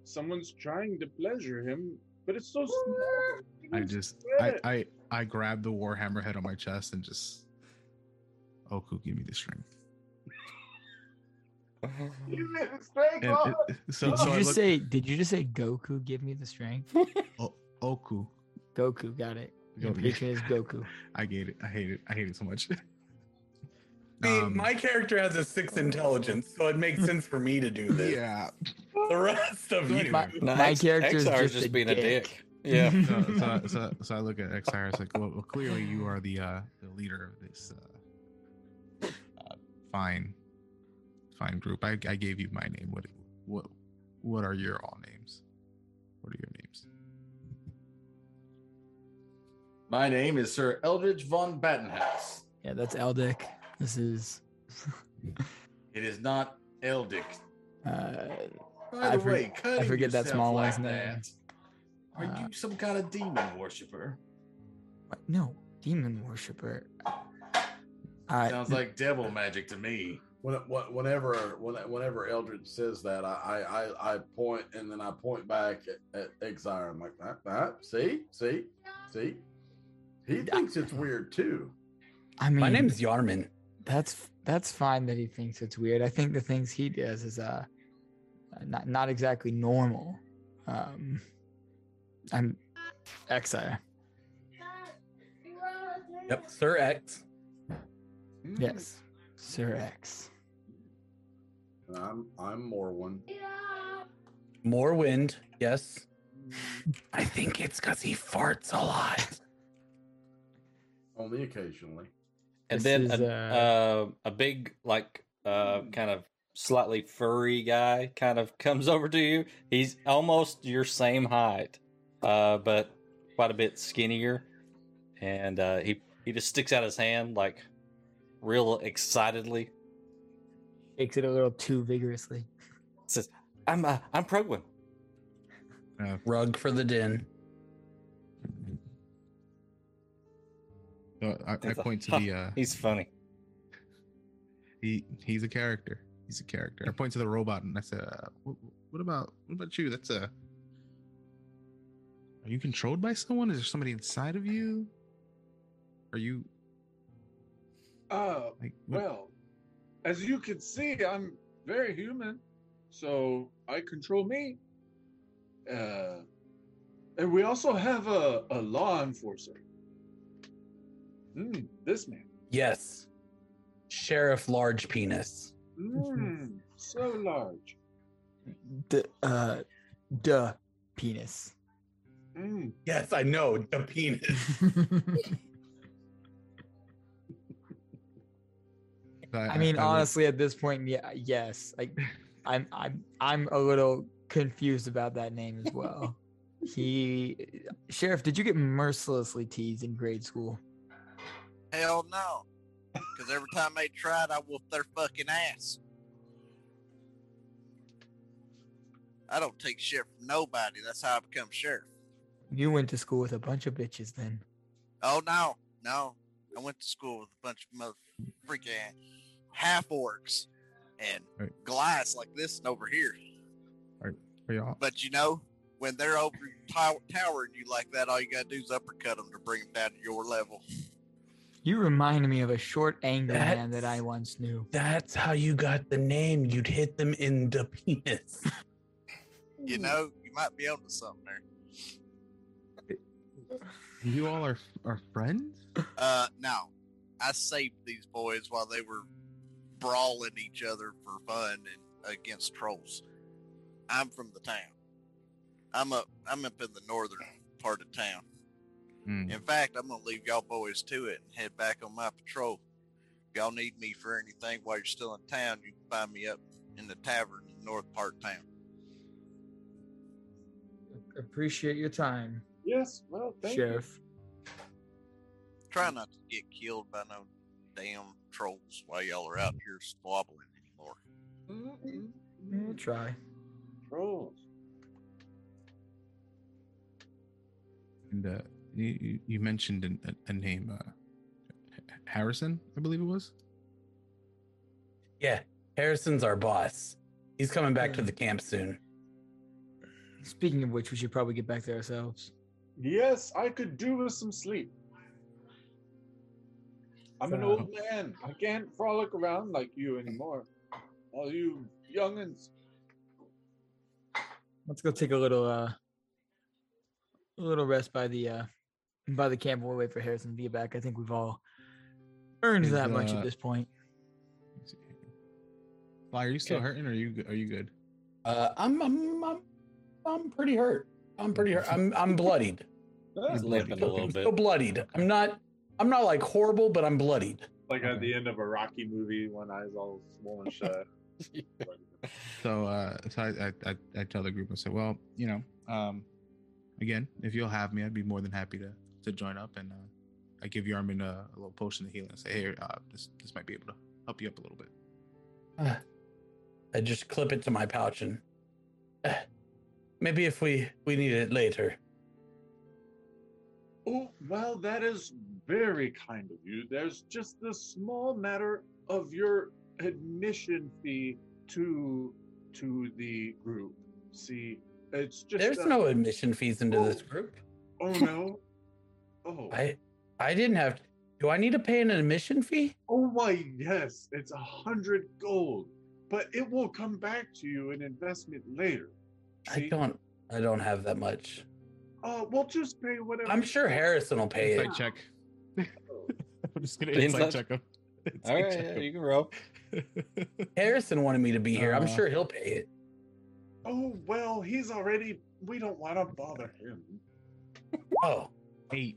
someone's trying to pleasure him, but it's so small. I just I I I grab the warhammer head on my chest and just, Oku, give me the strength. You made a straight And it- so, did so you I just look, say? Did you just say Goku? Give me the strength. O- Oku. Goku, got it. Your Go- patron is Goku. I hate it. I hate it. I hate it so much. See, Um, my character has a six intelligence, so it makes sense for me to do this. yeah. The rest of you. My, No, my X- character is XR just, a being a dick. dick. Yeah. so, so, so, so I look at Xyrus like, well, well, clearly you are the uh, the leader of this uh, uh, fine, fine group. I, I gave you my name. What, what, what are your all names? What are your names? My name is Sir Eldritch von Battenhouse. Yeah, that's Eldic. This is. It is not Eldic. Uh, By I the for- way, I forget that small like one's name. Are Uh, you some kind of demon worshiper? what? no, demon worshiper. Uh, Sounds like devil magic to me. When, when- whenever when, whenever Eldritch says that, I, I, I, I point and then I point back at, at Exire. I'm like, that, that, see, see, see. He thinks it's weird too. I mean, My name's Yarman. that's that's fine that he thinks it's weird. I think the things he does is uh not not exactly normal. Um, I'm Exire. Yep, Sir X. Yes, Sir X. I'm I'm Morwen. More wind. Yes. I think it's because he farts a lot. Only occasionally. And This then is, a, uh, uh, a big, like, uh, kind of slightly furry guy kind of comes over to you. He's almost your same height, uh, but quite a bit skinnier. And uh, he he just sticks out his hand like real excitedly. Shakes it a little too vigorously. Says, "I'm uh, I'm Prugwin." Uh, Rug for the den. so I, I point to the uh, He's funny. he he's a character. He's a character. I point to the robot and I said, uh, what, "What about what about you? That's a are you controlled by someone? Is there somebody inside of you? Are you Uh, like what- well, as you can see, I'm very human, so I control me. Uh, and we also have a, a law enforcer. Hmm, this man. Yes. Sheriff Large Penis. Hmm, so large. The uh, duh, penis. Hmm. Yes, I know. The penis. I mean, would- honestly, at this point, yeah, yes. Like, I'm, I'm, I'm a little confused about that name as well. he, sheriff, did you get mercilessly teased in grade school? Hell no. Because every time they tried, I whooped their fucking ass. I don't take shit from nobody. That's how I become sheriff. You went to school with a bunch of bitches, then. Oh no, no. I went to school with a bunch of mother freaking half orcs and Right. glass like this and over here. are y'all But you know, when they're over tow- towering you like that, all you gotta do is uppercut them to bring them down to your level. You remind me of a short, angry man that I once knew. That's how you got the name. You'd hit them in the penis. You know, you might be onto something there. you all are are friends? Uh, no, I saved these boys while they were brawling each other for fun and against trolls. I'm from the town. I'm up. I'm up in the northern part of town. Hmm. In fact, I'm gonna leave y'all boys to it and head back on my patrol. If y'all need me for anything while you're still in town, you can find me up in the tavern in the north part of town. Appreciate your time, Yes, well, thank you. sheriff. Try not to get killed by no damn trolls while y'all are out here squabbling anymore. Mm-mm. We'll try. Trolls. And uh, you, you- you mentioned a, a name, uh, Harrison, I believe it was. Yeah, Harrison's our boss. He's coming back to the camp soon. Speaking of which, we should probably get back to ourselves. Yes, I could do with some sleep. I'm an old man. I can't frolic around like you anymore. All you youngins. Let's go take a little uh a little rest by the uh by the camp while we wait for Harrison to be back. I think we've all earned Is, that much uh, at this point. Fly, are you still Okay. hurting or are you are you good? Uh, I'm, I'm, I'm, I'm pretty hurt. I'm pretty hurt. I'm, I'm bloodied. He's limping a little I'm bit. still bloodied. I'm not, I'm not like horrible, but I'm bloodied. Like at the end of a Rocky movie, one eye's all swollen shut. So uh so I, I I I tell the group I said, well, you know, um again, if you'll have me, I'd be more than happy to to join up and uh I give Yarmin a, a little potion of healing and say, hey, uh, this this might be able to help you up a little bit. Uh, I just clip it to my pouch and uh, maybe if we we need it later. Oh, well, that is very kind of you. There's just the small matter of your admission fee to to the group. See, it's just There's a- no admission fees into this Oh. group. Oh no. Oh. I, I didn't have. Do I need to pay an admission fee? Oh why yes, it's a hundred gold, but it will come back to you in investment later. I don't. I don't have that much. Oh, we'll just pay whatever. I'm sure Harrison will pay it. Check. I'm just gonna Insight- insight check him. All right, yeah, you can roll. Harrison wanted me to be here. I'm Uh, sure he'll pay it. Oh well, he's already. We don't want to bother him. Oh, Eight.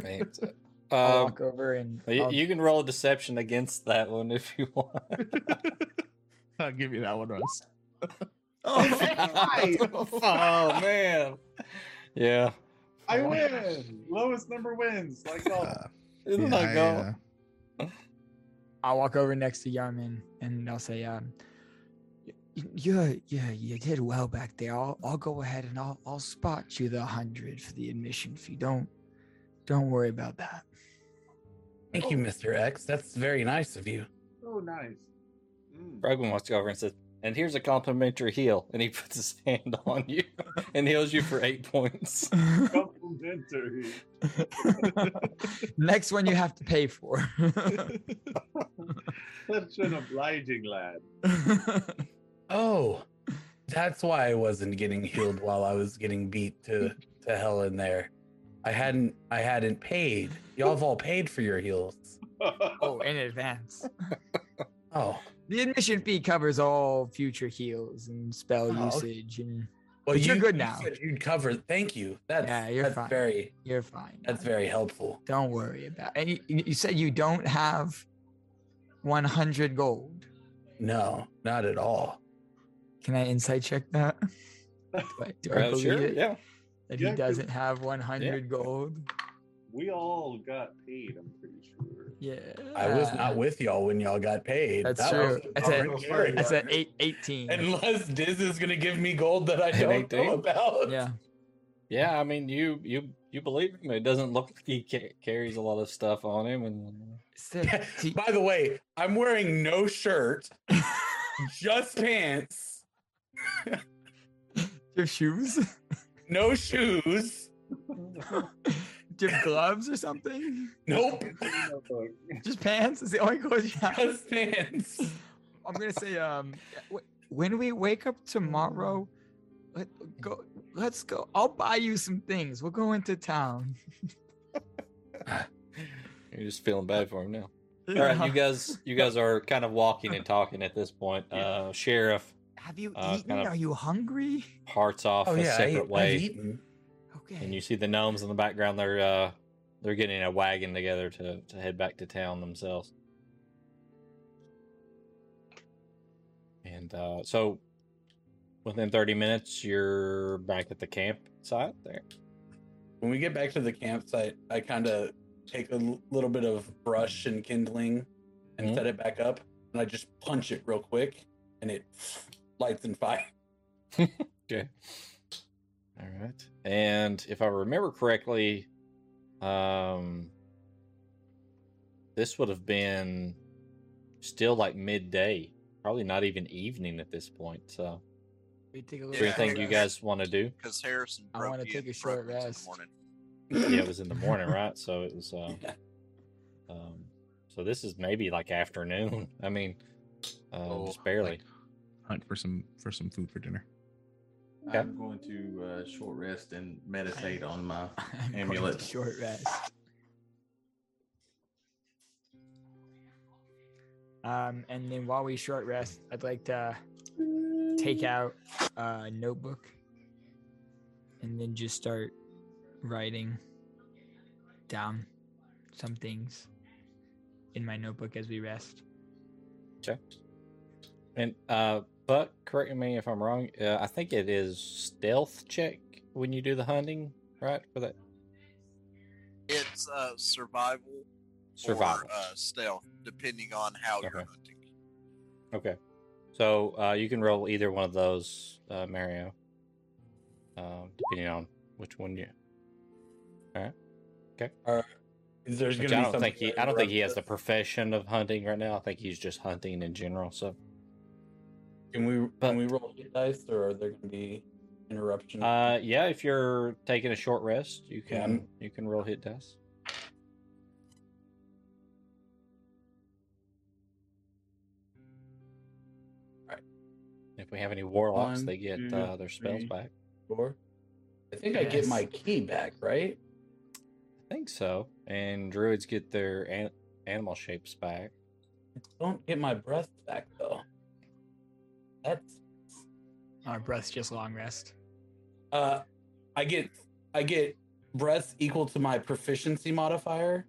Thanks. I'll Uh, walk over and you, I'll- you can roll a deception against that one if you want. I'll give you that one, Russ. oh man. Yeah. I win. Lowest number wins. Like oh, Uh, Isn't yeah, that I, go? uh, I'll walk over next to Yarmin and I'll say, um, y- you yeah, you did well back there. I'll I'll go ahead and I'll I'll spot you the hundred for the admission fee. Don't don't worry about that. thank you, Mr. X. That's very nice of you. oh nice. Mm. Brugman walks over and says, and here's a complimentary heal. And he puts his hand on you and heals you for eight points. Complimentary. Next one you have to pay for. Such an obliging lad. Oh, that's why I wasn't getting healed while I was getting beat to to hell in there. I hadn't I hadn't paid. Y'all have all paid for your heals. oh, in advance. Oh, The admission fee covers all future heals and spell Oh, usage, and well, But you're good now. said You'd cover. Thank you. That's Yeah, you're that's fine. very you're fine. that's very helpful. Don't worry about. And you, you you said you don't have 100 gold. No, not at all. Can I insight check that? Do I, do I Uh, believe sure, it? yeah. That Yeah, he 'cause- doesn't have 100 gold. We all got paid. I'm pretty sure. Yeah. I was not with y'all when y'all got paid. That's That true. was That's a- already carried. That's at eight, 18. Unless Diz is gonna give me gold that I don't 18? know about. yeah. Yeah, I mean, you you you believe him. It doesn't look like he ca- carries a lot of stuff on him, and Is there- By the way, I'm wearing no shirt, just pants, your shoes? no shoes. Do you have gloves or something? Nope, Just pants is the only clothes you have. just pants. I'm gonna say, um, when we wake up tomorrow, let go. Let's go. I'll buy you some things. We'll go into town. you're just feeling bad for him now. All right, you guys, you guys are kind of walking and talking at this point. Uh, Sheriff Have you uh, eaten? kind of- Are you hungry? parts off Oh a yeah, I, separate I've way, eaten. Okay. and you see the gnomes in the background. They're uh, they're getting a wagon together to to head back to town themselves. And uh, so, within thirty minutes, you're back at the campsite there. When we get back to the campsite, I kind of take a l- little bit of brush and kindling and Mhm. set it back up, and I just punch it real quick, and it lights in fire. Okay. All right. And if I remember correctly, um, this would have been still like midday, probably not even evening at this point. So, We take a is little there Yeah. anything you guys want to do? Because Harrison I wanna take a short me rest. yeah, it was in the morning, right? So it was. Uh, Um, so this is maybe like afternoon. I mean, uh, Oh, just barely. like, hunt for some for some food for dinner. Okay. I'm going to uh, short rest and meditate on my I'm going to amulet. Short rest. Um, and then while we short rest, I'd like to take out a notebook and then just start writing down some things in my notebook as we rest. Okay. And uh, Buck, correct me if I'm wrong. Uh, I think it is stealth check when you do the hunting, right? For that It's uh, survival, survival. or uh, stealth, depending on how you're hunting. Okay. So uh, you can roll either one of those, uh, Mario, um, depending on which one you. All right, okay. Is there's Which gonna I don't something think he. I don't think he has the profession of hunting right now. I think he's just hunting in general. So, Can we But- can we roll hit dice, or are there going to be interruptions? uh, yeah, if you're taking a short rest, you can I'm- you can roll hit dice. Right. If we have any warlocks, One, they get two, uh, their spells three. back. Four. I think I get my ki back, right? I think so. And druids get their an- animal shapes back. I don't get my breath back though. That's Our breath's just long rest. uh, I get I get breath equal to my proficiency modifier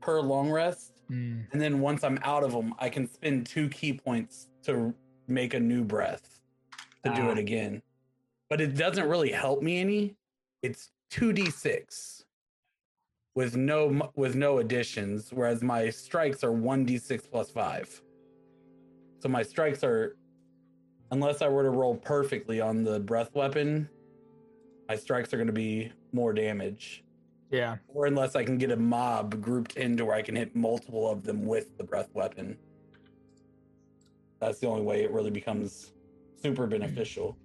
per long rest, Mm, and then once I'm out of them, I can spend two ki points to make a new breath to do Ah. it again. But it doesn't really help me any. It's two d six with no with no additions, whereas my strikes are one d six plus five. So my strikes are, unless I were to roll perfectly on the breath weapon, my strikes are going to be more damage yeah. or unless I can get a mob grouped into where I can hit multiple of them with the breath weapon. That's the only way it really becomes super beneficial.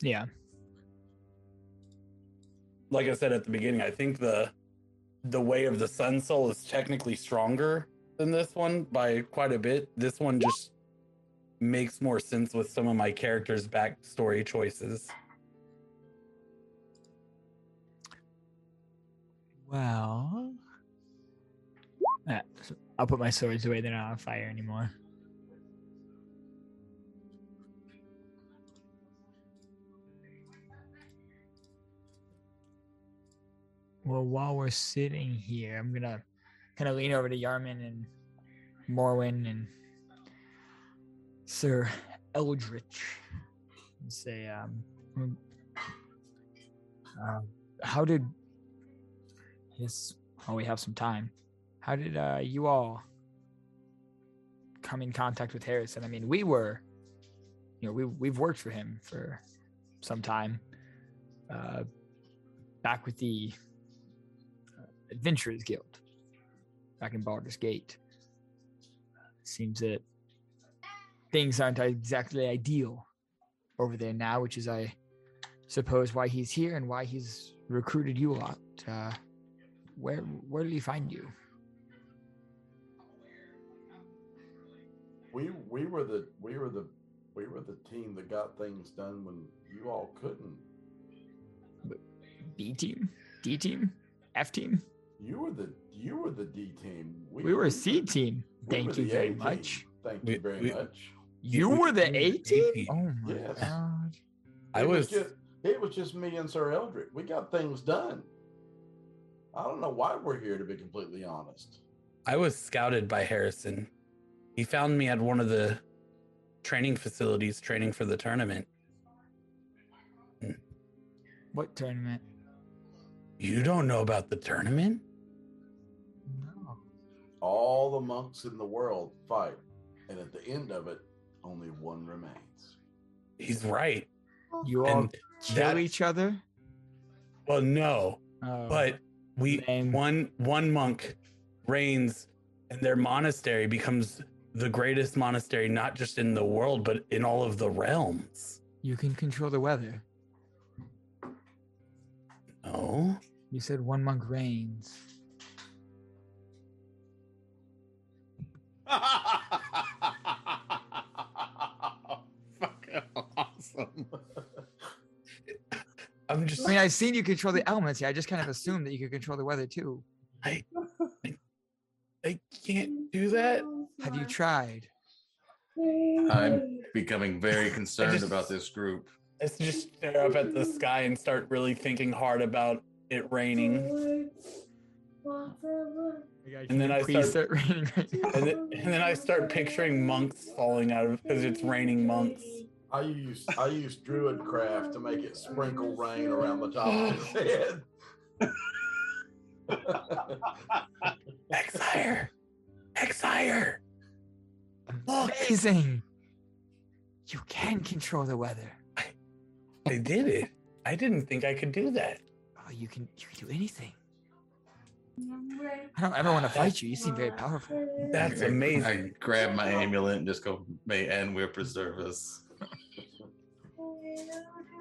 Yeah. Like I said at the beginning, I think the the way of the Sun Soul is technically stronger than this one by quite a bit. This one just makes more sense with some of my characters' backstory choices. Well, uh, I'll put my swords away. They're not on fire anymore. Well, while we're sitting here, I'm gonna kind of lean over to Yarman and Morwin and Sir Eldritch and say, um, mm, uh, how did Yes. Oh, we have some time. How did uh, you all come in contact with Harrison? I mean, we were, you know, we we've worked for him for some time. Uh, back with the uh, Adventurers Guild, back in Baldur's Gate. Seems that things aren't exactly ideal over there now, which is, I suppose, why he's here and why he's recruited you a lot. Uh, where where did he find you? We we were the we were the we were the team that got things done when you all couldn't. B team, D team, F team. You were the you were the D team. We were C team. we Thank were you very A team. much. Thank We- you very we- much. You were the were A the team. team. Oh my Yes. god! I It was just it was just me and Sir Eldritch. We got things done. I don't know why we're here to be completely honest. I was scouted by Harrison. He found me at one of the training facilities training for the tournament. What tournament? You don't know about the tournament? No. All the monks in the world fight, and at the end of it, only one remains. He's right. Oh. You all and kill each other? Well, no. Oh, but we name. one one monk reigns and their monastery becomes the greatest monastery not just in the world but in all of the realms. You can control the weather. No. You said one monk reigns. I'm just I mean, I've seen you control the elements. Yeah, I just kind of assumed that you could control the weather too. I, I can't do that. Have you tried? I'm becoming very concerned just- about this group. Let's just stare up at the sky and start really thinking hard about it raining. And then I start, start raining right and then, and then I start picturing monks falling out of because it's raining monks. I use I use druid craft to make it sprinkle rain around the top of his head. Exire, Exire. Amazing. You can control the weather. I did it. I didn't think I could do that. Oh, you can you can do anything. I don't ever want to fight you. You seem very powerful. That's amazing. I grab my amulet and just go, may Anwir preserve us.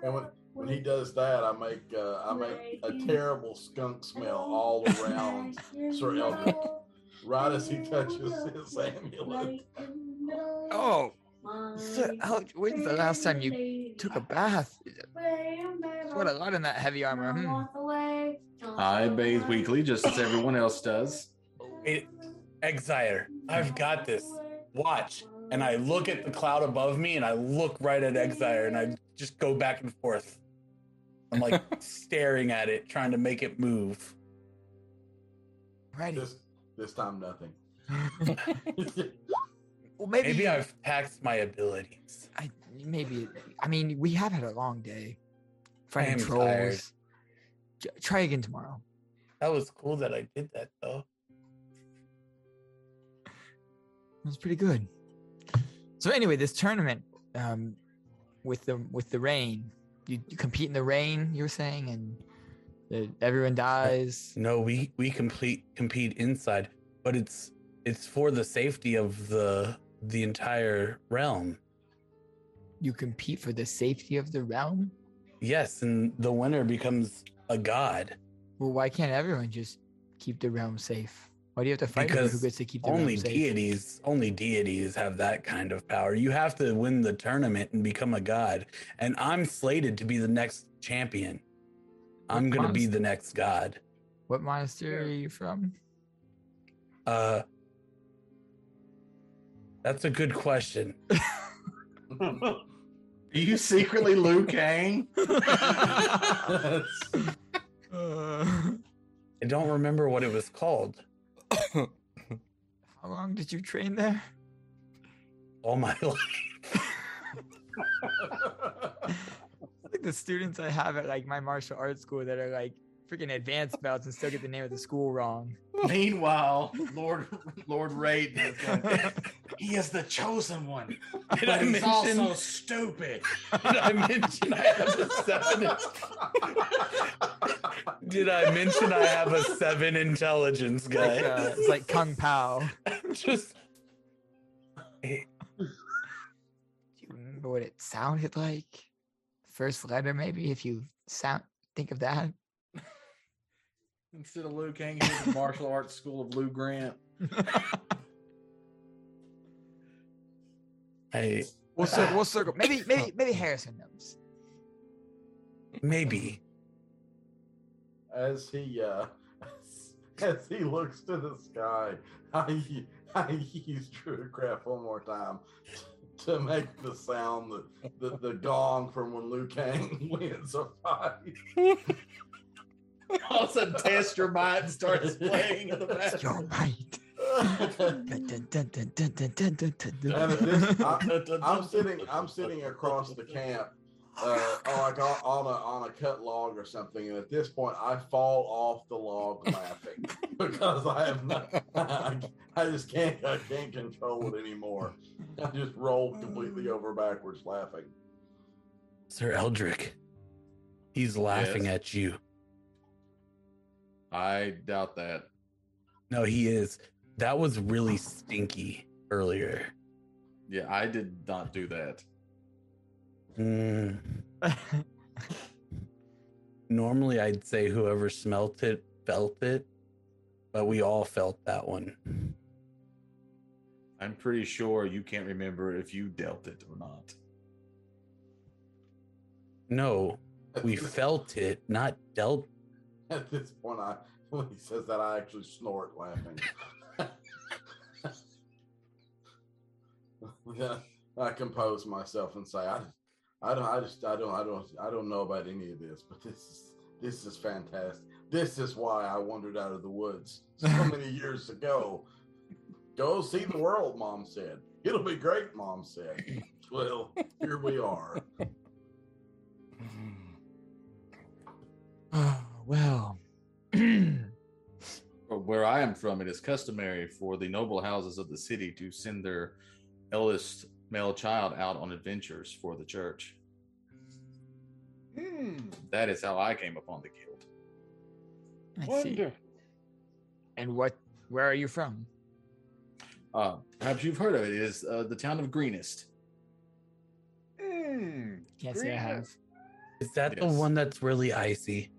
And when, when he does that, I make uh, I make a terrible skunk smell all around Sir Eldritch. Right as he touches his amulet. Oh, Sir Alec, when's the last time you took a bath? Sweat a lot in that heavy armor. Hmm. I bathe weekly, just as everyone else does. It, Exire, I've got this. Watch. And I look at the cloud above me and I look right at Exire and I just go back and forth. I'm like staring at it, trying to make it move. Ready. This this time nothing. Well, maybe Maybe I've taxed my abilities. I maybe. I mean, we have had a long day. Fighting trolls. tired. J- Try again tomorrow. That was cool that I did that though. It was pretty good. So anyway, this tournament, um, with the with the rain, you, you compete in the rain. You were saying, and the, everyone dies. No, we we complete compete inside, but it's it's for the safety of the the entire realm. You compete for the safety of the realm. Yes, and the winner becomes a god. Well, why can't everyone just keep the realm safe? Why do you have to fight over who Because gets to keep the only deities only deities have that kind of power. You have to win the tournament and become a god. And i'm slated to be the next champion. I'm gonna be the next god. What monastery are you from? uh that's a good question. Are you secretly Liu Kang? Uh, i don't remember what it was called how long did you train there? all my life like the students I have at like my martial arts school that are like freaking advanced belts and still get the name of the school wrong. Meanwhile, Lord Lord Raiden is like, he is the chosen one, Did but I he's mention- also stupid. did i mention i have a seven did i mention i have a seven intelligence Like, guy uh, it's like Kung Pao. just Do you remember what it sounded like? First letter, maybe, if you sound think of that. Instead of Liu Kang, he's the martial arts school of Lou Grant. hey, We'll circle. We'll circle. Maybe, maybe, maybe Harrison knows. maybe as he uh as he looks to the sky, I I use Druidcraft one more time to make the sound that the, the gong from when Liu Kang wins a fight. All of a sudden, Test Your Mind starts playing in the background. Your mind. I'm, I'm sitting. I'm sitting across the camp, uh, like on a on a cut log or something. And at this point, I fall off the log laughing because I have not. I, I just can't. I can't control it anymore. I just rolled completely mm. over backwards laughing. Sir Eldritch, he's laughing yes. at you. I doubt that. No, he is. That was really stinky earlier. Yeah, I did not do that. Mm, normally, I'd say whoever smelt it felt it, but we all felt that one. I'm pretty sure you can't remember if you dealt it or not. No, We felt it, not dealt. At this point, I when he says that, I actually snort laughing. Then I compose myself and say, I, I don't, I just, I don't, I don't, I don't know about any of this, but this is, this is fantastic. This is why I wandered out of the woods so many years ago. Go see the world, Mom said. It'll be great, Mom said. Well, here we are. Well. Where I am from, it is customary for the noble houses of the city to send their eldest male child out on adventures for the church. Hmm. That is how I came upon the guild. I see. And what? Where are you from? Uh, perhaps you've heard of it. It is uh, the town of Greenest. Hmm. Can't say I have. Is that the one that's really icy?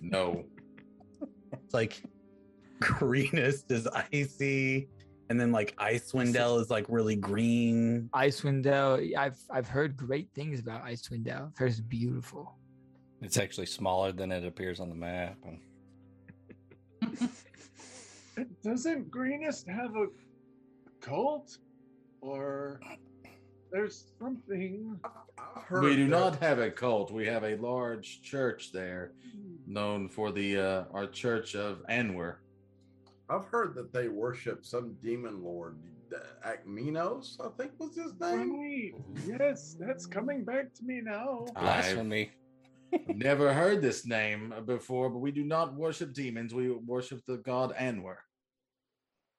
No, It's like greenest is icy, and then like Icewind Dale is like really green. Icewind Dale. I've I've heard great things about Icewind Dale. I've it's beautiful. It's actually smaller than it appears on the map. Doesn't Greenest have a cult? Or there's something. I've heard we do that- not have a cult. We have a large church there, known for the uh, our Church of Anwer. I've heard that they worship some demon lord, uh, Acminos, I think was his name. Right. Yes, that's coming back to me now. blasphemy. Never heard this name before, but we do not worship demons. We worship the god Anwer.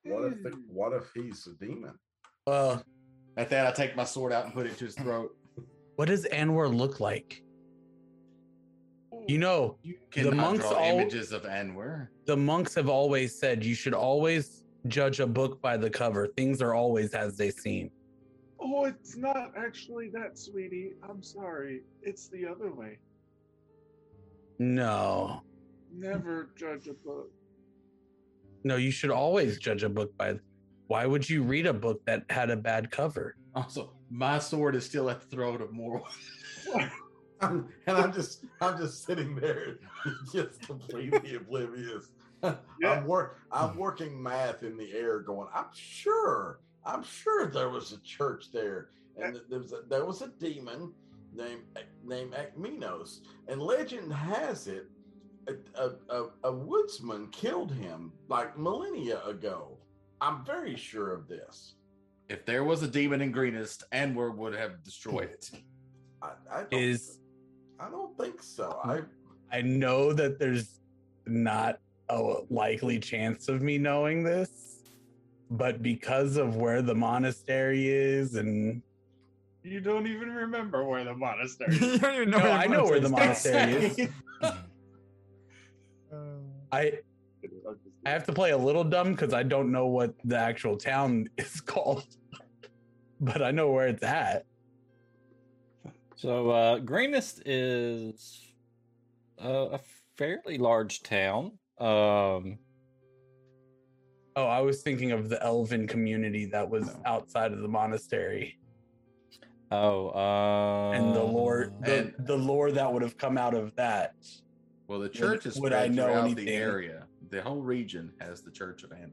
What if the, what if he's a demon? Well, At that, I take my sword out and put it to his throat. what does Anwar look like? You know, You The monks draw all- images of Anwer. the monks have always said you should always judge a book by the cover. Things are always as they seem. Oh, it's not actually that, sweetie. I'm sorry. It's the other way. No, Never judge a book. no, you should always judge a book by. Why would you read a book that had a bad cover? Also, my sword is still at the throat of Morwell. I'm, and I'm just I'm just sitting there, just completely oblivious. Yeah. I'm work I'm working math in the air, going. I'm sure, I'm sure there was a church there, and that there was a, there was a demon named named Acminos, and legend has it, a, a, a, a woodsman killed him like millennia ago. I'm very sure of this. If there was a demon in Greenest, Anwer would have destroyed it. I, I don't, Is I don't think so. I I know that there's not a likely chance of me knowing this, but because of where the monastery is, and You don't even remember where the monastery you don't even know. no, where I know where the monastery monastery is. I I have to play a little dumb because I don't know what the actual town is called, but I know where it's at. So uh, Greenest is uh, a fairly large town. Um, Oh, I was thinking of the elven community that was No. outside of the monastery oh, uh, and the lore, the, and- the lore that would have come out of that. Well, the church is would spread I know throughout anything? the area. The whole region has the Church of Anwer.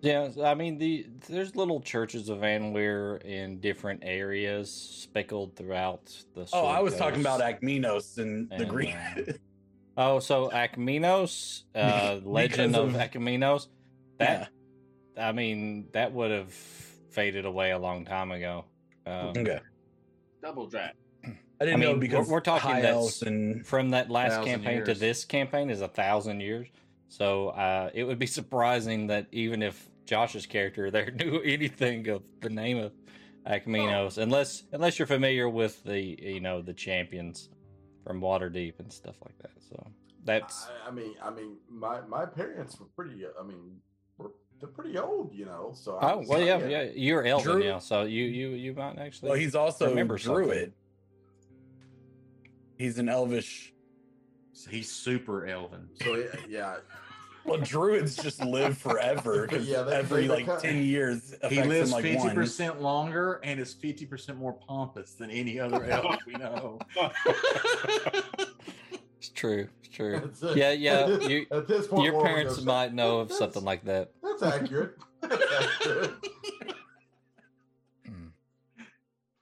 Yeah, I mean the there's little churches of Anwar in different areas speckled throughout the. Oh, I Sword was talking about Coast. Acminos and the And, green. um, Oh, so Akminos, uh, Legend of of- Akminos. That I mean, that would have faded away a long time ago. Um, okay, Double draft. I didn't I know mean, because we're- we're talking high that's- and From that last Thousand campaign to this campaign is a thousand years. So uh, it would be surprising that even if Josh's character there knew anything of the name of Akminos, unless unless you're familiar with the you know the champions from Waterdeep and stuff like that. So that's I, I mean, I mean, my my parents were pretty. I mean, were they're pretty old, you know. So I oh was well, like, yeah, yeah. You're Elven Drew- now, so you you you might actually. well, he's also remember something. druid. He's an elvish. So he's super elven. So yeah, yeah, Well, druids just live forever Yeah, they- every they like become- ten years He affects lives him like fifty one. percent longer and is fifty percent more pompous than any other elf we know. It's true. It's true. That's. Yeah, yeah. At this, You, at this point, your parents might know of something like that. That's accurate. That's accurate.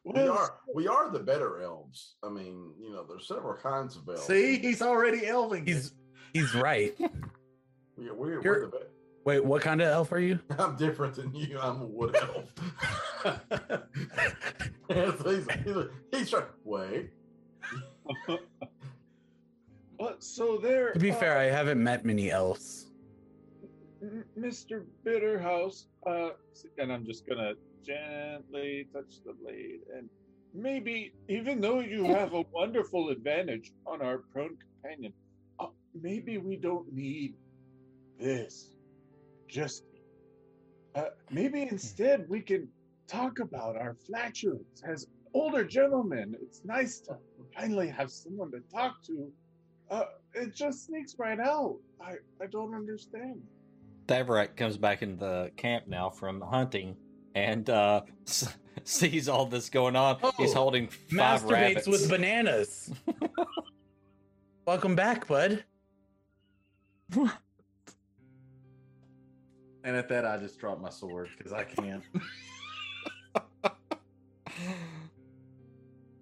We are we are the better elves. I mean, you know, there's several kinds of elves. See, he's already elving. He's he's right. we, we're, we're You're- the better. Wait, what kind of elf are you? I'm different than you. I'm a wood elf. And so he's, he's, he's trying. Wait. Well, so there. To be uh, fair, I haven't met many elves. Mr. Bitterhouse, uh, and I'm just gonna gently touch the blade, and maybe even though you have a wonderful advantage on our prone companion, uh, maybe we don't need this. Just uh, maybe instead we can talk about our flatulence as older gentlemen. It's nice to finally have someone to talk to. Uh, it just sneaks right out. I I don't understand. Thavrak comes back into the camp now from hunting and uh, s- sees all this going on. He's Oh, holding five Masturbates rabbits. with bananas. Welcome back, bud. and at that, I just dropped my sword because I can't.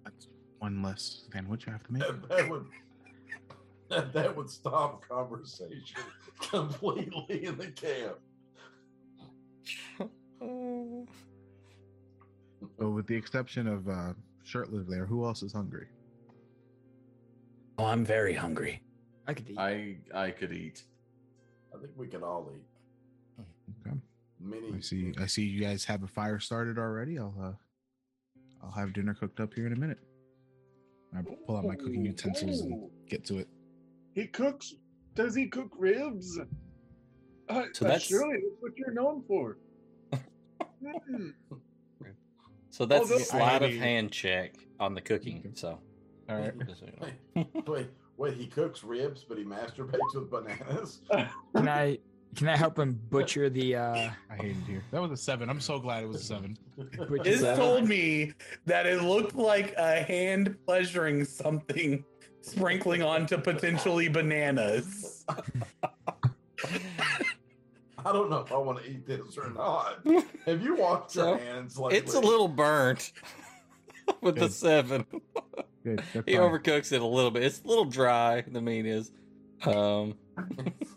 That's one less sandwich I have to make. That, that would that, that would stop conversation completely in the camp. So, with the exception of uh, Shirtless there, who else is hungry? Oh, I'm very hungry. I could eat. I I could eat. I think we can all eat. Okay. Many. I see. I see you guys have a fire started already. I'll uh, I'll have dinner cooked up here in a minute. I pull out my cooking utensils and get to it. He cooks. Does he cook ribs? Uh, So that's- surely that's what you're known for. Hmm. So that's Although- a sleight of hand check on the cooking. So, all right. just so you know. Wait, wait, wait, he cooks ribs, but he masturbates with bananas. Can I can I help him butcher the uh I hate it here. That was a seven. I'm so glad it was a seven. This told me that it looked like a hand pleasuring something sprinkling onto potentially bananas. I don't know if I want to eat this or not. Have you washed So, your hands lately? It's a little burnt with the seven. Good. He fine. overcooks it a little bit. It's a little dry. The meat is. Um, It's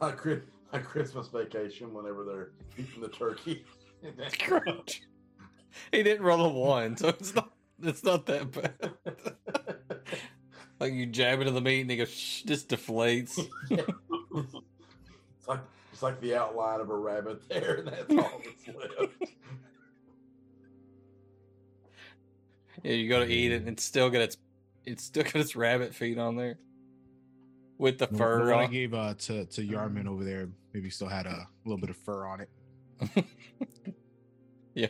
like, Chri- like Christmas vacation whenever they're eating the turkey. crunch. He didn't roll a one, so it's not. It's not that bad. Like you jab into the meat and it goes, Shh, just deflates. it's like it's like the outline of a rabbit there, and that's all that's left. Yeah, you go to eat it and it's still got its it's still got its rabbit feet on there. With the The- the fur one I gave uh, to to Yarman over there maybe still had a little bit of fur on it. yeah.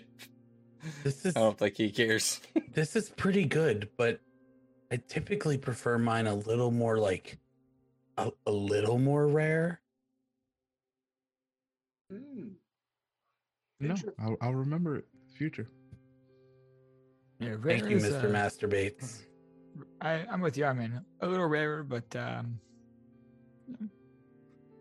This is I don't think he cares. this is pretty good, but I typically prefer mine a little more like a, a little more rare. Hmm. No, I'll, I'll remember it. in the Future. yeah, Thank you, is, Mr. uh, Masturbates. I, I'm with you, I mean a little rarer, but um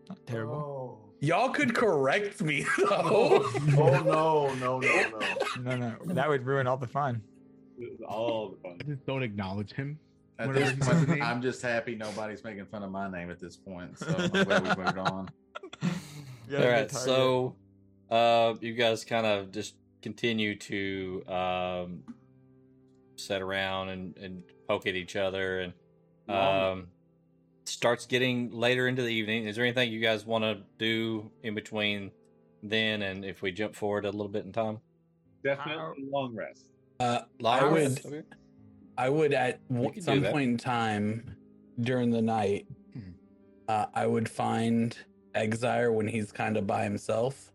not terrible. Oh. Y'all could correct me Oh, though. oh no, no, no, no. No, no, that would ruin all the fun. All the fun. I just don't acknowledge him. At this he says his point. I'm just happy nobody's making fun of my name at this point. So I'm glad we moved on. Yeah, All good right, target. so uh, you guys kind of just continue to um, sit around and, and poke at each other, and um, starts getting later into the evening. Is there anything you guys want to do in between then and if we jump forward a little bit in time? Definitely long rest. Uh, I would okay. I would at w- some point in time during the night, Mhm. uh, I would find Exire when he's kind of by himself.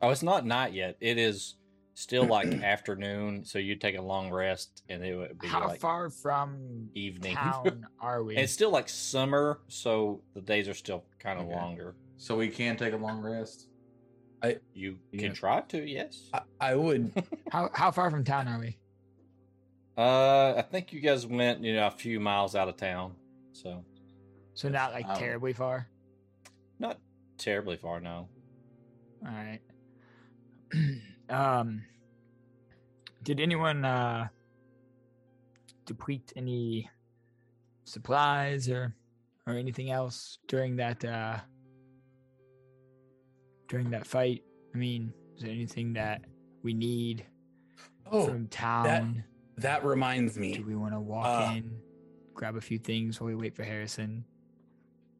Oh, it's not night yet. It is still like afternoon, so you take a long rest, and it would be How like far from evening. town are we? And it's still like summer, so the days are still kind of Okay. longer. So we can take a long rest. I you Yeah. can try to, yes. I, I would. how how far from town are we? Uh, I think you guys went, you know, a few miles out of town, so So not like Um, terribly far. not terribly far now. All right. um, did anyone uh deplete any supplies or or anything else during that uh during that fight? I mean, is there anything that we need Oh, from town? that reminds me. Do we want to walk uh, in, grab a few things while we wait for Harrison?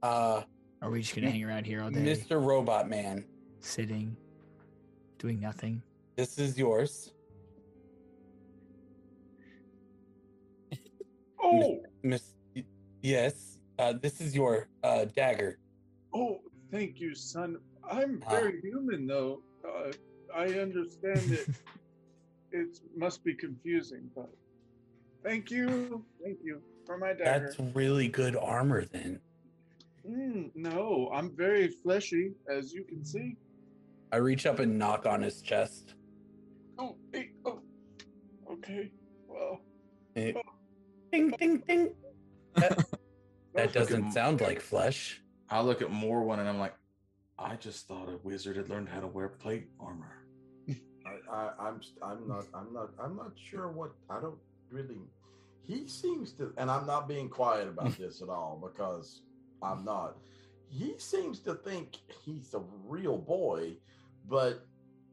Uh, Or are we just gonna hang around here all day, Mr. Robot Man, sitting, doing nothing? this is yours. Oh, Miss, yes, uh, this is your uh, dagger. oh, thank you, son. I'm Ah. very human, though. Uh, I understand it. it must be confusing, but thank you, thank you for my dagger. That's really good armor, then. Mm, no, I'm very fleshy, as you can see. I reach up and knock on his chest. Oh, hey, oh, okay. Well, Eh, Ding, ding, ding. That, that doesn't m- sound like flesh. I look at Morwen and I'm like, I just thought a wizard had learned how to wear plate armor. I, I, I'm I'm not I'm not I'm not sure what I don't really. He seems to, and I'm not being quiet about this at all because I'm not. He seems to think he's a real boy, but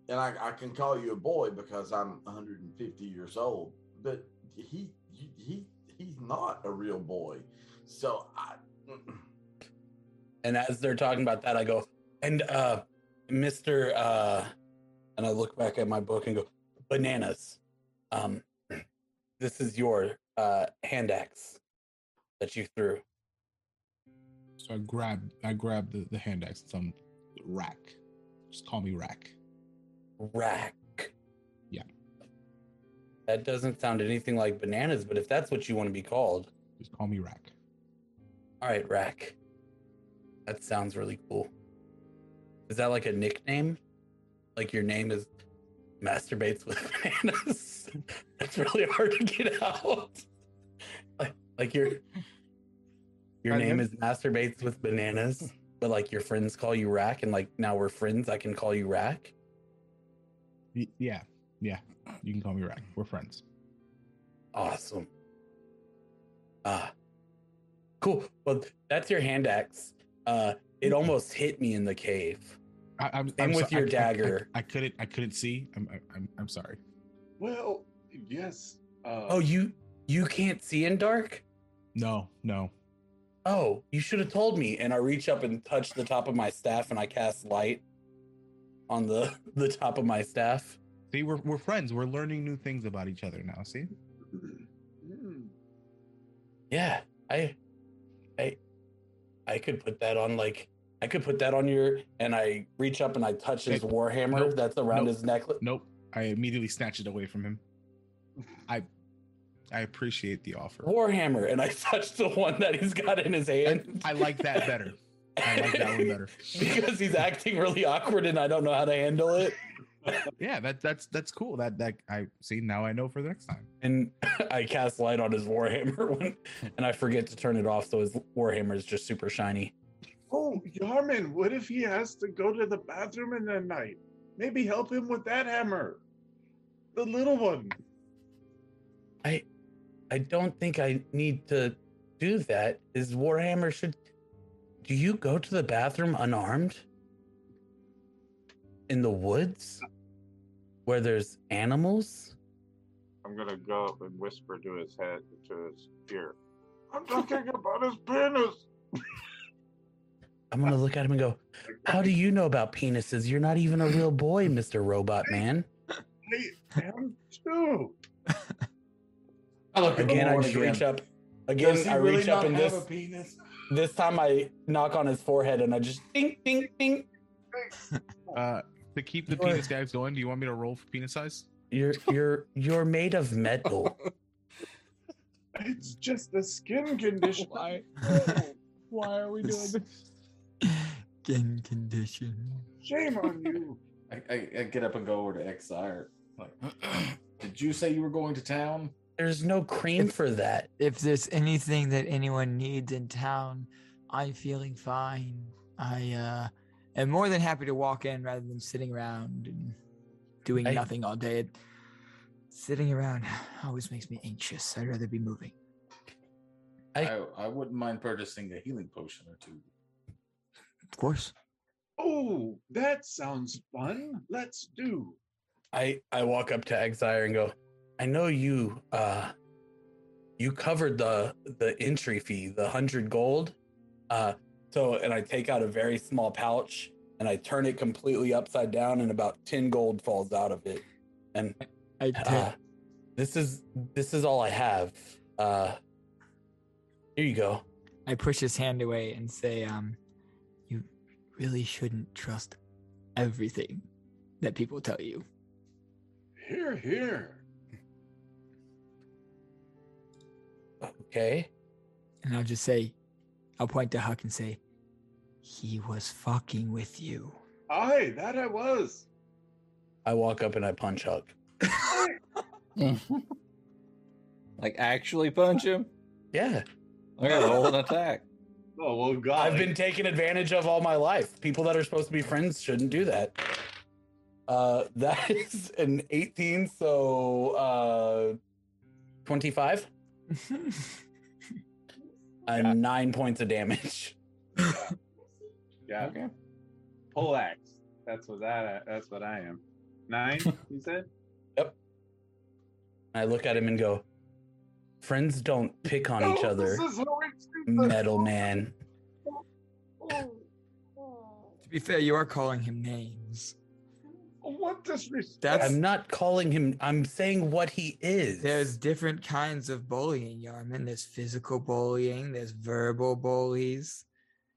and I, I can call you a boy because I'm 150 years old, but he he, he he's not a real boy. So I. And as they're talking about that, I go, and uh, Mr. Uh, and I look back at my book and go, bananas. Um, this is your uh, hand axe that you threw. So I grab I grab the, the hand axe. It's on rack. Just call me rack. Rack. Yeah. That doesn't sound anything like bananas, but if that's what you want to be called, Just call me rack. all right, Rack. That sounds really cool. Is that like a nickname? Like your name is masturbates with bananas? That's really hard to get out. Like, like your your name yeah. is masturbates with bananas, but like your friends call you Rack, and like now we're friends, I can call you Rack. Y- Yeah, yeah. You can call me rack. We're friends. Awesome. Ah, cool. Well, that's your hand axe. Uh, it almost hit me in the cave. I, I'm, Same I'm with your I- I- I- dagger. I, couldn't. I couldn't see. I'm. I- I'm. I'm sorry. well, yes. Uh, Oh, you you can't see in dark? No. No. Oh, you should have told me. And I reach up and touch the top of my staff, and I cast light on the the top of my staff. See, we're we're friends. We're learning new things about each other now. See. mm, Yeah, I, I, I could put that on like I could put that on your. And I reach up and I touch his Hey, warhammer nope, that's around nope. his necklace. Nope. I immediately snatch it away from him. I. I appreciate the offer. Warhammer, and I touch the one that he's got in his hand. I like that better. I like that one better. because he's acting really awkward and I don't know how to handle it. Yeah, that that's that's cool. That that I see now. I know for the next time. And I cast light on his warhammer when, and I forget to turn it off, so his warhammer is just super shiny. Oh, Yarman, what if he has to go to the bathroom in the night? Maybe help him with that hammer. The little one. I, don't think I need to do that. Is warhammer should. Do you go to the bathroom unarmed? In the woods, where there's animals? I'm gonna go up and whisper to his head, to his ear. I'm talking about his penis. I'm gonna look at him and go, "How do you know about penises? You're not even a real boy, Mister Robot Man." I am too. I Again, I Morwen just reach up. Again, Does he I really reach up not and this penis? this time I knock on his forehead and I just ding ding ding. Uh, to keep the penis guys going, do you want me to roll for penis size? You're you're you're made of metal. It's just a skin condition. Why? Why are we doing this? Skin condition. Shame on you. I, I, I get up and go over to Exire. Like, did you say you were going to town? There's no cream for that. If there's anything that anyone needs in town, I'm feeling fine. I uh, am more than happy to walk in rather than sitting around and doing I- nothing all day. Sitting around always makes me anxious. I'd rather be moving. I- I, I wouldn't mind purchasing a healing potion or two. Of course. Oh, that sounds fun. Let's do. I I walk up to Exire and go, I know you uh you covered the the entry fee, the hundred gold. Uh so and I take out a very small pouch and I turn it completely upside down and about 10 gold falls out of it. And I uh, this is this is all I have. Uh here you go. I push his hand away and say, um, you really shouldn't trust everything that people tell you. Here, here. Okay. And I'll just say, I'll point to Huck and say, he was fucking with you. Aye, that I was. I walk up and I punch Huck. like actually punch him? Yeah. I gotta roll an attack. Oh well, God. I've been taken advantage of all my life. People that are supposed to be friends shouldn't do that. Uh, that is an 18, so uh, 25 and nine points of damage. Yeah. Okay. Pole axe. That's what that. That's what I am. Nine. You said. Yep. I look at him and go, "Friends don't pick on each Oh, other, This is how it's- metal man." Oh, oh, oh, To be fair, you are calling him names. What disrespect? That's I'm not calling him. I'm saying what he is. there's different kinds of bullying, Yarman. There's physical bullying, there's verbal bullies.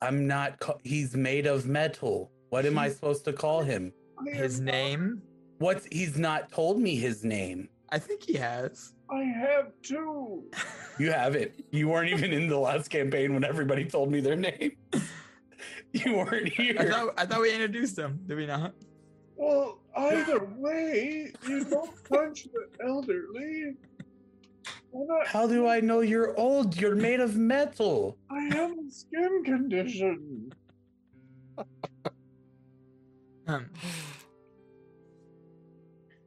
I'm not. Ca- he's made of metal. What am I supposed to call him? His name? What's? He's not told me his name. I think he has. I have two. You have it. You weren't even in the last campaign when everybody told me their name. You weren't I here. thought I thought we introduced him, did we not? Well, either way, you don't punch the elderly. Not? How do I know you're old? You're made of metal. I have a skin condition. Um,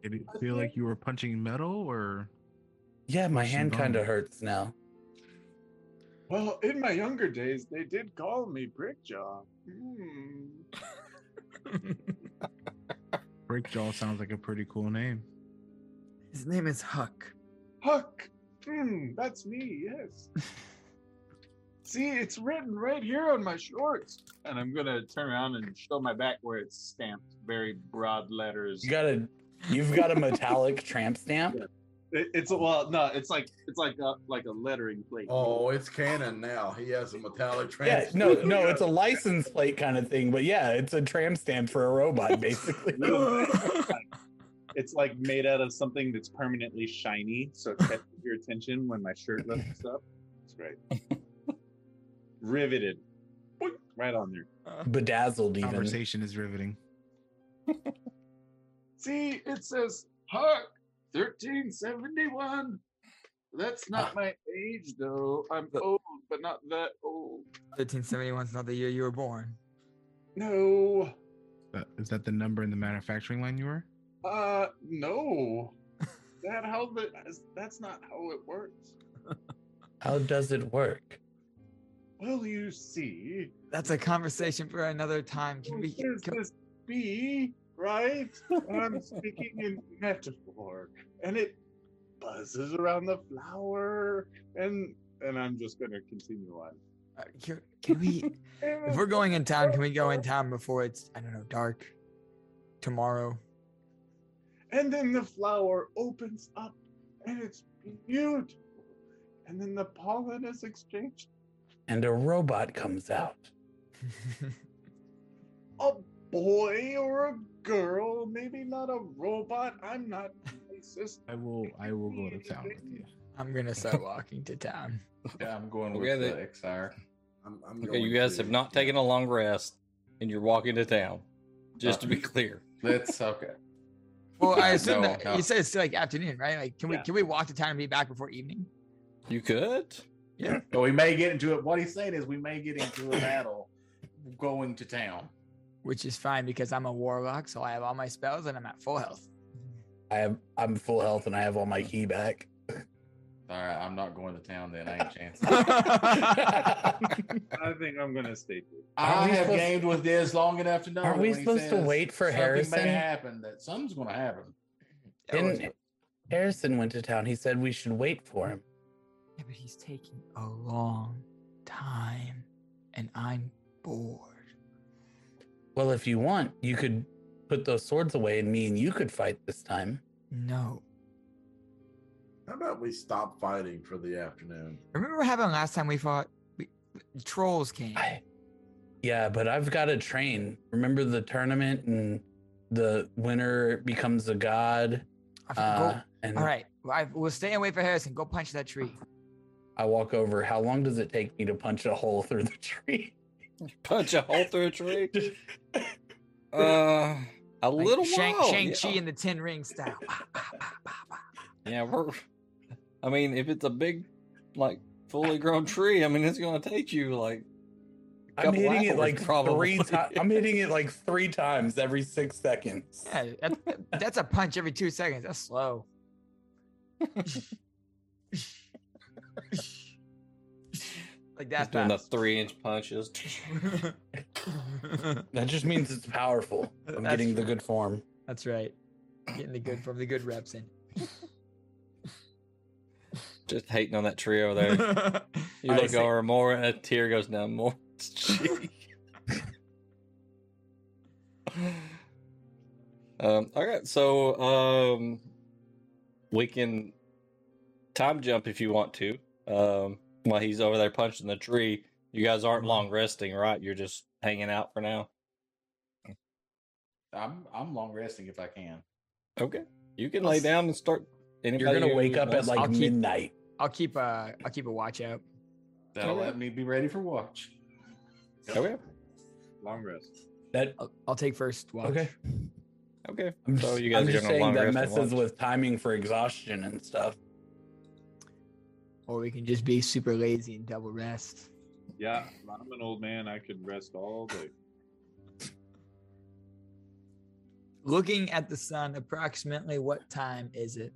Did it feel like you were punching metal or Yeah, my hand kind of hurts now. Well, in my younger days, they did call me Brickjaw. Hmm. Breakjaw sounds like a pretty cool name. his name is Huck. Huck. Hmm, that's me, yes. See, it's written right here on my shorts. And I'm gonna turn around and show my back where it's stamped very broad letters. You got a, you've got a metallic tramp stamp. It, it's a well, no, it's like it's like a like a lettering plate. Oh, it's canon now. He has a metallic tram. Yeah, trans. no, no, it's a license plate kind of thing, but yeah, it's a tramp stamp for a robot, basically. It's like made out of something that's permanently shiny, so it catches your attention when my shirt lifts up. It's great. Riveted. Right on there. Uh, Bedazzled, even. Conversation is riveting. See, it says Huck 1371. That's not my age though. I'm old, but not that old. 1371 is not the year you were born. No. Is that the number in the manufacturing line you were? Uh no. that how the that's not how it works. How does it work? Well, you see, That's a conversation for another time. Can we? Can, this bee, right? And I'm speaking in metaphor, and it buzzes around the flower, and and I'm just gonna continue on. uh, can, can we? If we're going in town, can we go in town before it's I don't know dark tomorrow? And then the flower opens up, and it's beautiful. And then the pollen is exchanged. And a robot comes out. A boy or a girl, maybe not a robot. I'm not Sister. I will. I will go to town with you. I'm gonna start walking to town. Yeah, I'm going Okay, with the Exire. I'm, I'm Okay, going you guys to- have not taken a long rest, and you're walking to town. Just to be Uh, clear. Let's okay. Well, I No, assume that no. you said it's like afternoon, right? Like, can we can we walk to town and be back before evening? You could. Yeah. But we may get into it. What he's saying is we may get into a battle going to town. Which is fine because I'm a warlock, so I have all my spells and I'm at full health. I have I'm full health and I have all my ki back. All right, I'm not going to town then. I ain't chance. I think I'm gonna stay too. Aren't I have supposed- gamed with this long enough to know. Aren't we supposed to wait for something Harrison? May happen that something's going to happen. That was- Didn't Harrison went to town. He said we should wait for him. Yeah, but he's taking a long time, and I'm bored. Well, if you want, you could put those swords away and me and you could fight this time. No. How about we stop fighting for the afternoon? Remember what happened last time we fought? We, trolls came. I, yeah, but I've got to train. Remember the tournament and the winner becomes a god. I Uh, and all right, well, I, we'll stay away for Harrison. Go punch that tree. I walk over. How long does it take me to punch a hole through the tree? Punch a hole through a tree. Uh, a Like little Shang, while. Shang-Chi yeah. in the Ten Ring style. Yeah, we're. I mean, if it's a big, like fully grown tree, I mean, it's going to take you like. a I'm couple hitting it like probably. three times. I'm hitting it like three times every six seconds. yeah, that, that's a punch every two seconds. That's slow. like He's doing the fast. three-inch punches. That just means it's powerful. I'm That's getting the good form. That's right. Getting the good from the good reps in. Just hating on that tree over there. You I look see. over more, and a tear goes down more. cheek. um. Okay, so um, we can time jump if you want to. Um, while he's over there punching the tree, you guys aren't mm-hmm. long resting, right? You're just hanging out for now. I'm I'm long resting if I can. Okay, you can lay down and start. You're gonna wake up at wants- like I'll keep- midnight. I'll keep a I'll keep a watch out. That'll Okay. let me be ready for watch. Okay. Long rest. That I'll, I'll take first watch. okay? Okay. I'm So you guys I'm are just saying that messes with timing for exhaustion and stuff. Or we can just be super lazy and double rest. Yeah, I'm an old man. I could rest all day. Looking at the sun, approximately what time is it?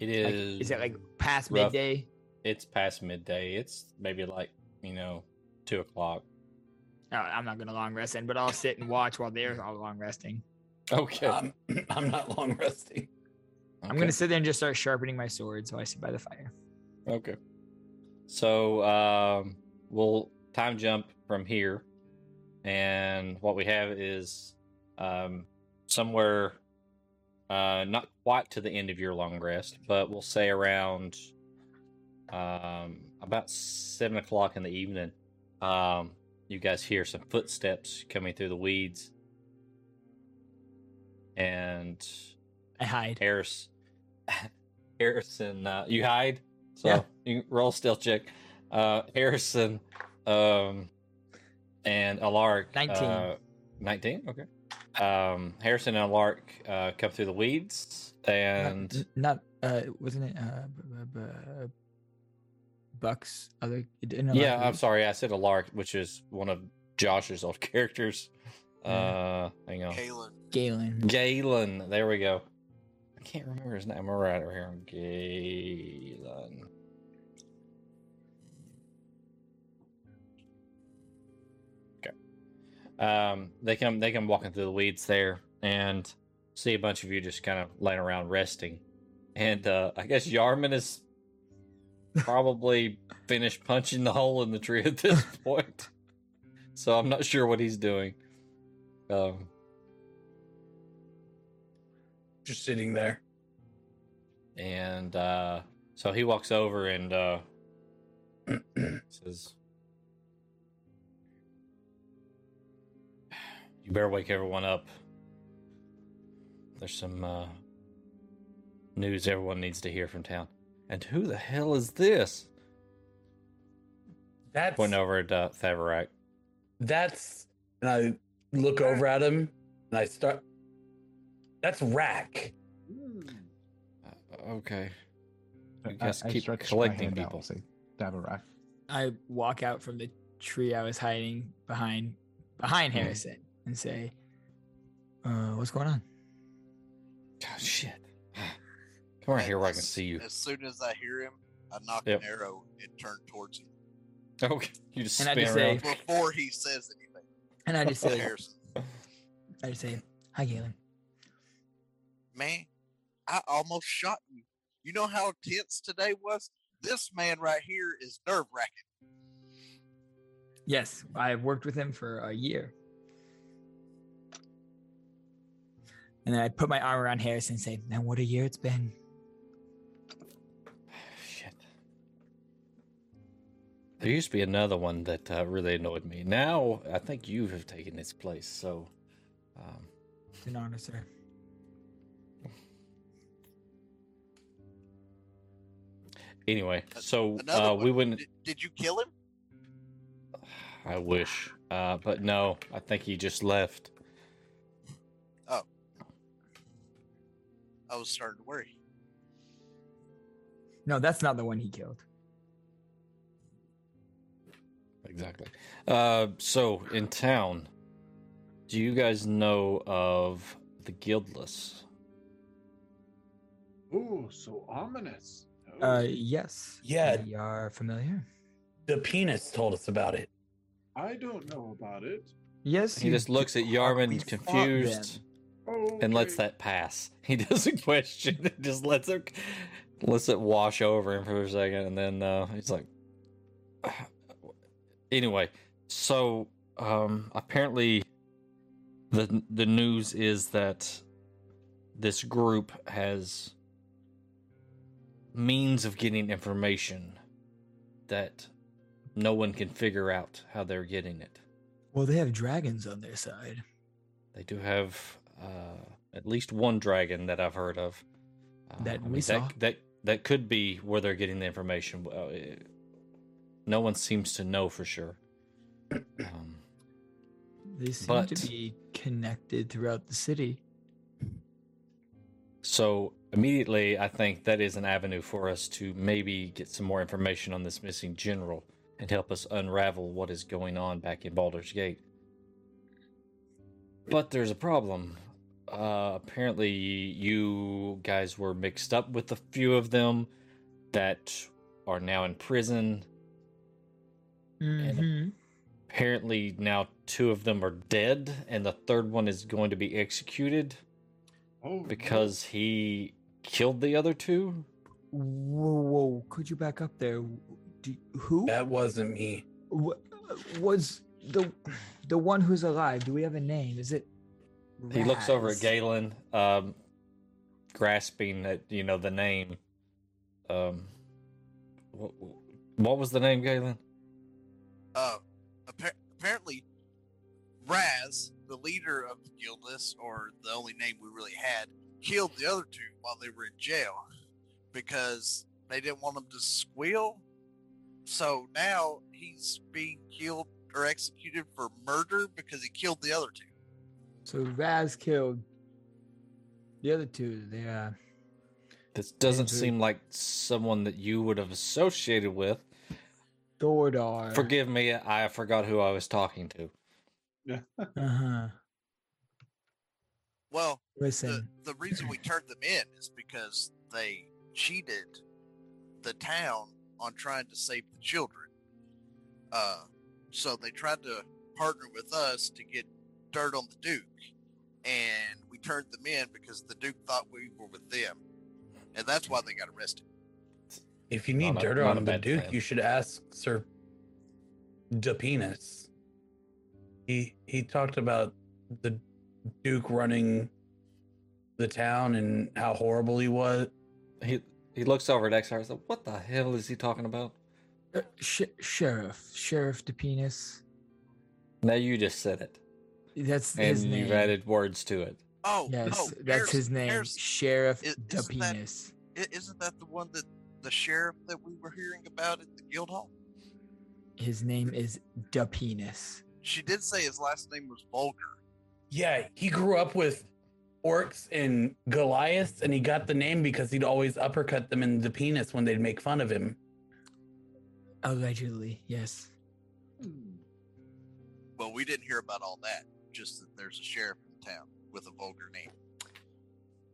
It is. Like, is. is it like past rough. midday? It's past midday. It's maybe like you know two o'clock. Oh, I'm not gonna long rest then, but I'll sit and watch while they're all long resting. Okay. Um, I'm not long resting. I'm gonna sit there and just start sharpening my sword, so I sit by the fire. Okay. So um, we'll time jump from here, and what we have is um, somewhere uh, not quite to the end of your long rest, but we'll say around um, about seven o'clock in the evening. Um, you guys hear some footsteps coming through the weeds, and I hide. Harris, Harrison, uh, you hide. So Yeah. you roll stealth check. Uh, Harrison, um, and Alark. 19. Uh, Nineteen. Okay. Um, Harrison and Alark uh, come through the weeds, and not, not uh, wasn't it uh, b- b- b- Bucks? Other no, yeah, I'm sorry, I said Alark, which is one of Josh's old characters. Uh, hang on. Kalen. Galen. Galen. There we go. I can't remember his name. I'm right over here. Galen. Okay. Um, they come. They come walking through the weeds there, and see a bunch of you just kind of laying around resting. And uh, I guess Yarman is probably finished punching the hole in the tree at this point. So I'm not sure what he's doing. Um, Just sitting there. And uh, so he walks over and uh, says, You better wake everyone up. There's some uh, news everyone needs to hear from town. And who the hell is this? That's Point over at uh, that's and I look over at him and I start that's Rack. Uh, okay. You I- guys I keep stretch my collecting people. out people. and Say, Davarak. I walk out from the tree I was hiding behind behind Mhm. Harrison and say, uh, what's going on? Oh, shit. Come right here where I can see you. As soon as I hear him, I knock Yep. an arrow and turn towards him Okay. You just And I spin just around. say- before he says anything. And I just say, Harrison, I just say, hi, Galen. Man, I almost shot you. You know how tense today was? This man right here is nerve wracking. Yes, I've worked with him for a year. And then I put my arm around Harrison and say, man, what a year it's been. Shit. There used to be another one that uh, really annoyed me. Now I think you have taken its place. So, um, It's an honor, sir. Anyway, so uh, we wouldn't. Did, did you kill him? I wish, uh, but no. I think he just left. Oh, I was starting to worry. No, that's not the one he killed. Exactly. Uh, so in town, do you guys know of the Guildless? Ooh, so ominous. Uh, Oh, yes. Yeah. We are familiar. The penis told us about it. I don't know about it. Yes. He you just looks at Yarman fought confused them. Oh, and lets that pass. He doesn't question it; just lets it lets it wash over him for a second, and then uh, he's like, anyway. So um, apparently, the the news is that this group has means of getting information that no one can figure out how they're getting it. Well, they have dragons on their side. They do have uh, at least one dragon that I've heard of. Uh, That I we saw. That, that that could be where they're getting the information. Uh, it- no one seems to know for sure. Um, They seem But- to be connected throughout the city. so immediately, I think that is an avenue for us to maybe get some more information on this missing general and help us unravel what is going on back in Baldur's Gate. But there's a problem. Uh, apparently, you guys were mixed up with a few of them that are now in prison. Mm-hmm. Apparently, now two of them are dead, and the third one is going to be executed Oh, because he killed the other two. Whoa, whoa! Could you back up there? Do, who That wasn't me. Wha- was the the one who's alive? Do we have a name? Is it? He looks over at Galen, um, grasping at you know the name. Um, what, what was the name, Galen? Uh, appa- apparently, Raz, the leader of the Guildless, or the only name we really had, killed the other two while they were in jail because they didn't want them to squeal. So now he's being killed or executed for murder because he killed the other two. So Raz killed the other two. They uh, This doesn't Andrew. seem like someone that you would have associated with. Thordar. Forgive me, I forgot who I was talking to. Uh huh. Well, the, Listen, the reason we turned them in is because they cheated the town on trying to save the children. Uh, so they tried to partner with us to get dirt on the Duke, and we turned them in because the Duke thought we were with them, and that's why they got arrested. If you need Not dirt a on the Duke, plan. you should ask Sir Depenis. He he talked about the Duke running the town and how horrible he was. He he looks over at Exire and says, What the hell is he talking about? uh, sh- sheriff, Sheriff DePenis. Now you just said it. That's And his you've added words to it. Oh, Yes, oh, that's his name, Sheriff I- isn't that- Dupenis. I- Isn't that the one that the sheriff that we were hearing about at the guild hall? His name is Dupenis. She did say his last name was Vulgar. Yeah, he grew up with orcs and Goliaths, and he got the name because he'd always uppercut them in the penis when they'd make fun of him. Allegedly, yes. Well, we didn't hear about all that. Just that there's a sheriff in town with a vulgar name.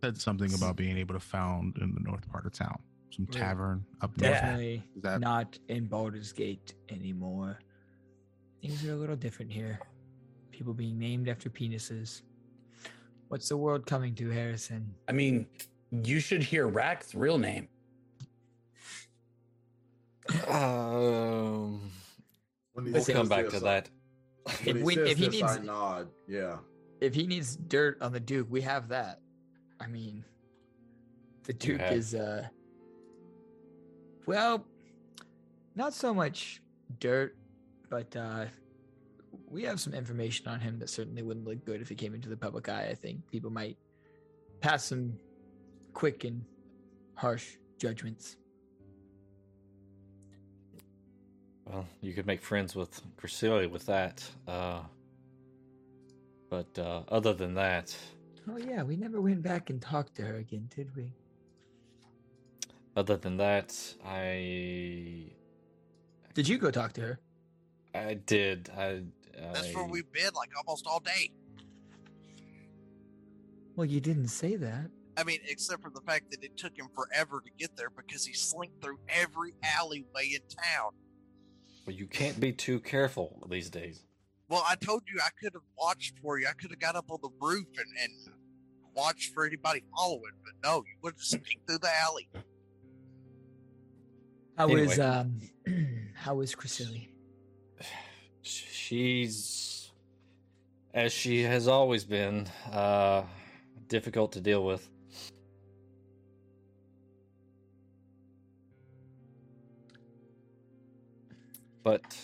Said something about being able to found in the north part of town. Some Right. tavern up north. Yeah. Definitely that not in Baldur's Gate anymore. Things are a little different here. People being named after penises. What's the world coming to, Harrison? I mean, you should hear Rack's real name. Um, When he we'll come back to I- that. If he we- if he this, I needs- nod. Yeah. If he needs dirt on the Duke, we have that. I mean, the Duke have- is uh well, not so much dirt, but uh we have some information on him that certainly wouldn't look good if it came into the public eye. I think people might pass some quick and harsh judgments. Well, you could make friends with Priscilla with that. Uh, but uh, other than that, Oh yeah, we never went back and talked to her again, did we? other than that, I Did you go talk to her? I did. I, That's where we've been like almost all day. Well, you didn't say that. I mean, except for the fact that it took him forever to get there because he slinked through every alleyway in town. Well, you can't be too careful these days. Well, I told you I could have watched for you. I could have got up on the roof and, and watched for anybody following, but no, you would have sneaked through the alley. How was Anyway. um how was Chrysili? She's, as she has always been, uh, difficult to deal with. But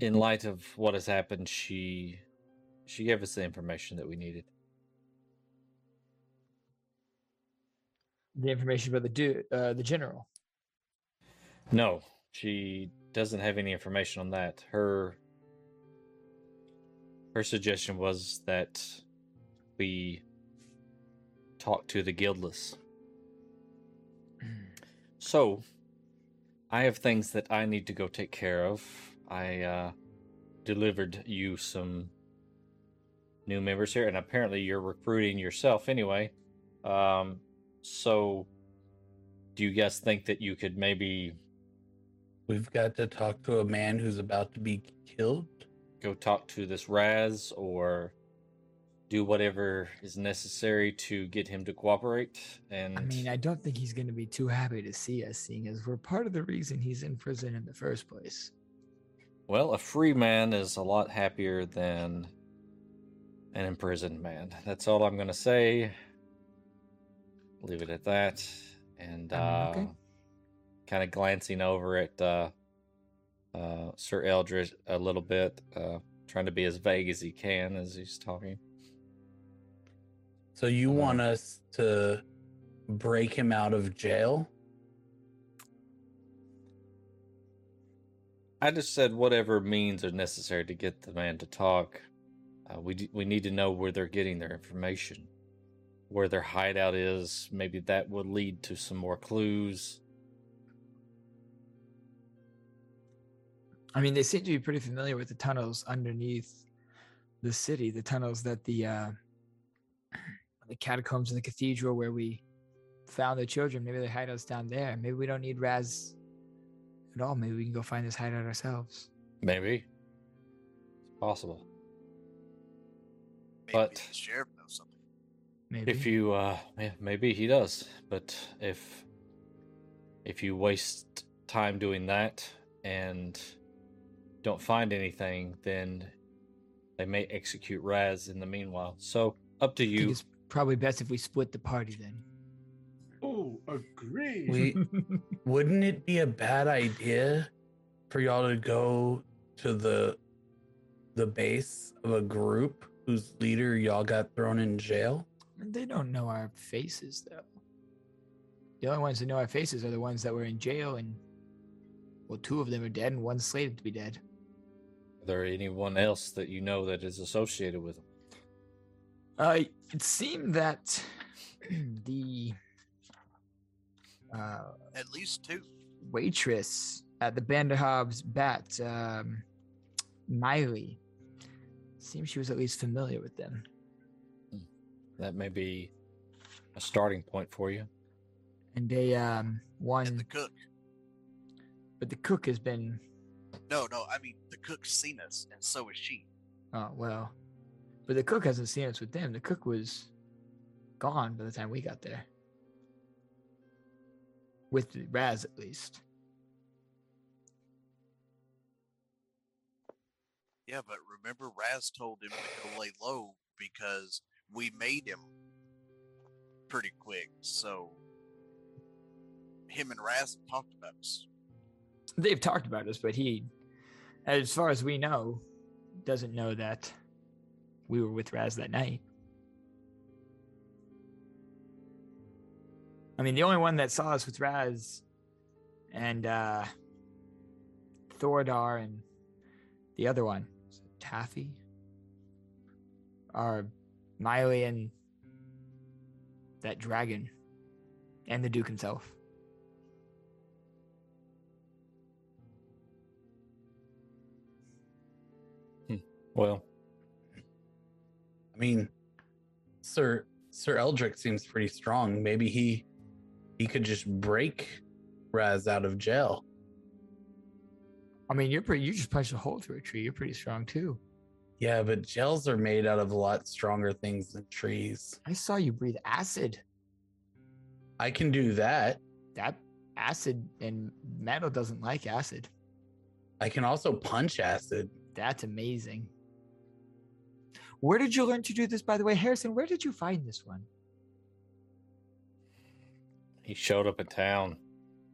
in light of what has happened, she she gave us the information that we needed. The information about the du- uh, the general. No, she doesn't have any information on that. Her her suggestion was that we talk to the guildless. So, I have things that I need to go take care of. I uh, delivered you some new members here, and apparently you're recruiting yourself anyway. Um, so, do you guys think that you could maybe We've got to talk to a man who's about to be killed. go talk to this Raz or do whatever is necessary to get him to cooperate? And I mean, I don't think he's going to be too happy to see us, seeing as we're part of the reason he's in prison in the first place. well, a free man is a lot happier than an imprisoned man. That's all I'm going to say. Leave it at that. And Um, uh, okay. Kind of glancing over at uh, uh, Sir Eldritch a little bit, uh, trying to be as vague as he can as he's talking. So you Uh, want us to break him out of jail? I just said whatever means are necessary to get the man to talk. Uh, we d- we need to know where they're getting their information, where their hideout is. Maybe that would lead to some more clues. I mean, they seem to be pretty familiar with the tunnels underneath the city, the tunnels that the uh, the catacombs of the cathedral where we found the children. Maybe they hide us down there. Maybe we don't need Raz at all. Maybe we can go find this hideout ourselves. Maybe it's possible. Maybe But- the sheriff knows something. Maybe. If you, uh, yeah, maybe he does. But if if you waste time doing that and don't find anything, then they may execute Raz in the meanwhile. So up to I think you. it's probably best if we split the party then. Oh, agree. We wouldn't it be a bad idea for y'all to go to the the base of a group whose leader y'all got thrown in jail? They don't know our faces, though. The only ones that know our faces are the ones that were in jail, and well, two of them are dead, and one's slated to be dead. Are there anyone else that you know that is associated with them? Uh, it seemed that the uh, At least two. waitress at the Banderhobbs Bat, um, Miley, seems she was at least familiar with them. That may be a starting point for you. And they um one, And the cook. but the cook has been No, no, I mean the cook's seen us, and so is she. oh well, but the cook hasn't seen us with them. The cook was gone by the time we got there, with Raz at least. Yeah, but remember Raz told him to go lay low because we made him pretty quick. So him and Raz talked about us. They've talked about us, but he, as far as we know, doesn't know that we were with Raz that night. I mean, the only one that saw us with Raz and uh Thordar and the other one, Taffy, are Miley and that dragon, and the Duke himself. Well, I mean, Sir Sir Eldritch seems pretty strong. Maybe he he could just break Raz out of jail. I mean, you're pretty. You just punched a hole through a tree. You're pretty strong too. Yeah, but gels are made out of a lot stronger things than trees. I saw you breathe acid. I can do that. That acid and metal doesn't like acid. I can also punch acid. That's amazing. Where did you learn to do this, by the way, Harrison? Where did you find this one? he showed up in town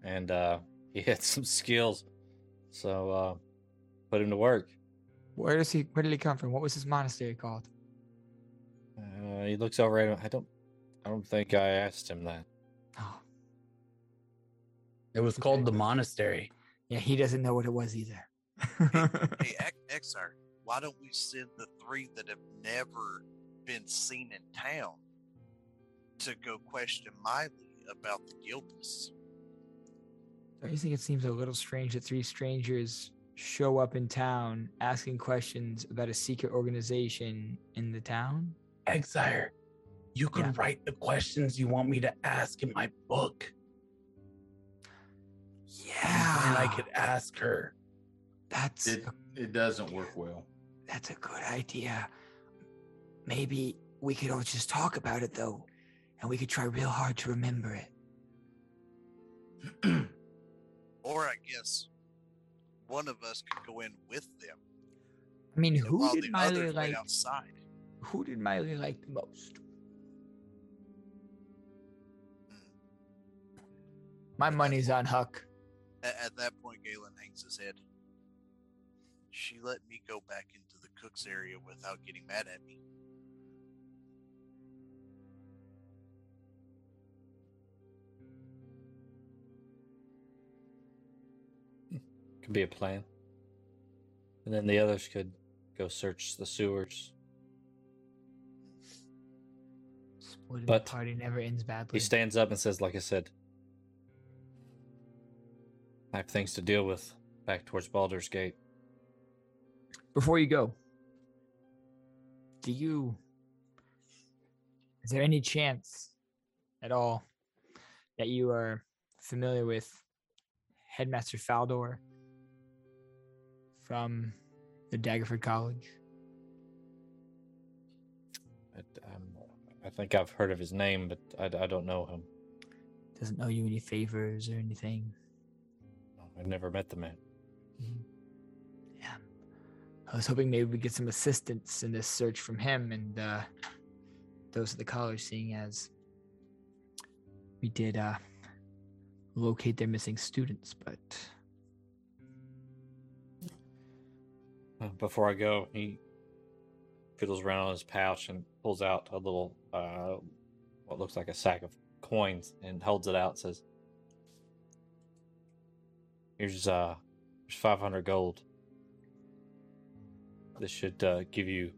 and uh, he had some skills. So uh, put him to work. Where does he? Where did he come from? What was his monastery called? Uh, he looks over at him. I don't I don't think I asked him that. Oh, It was called the monastery. yeah, he doesn't know what it was either. Hey, Ex- Exire, why don't we send the three that have never been seen in town to go question Miley about the guildless? Don't you think it seems a little strange that three strangers show up in town asking questions about a secret organization in the town? Exire, you can Yeah. write the questions you want me to ask in my book. Yeah, And I could ask her. That's It it doesn't work well. That's a good idea. Maybe we could all just talk about it though, and we could try real hard to remember it. Or I guess one of us could go in with them I mean, who did Miley like? outside. Who did Miley like the most? Hmm. My money's on Huck. At, at that point, Galen hangs his head. She let me go back the cook's area without getting mad at me. Could be a plan. And then the others could go search the sewers. Splitting But the party never ends badly. He stands up and says, like I said, I have things to deal with back towards Baldur's Gate. Before you go, do you? Is there any chance at all that you are familiar with Headmaster Faldor from the Daggerford College? I, um, I think I've heard of his name, but I, I don't know him. Doesn't owe you any favors or anything. I've never met the man. I was hoping maybe we get some assistance in this search from him and uh, those at the college, seeing as we did uh, locate their missing students, but Uh, Before I go, he fiddles around in his pouch and pulls out a little, uh, what looks like a sack of coins and holds it out. And says, "Here's uh, here's 500 gold. This should uh, give you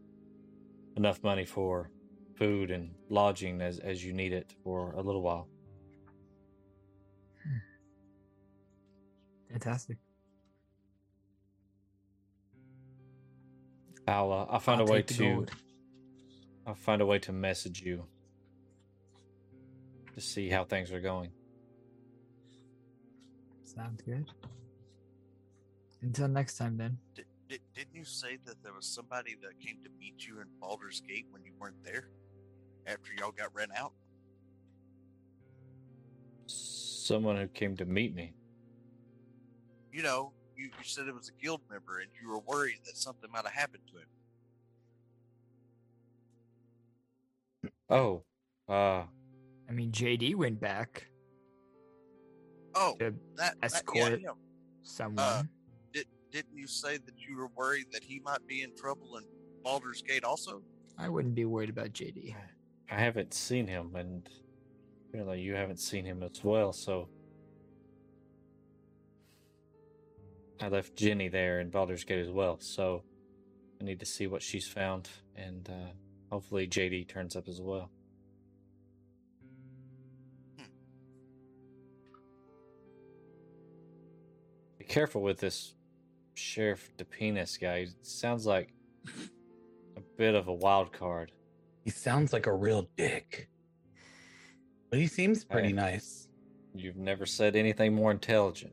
enough money for food and lodging as as you need it for a little while." Fantastic. I'll uh, I'll find I'll a way to gold. I'll find a way to message you to see how things are going. Sounds good. Until next time, then. Did, did, didn't you say that there was somebody that came to meet you in Baldur's Gate when you weren't there? After y'all got rent out? Someone who came to meet me. You know, you, you said it was a guild member and you were worried that something might have happened to him. Oh, uh, I mean, JD went back Oh, to that, that yeah, escort someone. Did, didn't you say that you were worried that he might be in trouble in Baldur's Gate also? I wouldn't be worried about JD. I haven't seen him, and apparently you haven't seen him as well. So I left Jenny there in Baldur's Gate as well. So I need to see what she's found, and uh, hopefully JD turns up as well. Be careful with this Sheriff DePenis guy. He sounds like a bit of a wild card. He sounds like a real dick. But he seems pretty Hey. nice. You've never said anything more intelligent.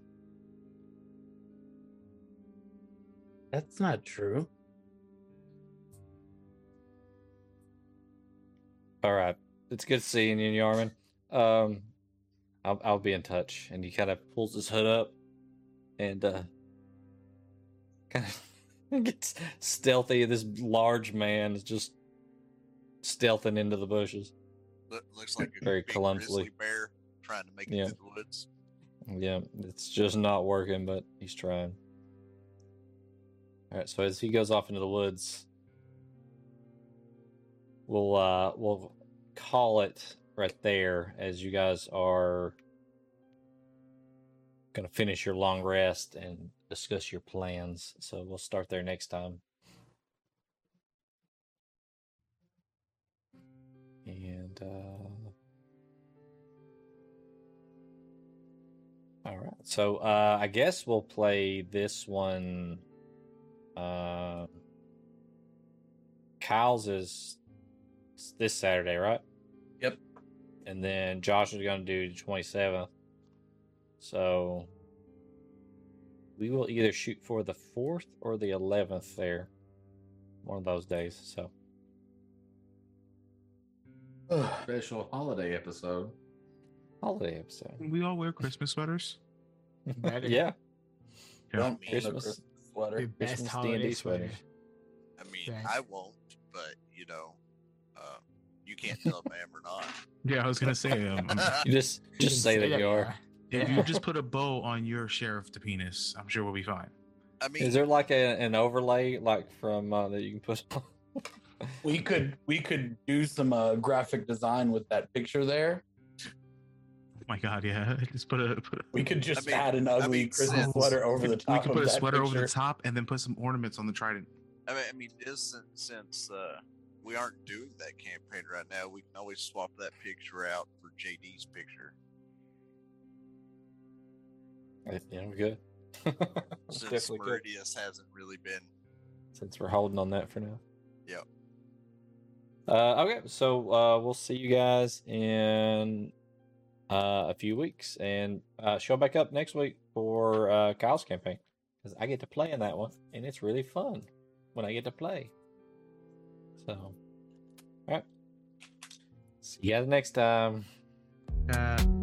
That's not true. All right, it's good seeing you, Yarman. Um, I'll I'll be in touch. And he kind of pulls his hood up, and uh, kind of gets stealthy. This large man is just stealthing into the bushes. Look, looks like a Very clumsily. bear trying to make it Yeah. through the woods. Yeah, it's just not working, but he's trying. All right, so as he goes off into the woods, we'll uh we'll call it right there as you guys are gonna finish your long rest and discuss your plans. So we'll start there next time. And uh All right. So uh I guess we'll play this one uh Kyle's is this Saturday, right? Yep. And then Josh is going to do the 27th. So we will either shoot for the 4th or the 11th there. One of those days. So Special holiday episode. holiday episode. We all wear Christmas sweaters. Yeah. Yeah. Don't mean the Christmas. Christmas sweater. Your best Christmas holiday sweater. sweater. I mean, Right. I won't, but you know, uh, you can't tell if I am or not. Yeah, I was gonna say, um, um, You just just say that you are. If you just put a bow on your sheriff to penis, I'm sure we'll be fine. I mean, Is there like a, an overlay like from uh, that you can put on? We could we could do some uh, graphic design with that picture there. Oh my god, yeah. Just put a put a We could just mean- add an I ugly mean, Christmas since- sweater over the top we could of put a that sweater over the top and then put some ornaments on the trident. I mean, I mean, is since, since uh, we aren't doing that campaign right now, we can always swap that picture out for JD's picture. Yeah, we're good. It's Since definitely good. Meridius hasn't really been. Since we're holding on that for now. Yep. Uh, okay, so uh, we'll see you guys in uh, a few weeks, and uh, show back up next week for uh, Kyle's campaign because I get to play in that one, and it's really fun when I get to play. So, all right, see you guys next time. Uh,